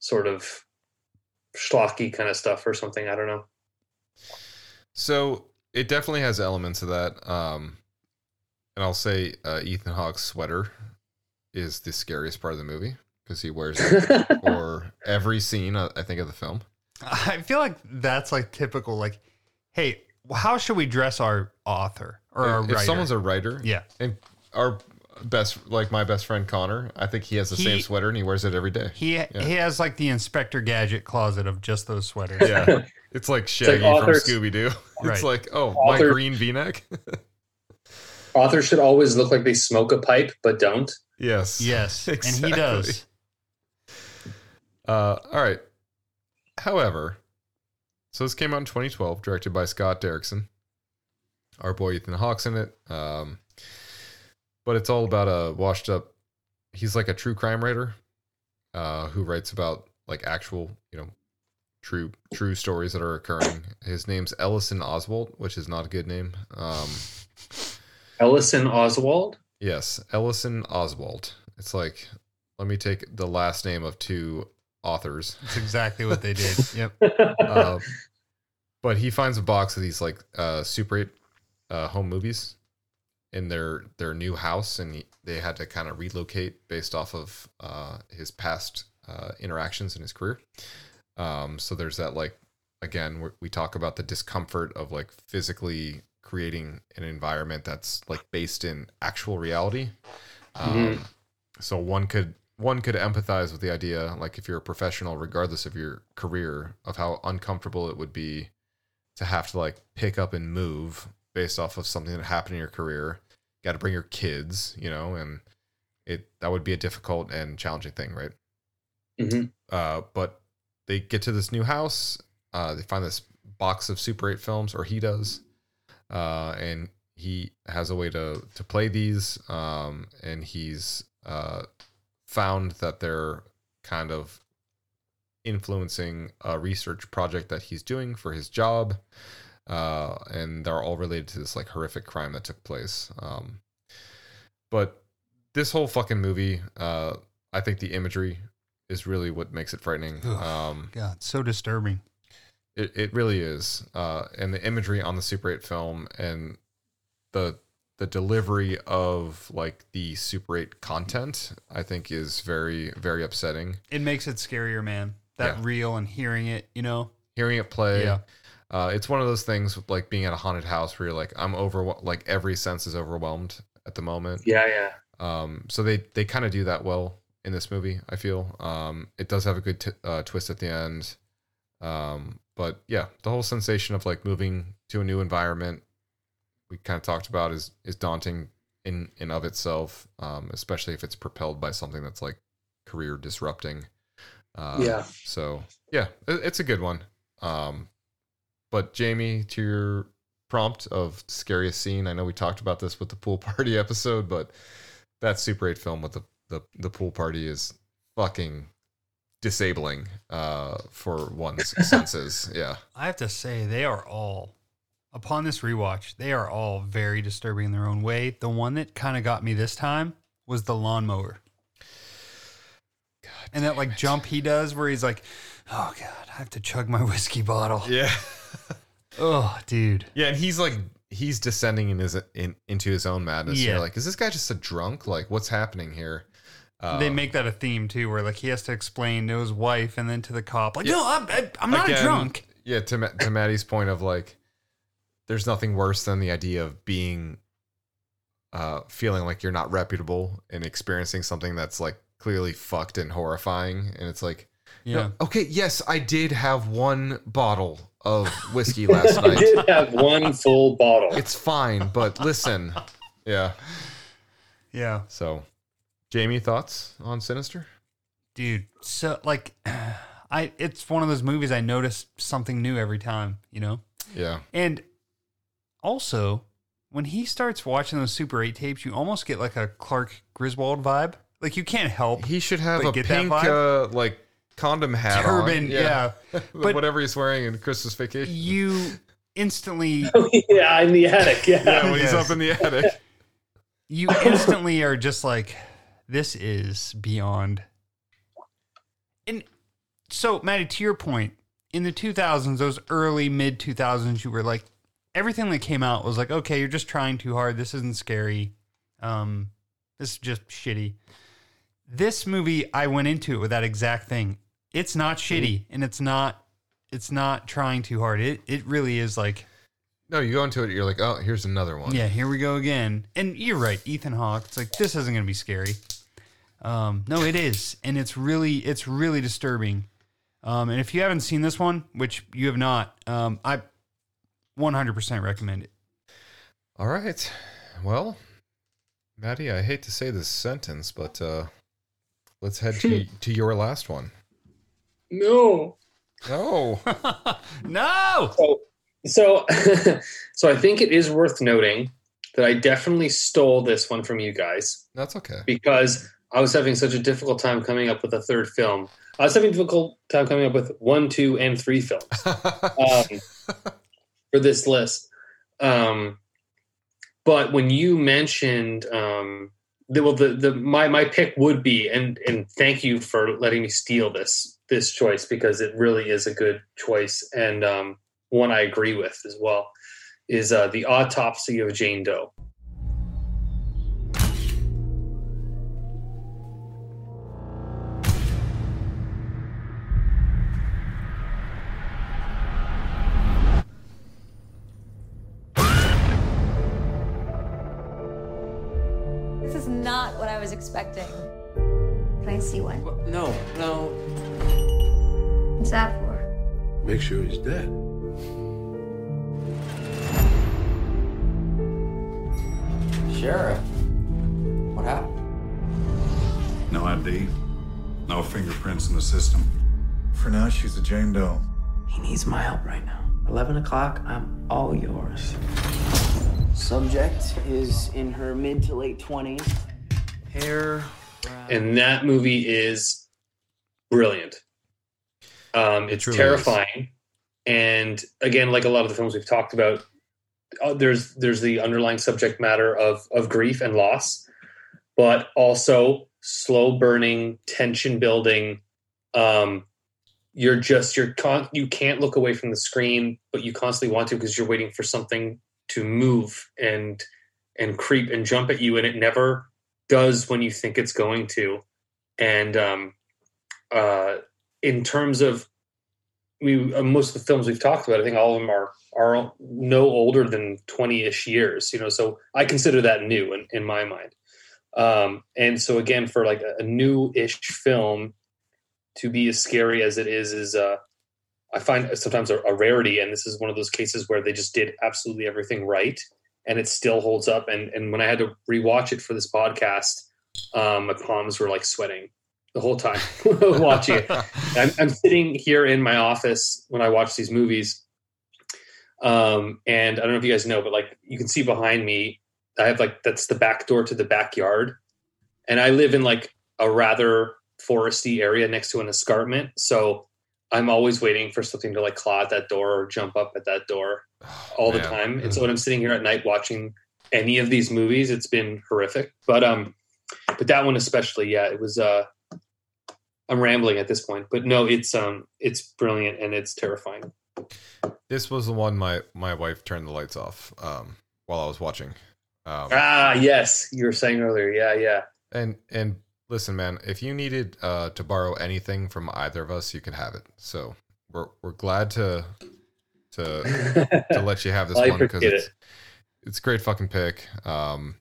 sort of schlocky kind of stuff or something. I don't know. So it definitely has elements of that. Um, and I'll say uh, Ethan Hawke's sweater is the scariest part of the movie because he wears it for every scene. uh, I think of the film. I feel like that's like typical. Like, hey, how should we dress our author or our if someone's a writer, Yeah. and our best, like my best friend Connor, I think he has the He- same sweater and he wears it every day. he Yeah. he has like the Inspector Gadget closet of just those sweaters. yeah, it's like Shaggy like from Scooby Doo. It's like, oh, Author- my green V-neck. Authors should always look like they smoke a pipe but don't. yes, Yes, and he does. Uh, all right. However, so this came out in 2012, directed by Scott Derrickson. Our boy Ethan Hawke's in it. Um, but it's all about a washed up. He's like a true crime writer, uh, who writes about like actual, you know, true true stories that are occurring. His name's Ellison Oswalt, which is not a good name. Um, Ellison Oswalt. Yes, Ellison Oswalt. It's like let me take the last name of two authors. That's exactly what they did. Yep. uh, but he finds a box of these like uh, Super 8 uh, home movies in their their new house, and they had to kind of relocate based off of uh, his past uh, interactions in his career. Um, so there's that like again we we talk about the discomfort of like physically creating an environment that's like based in actual reality. Um, Mhm. So one could one could empathize with the idea, like if you're a professional, regardless of your career, of how uncomfortable it would be to have to like pick up and move based off of something that happened in your career. Got to bring your kids, you know, and it that would be a difficult and challenging thing, right? Mhm. Uh, but they get to this new house. Uh, they find this box of Super 8 films, or he does, uh, and he has a way to to play these. Um, and he's uh, found that they're kind of influencing a research project that he's doing for his job. Uh, and they're all related to this like horrific crime that took place. Um, but this whole fucking movie, uh, I think the imagery is really what makes it frightening. Ugh. Um, God, so disturbing. it, it really is. Uh, and the imagery on the Super 8 film and the the delivery of like the Super 8 content, I think is very, very upsetting. It makes it scarier, man. That Yeah. real and hearing it, you know. Hearing it play, Yeah. Uh, it's one of those things with, like being at a haunted house where you're like, I'm over, like every sense is overwhelmed at the moment. Yeah, yeah. Um, so they they kind of do that well in this movie. I feel um, it does have a good t- uh, twist at the end. Um, but yeah, the whole sensation of like moving to a new environment, we kind of talked about is is daunting in in of itself, um, especially if it's propelled by something that's like career disrupting. Uh, Yeah. So yeah, it, it's a good one. Um, but Jamie, to your prompt of scariest scene, I know we talked about this with the pool party episode, but that Super 8 film with the the, the pool party is fucking disabling uh for one's senses. Yeah. I have to say they are all Upon this rewatch, they are all very disturbing in their own way. The one that kind of got me this time was the lawnmower. God and that like jump he does where he's like, "Oh god, I have to chug my whiskey bottle." Yeah. oh, dude. Yeah, and he's like he's descending in his in, into his own madness. Yeah. You're like, is this guy just a drunk? Like, what's happening here? Uh, they make that a theme too, where like he has to explain to his wife and then to the cop, like, Yeah. "No, I'm, I- I'm not a drunk." Yeah, to to Maddie's point of like, there's nothing worse than the idea of being, uh, feeling like you're not reputable and experiencing something that's like clearly fucked and horrifying, and it's like, no, Yeah. okay, yes, I did have one bottle of whiskey last night. I night. did have one full bottle. It's fine, but listen, yeah, Yeah. So, Jamie, thoughts on Sinister? dude so like i it's one of those movies i notice something new every time you know Yeah. and also when he starts watching those super 8 tapes you almost get like a clark griswold vibe like you can't help He should have a pink, uh, like condom hat Turban, on. yeah. But- whatever he's wearing in Christmas Vacation. you instantly yeah, in the attic. Yeah. yeah, when he's Yes. up in the attic. you instantly are just like this is beyond and so maddie to your point in the 2000s those early mid 2000s you were like everything that came out was like okay you're just trying too hard this isn't scary um this is just shitty this movie i went into it with that exact thing it's not shitty and it's not it's not trying too hard it it really is like No, you go into it, you're like, oh, here's another one. yeah, here we go again. And you're right, Ethan Hawke. It's like this isn't going to be scary. Um, no, it is, and it's really, it's really disturbing. Um, and if you haven't seen this one, which you have not, um, I 100% recommend it. All right. Well, Maddie, I hate to say this sentence, but uh, let's head to, to your last one. No. No. no. So, so, so I think it is worth noting that I definitely stole this one from you guys That's okay. because I was having such a difficult time coming up with a third film. I was having a difficult time coming up with one, two, and three films um, for this list. Um, but when you mentioned, um, the, well, the, the my my pick would be, and and thank you for letting me steal this this choice because it really is a good choice and um, one I agree with as well. Is uh, the autopsy of Jane Doe. She's a Jane Doe. He needs my help right now. 11 o'clock, I'm all yours. Subject is in her mid to late 20s. Hair. and that movie is brilliant. Um, it's truly terrifying, and again, like a lot of the films we've talked about, uh, there's there's the underlying subject matter of of grief and loss, but also slow burning, tension building. Um, you're just you're con- you can't look away from the screen, but you constantly want to because you're waiting for something to move and and creep and jump at you, and it never does when you think it's going to. And um, uh, in terms of we uh, most of the films we've talked about, I think all of them are are no older than twenty ish years. You know, so I consider that new in, in my mind. Um, and so again, for like a, a new ish film to be as scary as it is, is uh, I find sometimes a, a rarity. And this is one of those cases where they just did absolutely everything right and it still holds up. And and when I had to rewatch it for this podcast, um, my palms were like sweating the whole time watching it. I'm, I'm sitting here in my office when I watch these movies, um, and I don't know if you guys know, but like you can see behind me, I have like that's the back door to the backyard, and I live in like a rather foresty area next to an escarpment, so I'm always waiting for something to like claw at that door or jump up at that door all the time. And so when I'm sitting here at night watching any of these movies, it's been horrific. But um, but that one especially, yeah, it was. Uh, I'm rambling at this point, but no, it's um, it's brilliant and it's terrifying. This was the one my my wife turned the lights off um, while I was watching. Um, Ah, yes, you were saying earlier, yeah, yeah. and and listen, man, if you needed uh, to borrow anything from either of us, you could have it. So we're we're glad to to to let you have this I one because it's it. it's a great fucking pick. Um,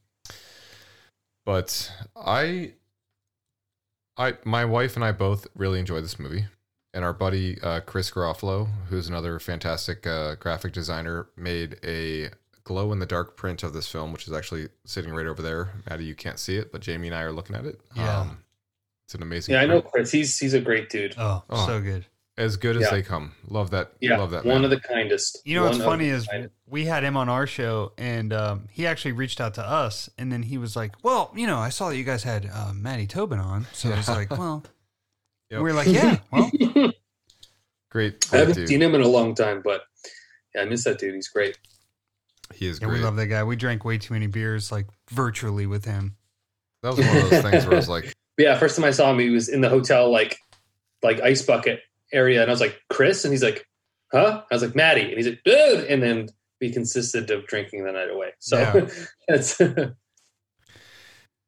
but I I my wife and I both really enjoy this movie. And our buddy uh, Chris Garofalo, who's another fantastic uh, graphic designer, made a glow in the dark print of this film, which is actually sitting right over there. Maddie, you can't see it, but Jamie and I are looking at it. Yeah. Um, it's an amazing. Yeah, I know. Chris. He's he's a great dude. Oh, Oh. so good. As good as Yeah. they come. Love that. Yeah, Love that. one man. of the kindest. You know what's One of funny is kindest. we had him on our show, and um, he actually reached out to us, and then he was like, "Well, you know, I saw that you guys had uh, Maddie Tobin on, so it's like, well." Yep. We are like, yeah, well, great. I haven't dude. seen him in a long time, but yeah, I miss that dude. He's great. He is yeah, we love that guy. We drank way too many beers, like virtually with him. That was one of those things where I was like, yeah, first time I saw him, he was in the hotel like like ice bucket area, and I was like, Chris, and he's like, huh? I was like, Maddie, and he's like, dude, and then we consisted of drinking the night away. So Yeah. it's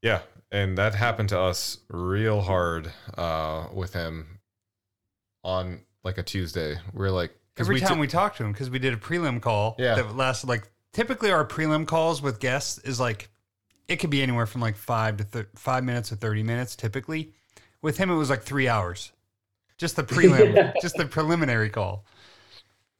yeah, and that happened to us real hard uh, with him on like a Tuesday. We are like, 'cause Every time t- we talked to him, because we did a prelim call Yeah. that lasted like typically our prelim calls with guests is like it could be anywhere from like five to thir- five minutes to thirty minutes. Typically, with him it was like three hours. Just the prelim, just the preliminary call.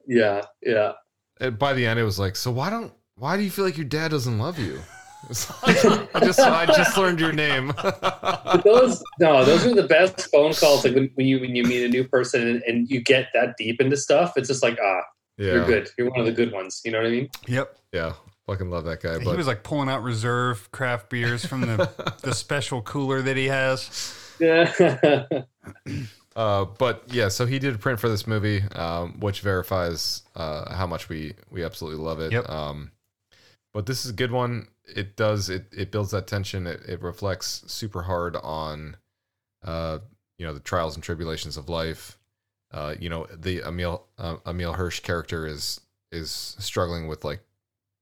yeah, yeah. and by the end, it was like, so why don't why do you feel like your dad doesn't love you? I just I just learned your name. Those no, those are the best phone calls. Like when, when you when you meet a new person and, and you get that deep into stuff, it's just like ah, yeah, you're good. You're one of the good ones. You know what I mean? Yep. Yeah, fucking love that guy. he But was like pulling out reserve craft beers from the the special cooler that he has. Yeah. Uh, but yeah, so he did a print for this movie, um, which verifies uh, how much we we absolutely love it. Yep. Um, but this is a good one. It does it it builds that tension. It, it reflects super hard on, uh, you know, the trials and tribulations of life. Uh, you know, the Emile uh, Emile Hirsch character is is struggling with like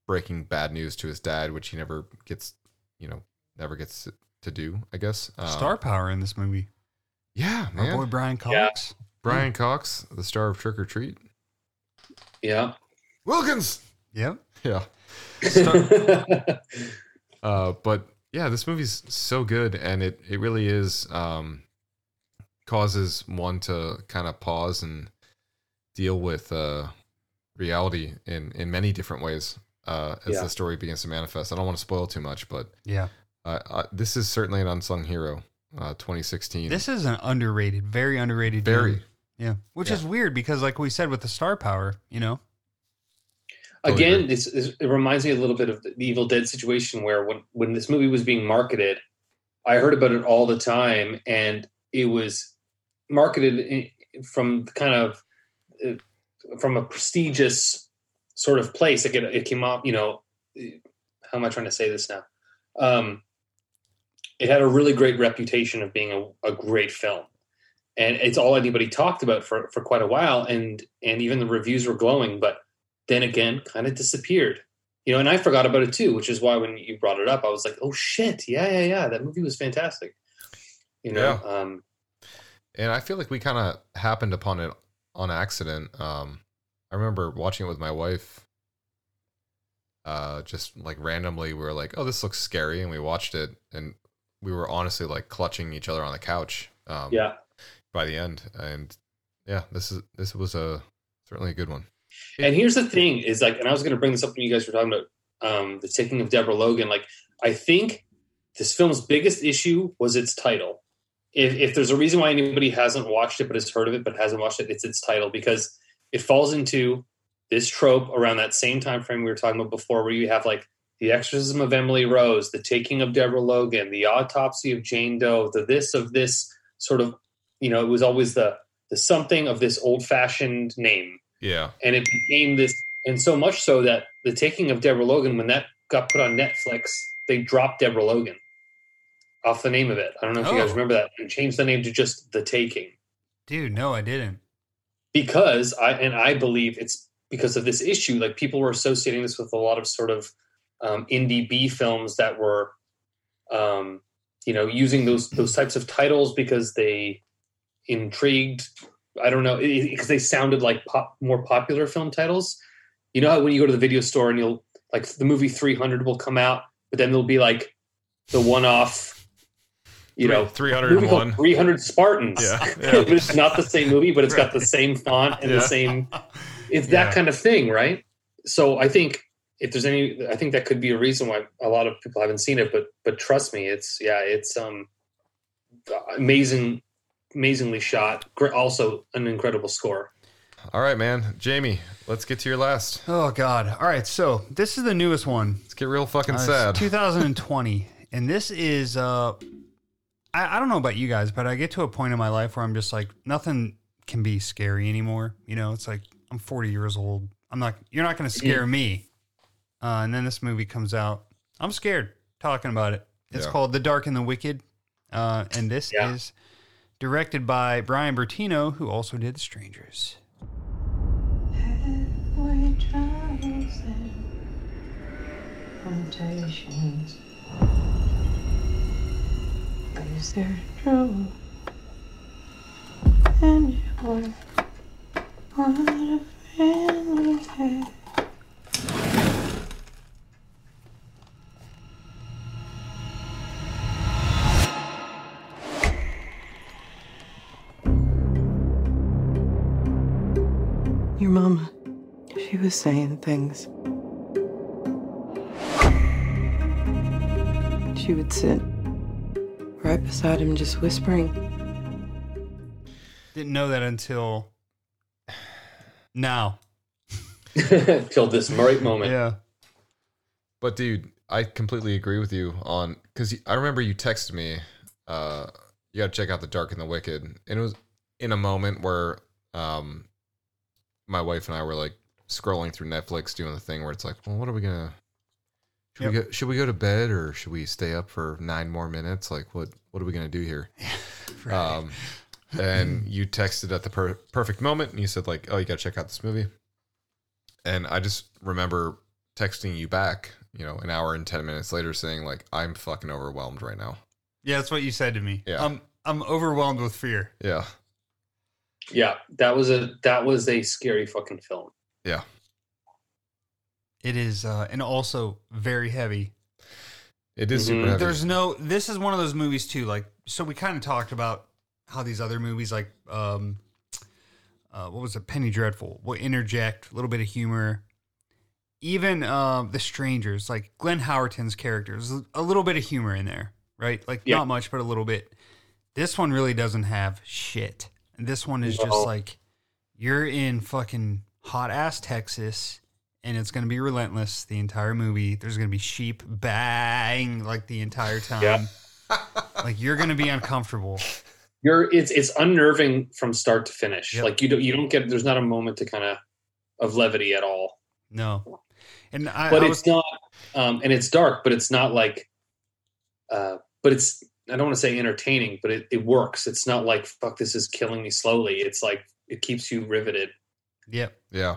breaking bad news to his dad, which he never gets, you know, never gets to do. I guess. Um, Star power in this movie. Yeah, Our man. boy Brian Yeah. Cox. Brian Cox, the star of Trick or Treat. yeah. Wilkins. Yep. Yeah. Uh, but yeah, this movie's so good, and it it really is um, causes one to kind of pause and deal with uh, reality in in many different ways uh, as Yeah. the story begins to manifest. I don't want to spoil too much, but Yeah. uh, uh, this is certainly an unsung hero. Uh, 2016. This is an underrated, very underrated. Very. young- Yeah. Which Yeah. is weird because, like we said, with the star power, you know, Again, agree. it's, it's, it reminds me a little bit of the Evil Dead situation where when, when this movie was being marketed, I heard about it all the time, and it was marketed from kind of uh, from a prestigious sort of place. It, it came up, you know, how am I trying to say this now? Um, it had a really great reputation of being a, a great film, and it's all anybody talked about for for quite a while, and and even the reviews were glowing, but then again kind of disappeared. You know and i forgot about it too which is why when you brought it up i was like oh shit. Yeah yeah yeah. That movie was fantastic. You know um and I feel like we kind of happened upon it on accident. Um, I remember watching it with my wife. Uh, just like randomly, we were like, "Oh, this looks scary," and we watched it, and we were honestly like clutching each other on the couch. Um, yeah By the end, and yeah, this is this was a certainly a good one. and here's the thing is like and i was going to bring this up when you guys were talking about um the taking of deborah logan like i think this film's biggest issue was its title if, if there's a reason why anybody hasn't watched it but has heard of it but hasn't watched it it's its title because it falls into this trope around that same time frame we were talking about before where you have like the exorcism of emily rose the taking of deborah logan the autopsy of jane doe the this of this sort of you know it was always the the something of this old fashioned name, Yeah. and it became this, and so much so that the taking of Deborah Logan, when that got put on Netflix, they dropped Deborah Logan off the name of it. I don't know if you guys Oh. remember that, and changed the name to just The Taking Dude, no, I didn't. because I and I believe it's because of this issue. Like people were associating this with a lot of sort of um, indie B films that were, um, you know, using those those types of titles because they intrigued. I don't know because they sounded like pop, more popular film titles. You know how when you go to the video store and you'll like the movie 300 will come out, but then there'll be like the one off. You know, Three- 301. 300 Spartans. Yeah, But it's not the same movie, but it's got the same font and Yeah. the same. It's Yeah. that kind of thing, right? So I think if there's any, I think that could be a reason why a lot of people haven't seen it. But but trust me, it's yeah, it's um amazing, amazingly shot. Gr- Also, an incredible score. All right, man. Jamie, let's get to your last. Oh God! All right, so this is the newest one. Let's get real fucking Uh, sad. 2020, and this is uh, I, I don't know about you guys, but I get to a point in my life where I'm just like nothing can be scary anymore. You know, it's like I'm 40 years old. I'm not. You're not going to scare me. Uh, and then this movie comes out. I'm scared talking about it. It's Yeah. called The Dark and the Wicked, uh, and this Yeah. is directed by Brian Bertino, who also did The Strangers. Halfway temptations. Is there trouble? And? What a we had. Your mama, she was saying things. She would sit right beside him, just whispering. Didn't know that until now. Till this right moment. Yeah. But dude, I completely agree with you on because I remember you texted me, uh, you got to check out the Dark and the Wicked, and it was in a moment where, um, my wife and I were like scrolling through Netflix, doing the thing where it's like, well, what are we gonna? Should we go? Should we go to bed or should we stay up for nine more minutes? Like, what? What are we gonna do here? Um, and you texted at the per- perfect moment, and you said like, "Oh, you gotta check out this movie." And I just remember texting you back, you know, an hour and ten minutes later, saying like, "I'm fucking overwhelmed right now." Yeah, that's what you said to me. Yeah. I'm I'm overwhelmed with fear. Yeah, Yeah, that was a that was a scary fucking film. yeah, It is, uh, and also very heavy. it is super heavy. There's no. This is one of those movies too. Like, so we kind of talked about how these other movies, like, um, uh, what was it, Penny Dreadful, will interject a little bit of humor. Even uh, the strangers, like Glenn Howerton's characters, a little bit of humor in there, right? Like Yeah. not much, but a little bit. This one really doesn't have shit. This one is No. just like you're in fucking hot ass Texas and it's going to be relentless the entire movie. There's going to be sheep bang like the entire time. Yeah. like you're going to be uncomfortable. You're it's it's unnerving from start to finish. Yep. Like you don't you don't get there's not a moment to kind of of levity at all. No. And I, but I it's not um and it's dark, but it's not like uh but it's I don't want to say entertaining, but it, it works. It's not like fuck this is killing me slowly. It's like it keeps you riveted. yep. yeah.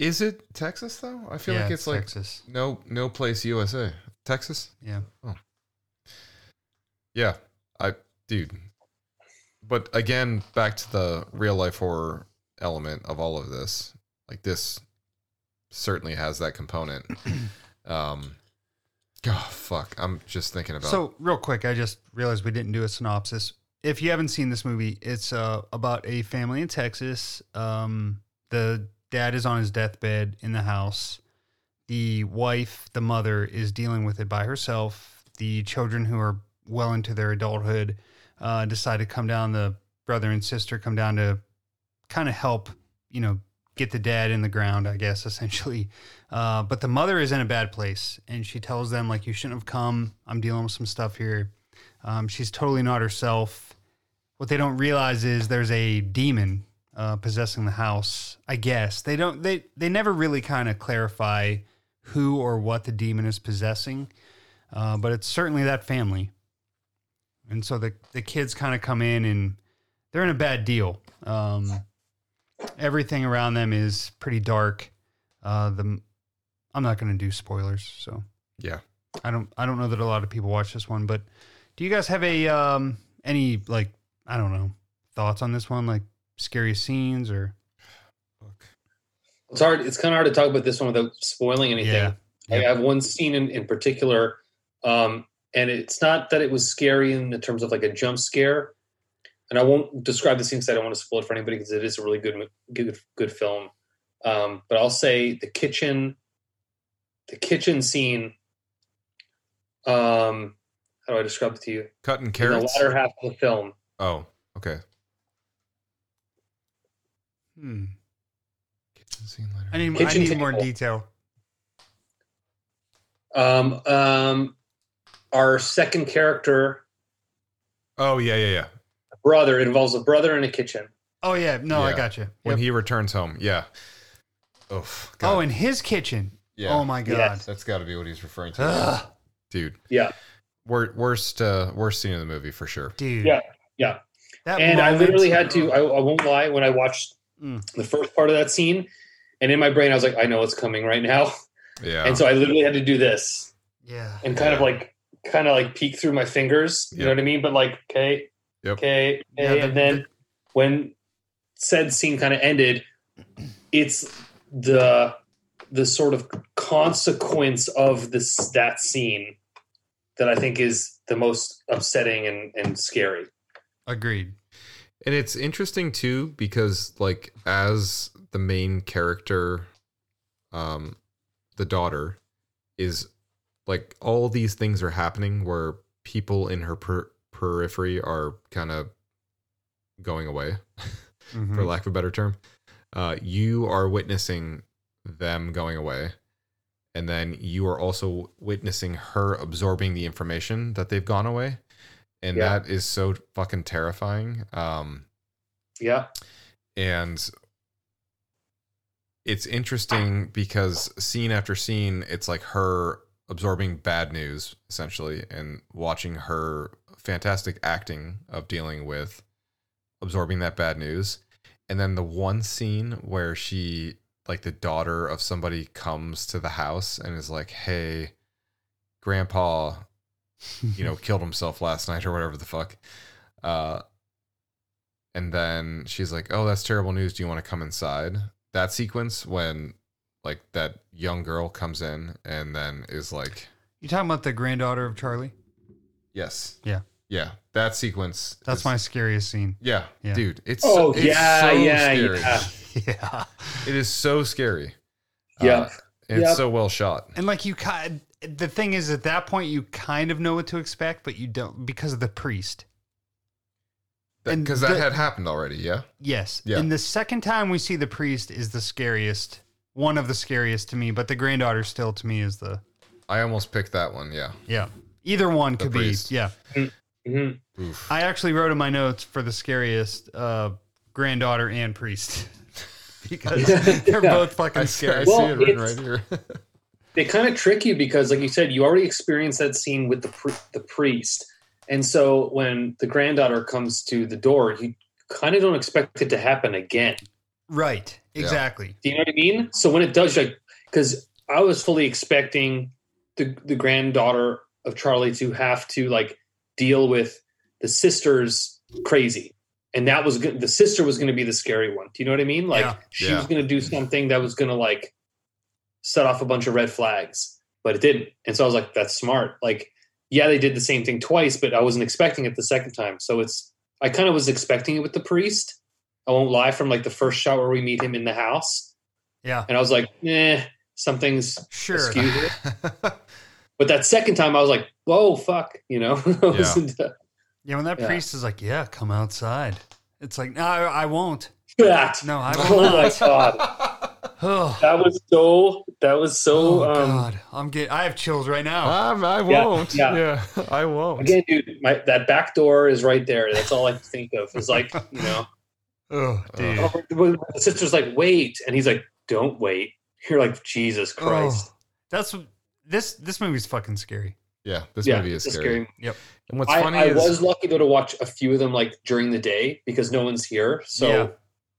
Is it Texas though? I feel Yeah, like it's it's like Texas. no no place USA. Texas. Yeah. Yeah, I dude. But again, back to the real life horror element of all of this. Like this certainly has that component. um Oh fuck. I'm just thinking about So, real quick, I just realized we didn't do a synopsis. If you haven't seen this movie, it's uh, about a family in Texas. Um, the dad is on his deathbed in the house. The wife, the mother, is dealing with it by herself. The children, who are well into their adulthood, uh, decide to come down. The brother and sister come down to kind of help, you know, get the dad in the ground, I guess, essentially. Uh, but the mother is in a bad place and she tells them, like, you shouldn't have come. I'm dealing with some stuff here. Um, she's totally not herself. what they don't realize is there's a demon uh, possessing the house. I guess they don't. They they never really kind of clarify who or what the demon is possessing, uh, but it's certainly that family. And so the the kids kind of come in and they're in a bad deal. Um, everything around them is pretty dark. Uh, the I'm not going to do spoilers, so Yeah. I don't I don't know that a lot of people watch this one, but do you guys have a um any like I don't know thoughts on this one, like scary scenes or It's hard. It's kind of hard to talk about this one without spoiling anything. Yeah. I have one scene in, in particular, um, and it's not that it was scary in the terms of like a jump scare. And I won't describe the scene because I don't want to spoil it for anybody because it is a really good, good, good film. Um, but I'll say the kitchen, the kitchen scene. Um, how do I describe it to you? Cutting In the latter half of the film. Oh, okay. Hmm. Kitchen scene later. I need I Kitchen need more detail. Um, um, our second character, Oh yeah, yeah, yeah. brother, it involves a brother in a kitchen. Oh yeah, no, I got you. When Yep. he returns home, yeah. Oh, oh, in his kitchen. yeah. Oh my god. That's got to be what he's referring to, Ugh. dude. Yeah, Wor- worst, uh, worst scene of the movie for sure. Dude. yeah, yeah. That and I literally had to. I, I won't lie. When I watched Mm. the first part of that scene, and in my brain, I was like, I know it's coming right now. Yeah. And so I literally had to do this Yeah. and kind of like, kind of like peek through my fingers. You know what I mean? But like, okay, Yep. okay, Yeah, okay. the- and then when said scene kind of ended, it's the the sort of consequence of this that scene that I think is the most upsetting and, and scary. Agreed. And it's interesting too because like as the main character um the daughter is like all these things are happening where people in her per- periphery are kind of going away for Mhm. lack of a better term. Uh you are witnessing them going away and then you are also witnessing her absorbing the information that they've gone away and Yeah. that is so fucking terrifying um Yeah. and it's interesting because scene after scene it's like her absorbing bad news essentially and watching her fantastic acting of dealing with absorbing that bad news and then the one scene where she like the daughter of somebody comes to the house and is like hey grandpa you know killed himself last night or whatever the fuck uh and then she's like oh that's terrible news do you want to come inside that sequence when like that young girl comes in and then is like You talking about the granddaughter of Charlie? yes Yeah. yeah that sequence That's is- my scariest scene. yeah, Yeah. dude it's Oh, so, it's yeah, so yeah, scary. yeah. Yeah. it is so scary Yeah. Uh, and it's Yep. so well shot And like you kind the thing is at that point you kind of know what to expect, but you don't because of the priest. And because that the- had happened already yeah Yes. Yeah. And the second time we see the priest is the scariest. One of the scariest to me, but the granddaughter still to me is the i almost picked that one yeah yeah. Either one The could priest. be yeah. Mm-hmm. Oof. I actually wrote in my notes for the scariest uh, granddaughter and priest because they're Yeah. both fucking I, see, scary. I see Well, it written right here they kind of trick you because, like you said, you already experienced that scene with the pri- the priest, and so when the granddaughter comes to the door, you kind of don't expect it to happen again. right. Exactly. Do you know what I mean? So when it does, like, because I was fully expecting the the granddaughter of Charlie to have to like deal with the sister's crazy, and that was go- the sister was going to be the scary one. Do you know what I mean? Like Yeah. she Yeah. was going to do something that was going to like set off a bunch of red flags, but it didn't. And so I was like, that's smart. Like, yeah, they did the same thing twice, but I wasn't expecting it the second time. So it's I kind of was expecting it with the priest. I won't lie from like the first shot where we meet him in the house. Yeah. And I was like, eh, something's Sure. askew here. But that second time, I was like, whoa, fuck, you know? Wasn't, uh, Yeah, when that Yeah. priest is like, "Yeah, come outside," it's like, "No, I, I won't." No, I will Oh my god. Oh, That was so. That was so. oh um, God, I'm getting. I have chills right now. Um, I won't. yeah. Yeah, I won't. Again, dude, my that back door is right there. That's all I can think of. Is like, you know, oh, dude. oh, the sister's like, wait, and he's like, don't wait. You're like, Jesus Christ. Oh, that's this. This movie's fucking scary. Yeah, this Yeah, movie is it's scary. scary. Yep. And what's I, funny I is was lucky though to watch a few of them like during the day because no one's here. So Yeah.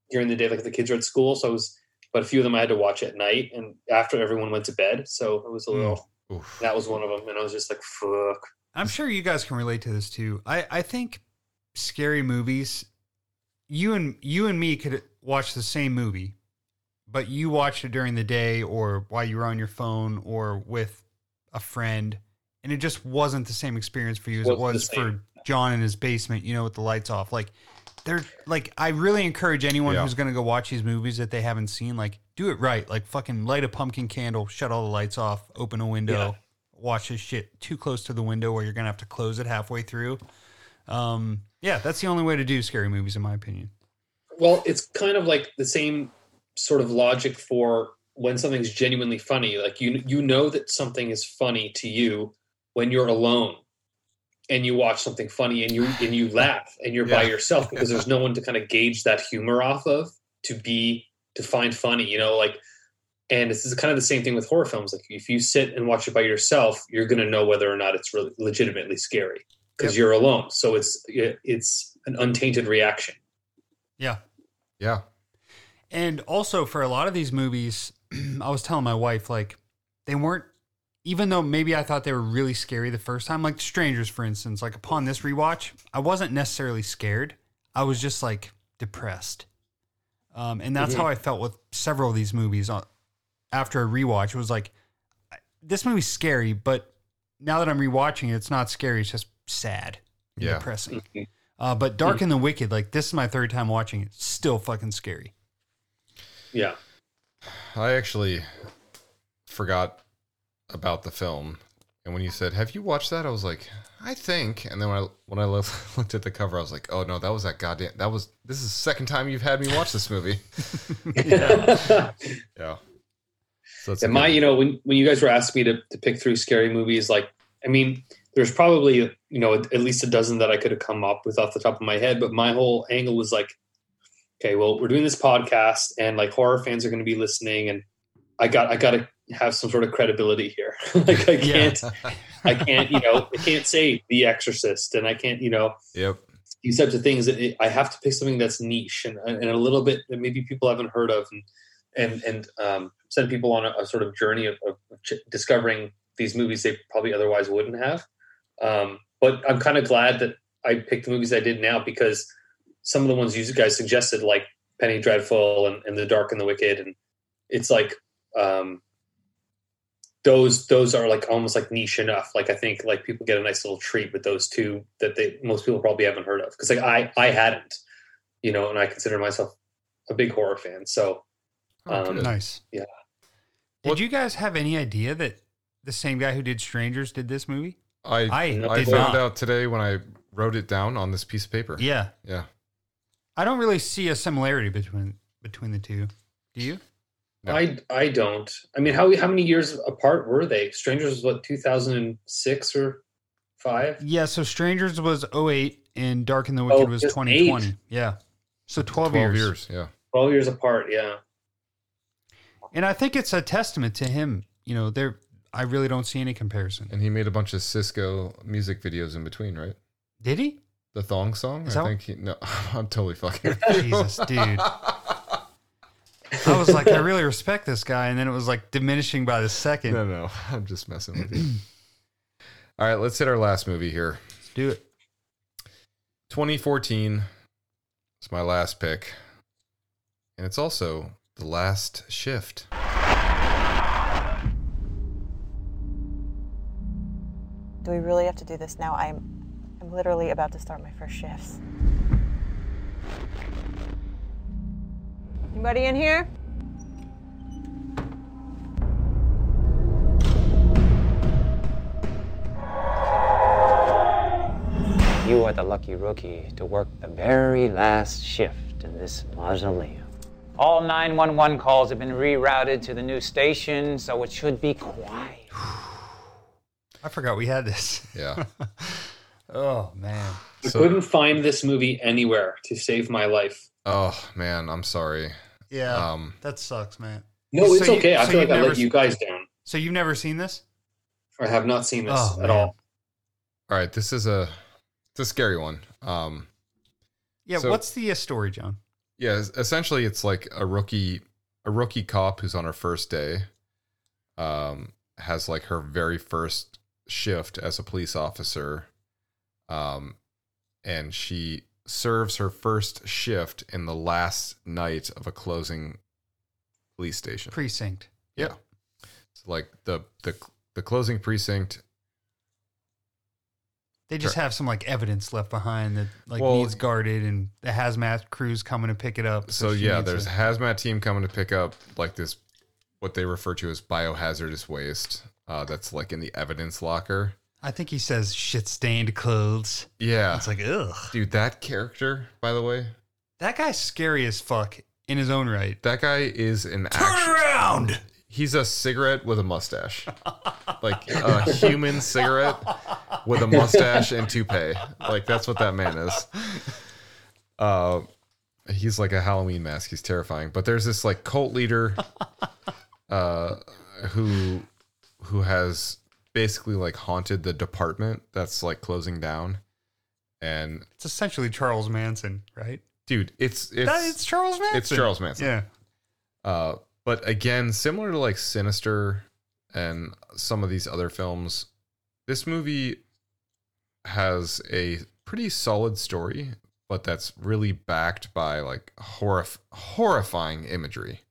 during the day, like the kids are at school, so I was. But a few of them I had to watch at night and after everyone went to bed. So it was a mm. little. Oof. That was one of them, and I was just like, "Fuck." I'm sure you guys can relate to this too. I I think scary movies. You and you and me could watch the same movie, but you watched it during the day or while you were on your phone or with a friend, and it just wasn't the same experience for you as it Wasn't the was for. John in his basement. You know, with the lights off. Like, they're like, I really encourage anyone Yeah. who's gonna go watch these movies that they haven't seen. Like, do it right. Like, fucking light a pumpkin candle, shut all the lights off, open a window Yeah. watch this shit too close to the window where you're gonna have to close it halfway through. Um, yeah, that's the only way to do scary movies, in my opinion. Well, it's kind of like the same sort of logic for when something's genuinely funny. Like you you know that something is funny to you when you're alone and you watch something funny and you and you laugh and you're by yourself because there's no one to kind of gauge that humor off of to be to find funny, you know, like and this is kind of the same thing with horror films. Like if you sit and watch it by yourself, you're going to know whether or not it's really legitimately scary because Yep. you're alone. So it's it's an untainted reaction. Yeah. yeah, And also for a lot of these movies, I was telling my wife, like, they weren't even though maybe I thought they were really scary the first time, like Strangers, for instance, like upon this rewatch, I wasn't necessarily scared. I was just like depressed. Um, and that's Mhm. how I felt with several of these movies on, after a rewatch. It was like, I- this movie's scary, but now that I'm rewatching it, it's not scary. It's just sad and Yeah. depressing. Uh, but Dark and the Wicked, like this is my third time watching it, still fucking scary. Yeah. I actually forgot about the film, and when you said, "Have you watched that?" I was like, "I think." And then when I when I looked, looked at the cover, I was like, "Oh no, that was that goddamn that was this is the second time you've had me watch this movie." yeah. yeah. So it's a And my, you know, when when you guys were asking me to, to pick three scary movies, like, I mean, there's probably you know at least a dozen that I could have come up with off the top of my head, but my whole angle was like, okay, well, we're doing this podcast, and like horror fans are going to be listening, and I got I got to have some sort of credibility here. like, I can't, I can't, you know, I can't say The Exorcist, and I can't, you know, Yep. these types of things. It, I have to pick something that's niche and, and a little bit that maybe people haven't heard of, and and and um, send people on a, a sort of journey of, of ch- discovering these movies they probably otherwise wouldn't have. Um, but I'm kind of glad that I picked the movies I did now because some of the ones you guys suggested, like Penny Dreadful and, and The Dark and the Wicked, and it's like um, those those are like almost like niche enough. Like I think like people get a nice little treat with those two that they most people probably haven't heard of because like I I hadn't, you know, and I consider myself a big horror fan. So um, nice. Yeah. Did you guys have any idea that the same guy who did Strangers did this movie? I I I, found not. out today when I wrote it down on this piece of paper. Yeah. Yeah. I don't really see a similarity between between the two. Do you? I I don't. I mean, how how many years apart were they? Strangers was what 2006 or five? Yeah, so Strangers was 08 and Dark and the Wicked Oh, was 2020. eight. Yeah. So 12, 12 years. years, yeah. 12 years apart. Yeah. And I think it's a testament to him. You know, there I really don't see any comparison. And he made a bunch of Sisqó music videos in between, right? Did he? The thong song? Is I that- think he, no, I'm totally fucking. Jesus, dude. I was like, I really respect this guy, and then it was like diminishing by the second. No, no, I'm just messing with you. All right, let's hit our last movie here. Let's do it. 2014 is my last pick, and it's also the last shift. Do we really have to do this now? I'm I'm literally about to start my first shifts. Anybody in here? You are the lucky rookie to work the very last shift in this mausoleum. All 911 calls have been rerouted to the new station, so it should be quiet. I forgot we had this. Yeah. oh man. I couldn't find this movie anywhere to save my life. Oh man, I'm sorry. Yeah. Um, that sucks, man. No, it's So you- okay. I so feel you've like I never let you s- guys down. So you've never seen this? I have not seen this Oh, at man. all. All right, this is a it's a scary one. Um, Yeah. So- what's the uh, story, John? yeah, essentially, it's like a rookie a rookie cop who's on her first day, um, has like her very first shift as a police officer, um, and she serves her first shift in the last night of a closing police station. Precinct. Yeah. So like the the the closing precinct. They just have some like evidence left behind that like Well- needs guarded, and the hazmat crew's coming to pick it up. So she yeah, there's a hazmat team coming to pick up like this, what they refer to as biohazardous waste. Uh, that's like in the evidence locker. I think he says shit stained clothes. Yeah, It's like ugh. dude, that character, by the way, That guy's scary as fuck in his own right. that guy is an Turn action. around. He's a cigarette with a mustache, like a human cigarette with a mustache and toupee. Like that's what that man is. Uh, he's like a Halloween mask. He's terrifying. But there's this like cult leader, uh, who who has basically like haunted the department that's like closing down, and It's essentially Charles Manson, right? dude, it's it's That- it's Charles Manson. It's Charles Manson. Yeah. Uh, but again, similar to like Sinister and some of these other films, this movie has a pretty solid story, but that's really backed by like horrif- horrifying imagery,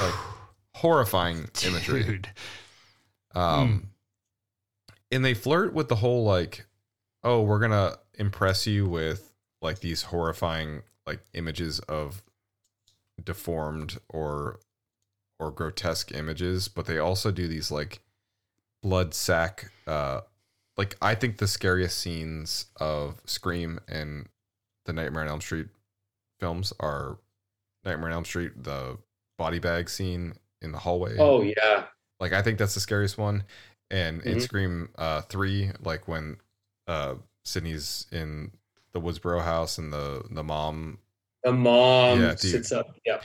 like horrifying imagery. Dude. Um, and they flirt with the whole like, oh, we're gonna impress you with like these horrifying like images of deformed or or grotesque images, but they also do these like blood sack. Uh, like I think the scariest scenes of Scream and the Nightmare on Elm Street films are Nightmare on Elm Street, the body bag scene in the hallway. Oh yeah. Like I think that's the scariest one. And in Mhm. Scream uh three, like when uh Sidney's in the Woodsboro house and the the mom The mom Yeah, dude. sits up. Yeah.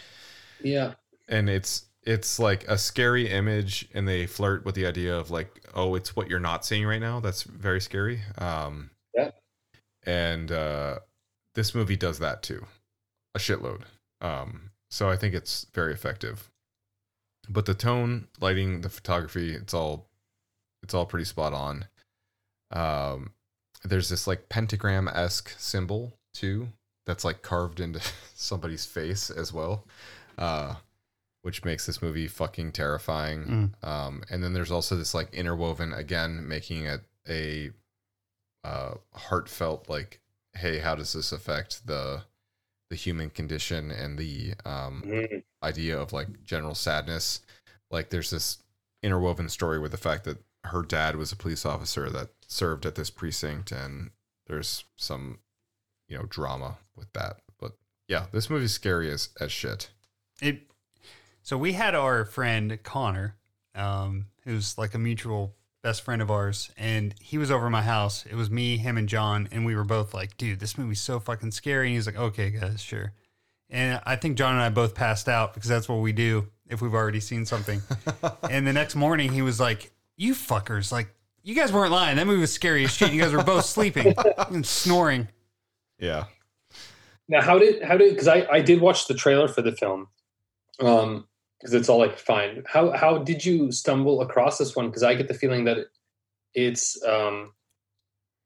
Yeah. and it's it's like a scary image and they flirt with the idea of like, oh, it's what you're not seeing right now. That's very scary. Um Yeah. and uh this movie does that too. A shitload. Um so I think it's very effective. But the tone, lighting, the photography, it's all it's all pretty spot on. Um there's this like pentagram esque symbol too that's like carved into somebody's face as well. Uh which makes this movie fucking terrifying. Um, and then there's also this like interwoven again, making it a uh, heartfelt like, hey, how does this affect the the human condition and the um, Mhm. idea of like general sadness? Like, there's this interwoven story with the fact that her dad was a police officer that served at this precinct, and there's some you know drama with that. But yeah, this movie's scary as as shit. It. So we had our friend Connor, um, who's like a mutual best friend of ours, and he was over at my house. It was me, him, and John, and we were both like, "Dude, this movie's so fucking scary." And he's like, "Okay, guys, sure." And I think John and I both passed out because that's what we do if we've already seen something. and the next morning, he was like, "You fuckers, like, you guys weren't lying. That movie was scary as shit. You guys were both sleeping and snoring." Yeah. Now, how did how did because I I did watch the trailer for the film, um, because it's all like fine. How how did you stumble across this one? Because I get the feeling that it, it's um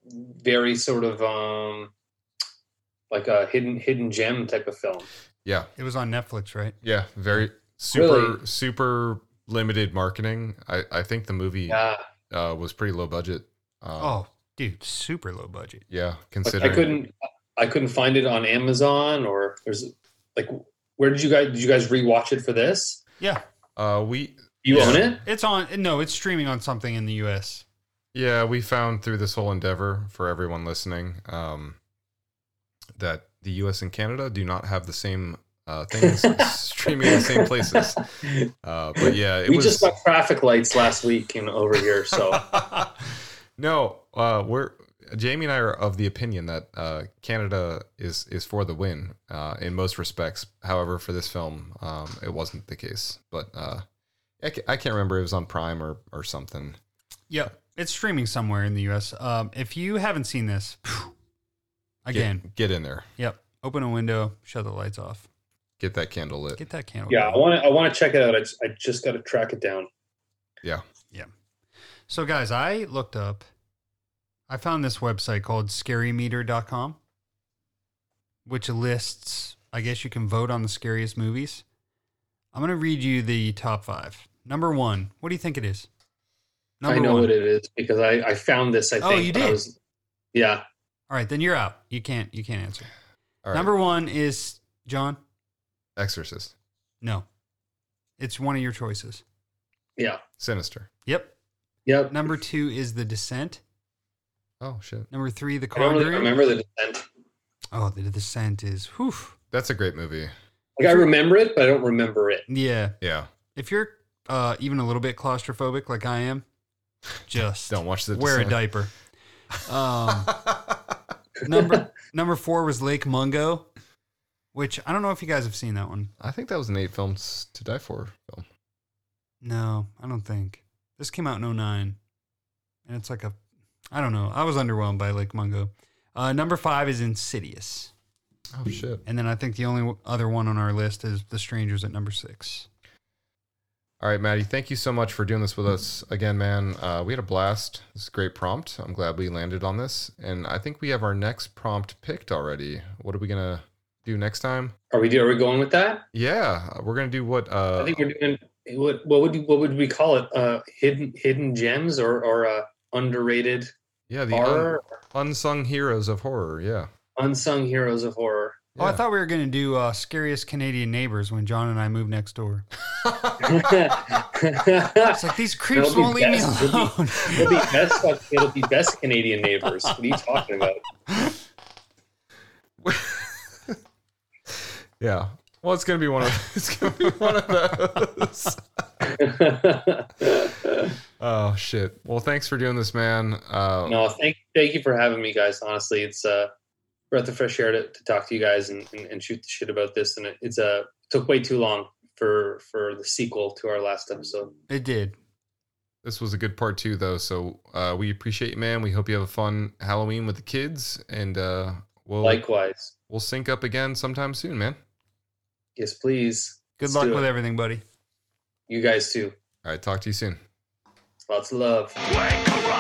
very sort of um like a hidden hidden gem type of film. Yeah. It was on Netflix, right? Yeah, very super Really? super limited marketing. I I think the movie Yeah. uh, was pretty low budget. Um, Oh, dude, super low budget. yeah, Like, considering I couldn't I couldn't find it on Amazon or there's like where did you guys did you guys rewatch it for this? Yeah. Uh, we You yeah. own it? It's on. No, it's streaming on something in the U.S. Yeah, we found through this whole endeavor for everyone listening um, that the U.S. and Canada do not have the same uh, things streaming in the same places. Uh, but yeah, it we was just got traffic lights last week in over here, so no. Uh, we're Jamie and I are of the opinion that uh, Canada is is for the win uh, in most respects. However, for this film, um, it wasn't the case. But uh, I, ca- I can't remember. It was on Prime or or something. Yeah, It's streaming somewhere in the US. Um, if you haven't seen this, again, get, get in there. yep. Open a window, shut the lights off. Get that candle lit. Get that candle. Lit. Yeah, I want to I want to check it out. I just, I just got to track it down. Yeah. Yeah. So, guys, I looked up, I found this website called scarymeter.com, which lists, I guess you can vote on the scariest movies. I'm going to read you the top five. Number one, what do you think it is? I know what it is because I, I found this. I Oh, think you when I did? was- yeah, All right, then you're out. You can't. You can't answer. All right. Number one is John. Exorcist. No, it's one of your choices. yeah, Sinister. Yep. Yep. Number two is The Descent. Oh shit. Number three, The I don't really remember the descent. Oh, The Descent is whew. That's a great movie. Like I remember it, but I don't remember it. Yeah. Yeah. If you're uh, even a little bit claustrophobic like I am, just Don't watch The wear a diaper. Um, number number four was Lake Mungo, which I don't know if you guys have seen that one. I think that was an eight films to die for film. No, I don't think. This came out in 09. And it's like a, I don't know. I was underwhelmed by Lake Mungo. Uh, number five is Insidious. Oh shit. And then I think the only other one on our list is The Strangers at number six. All right, Maddie, thank you so much for doing this with us again, man. Uh, we had a blast. This is a great prompt. I'm glad we landed on this. And I think we have our next prompt picked already. What are we going to do next time? Are we do? are we going with that? Yeah, we're going to do what? Uh, I think we're doing what what would what would we call it? Uh, hidden hidden gems or or uh, underrated yeah, the horror, un- unsung heroes of horror. Yeah. unsung heroes of horror. Oh, I thought we were going to do uh, Scariest Canadian Neighbors when John and I moved next door. it's like these creeps won't leave me alone. It'll be, best. It'll be best Canadian neighbors. What are you talking about? Yeah. Well, it's going to be one of it's going to be one of those. oh shit. Well, thanks for doing this, man. Uh, no, thank thank you for having me, guys. Honestly, it's a breath of fresh air to, to talk to you guys and, and, and shoot the shit about this. And it, it's a it took way too long for for the sequel to our last episode. It did. This was a good part too, though. So uh, we appreciate you, man. We hope you have a fun Halloween with the kids, and uh, we'll Likewise. we'll sync up again sometime soon, man. Yes, please. Good Let's luck with it. everything, buddy. You guys too. All right, talk to you soon. Lots of love. Wake her up,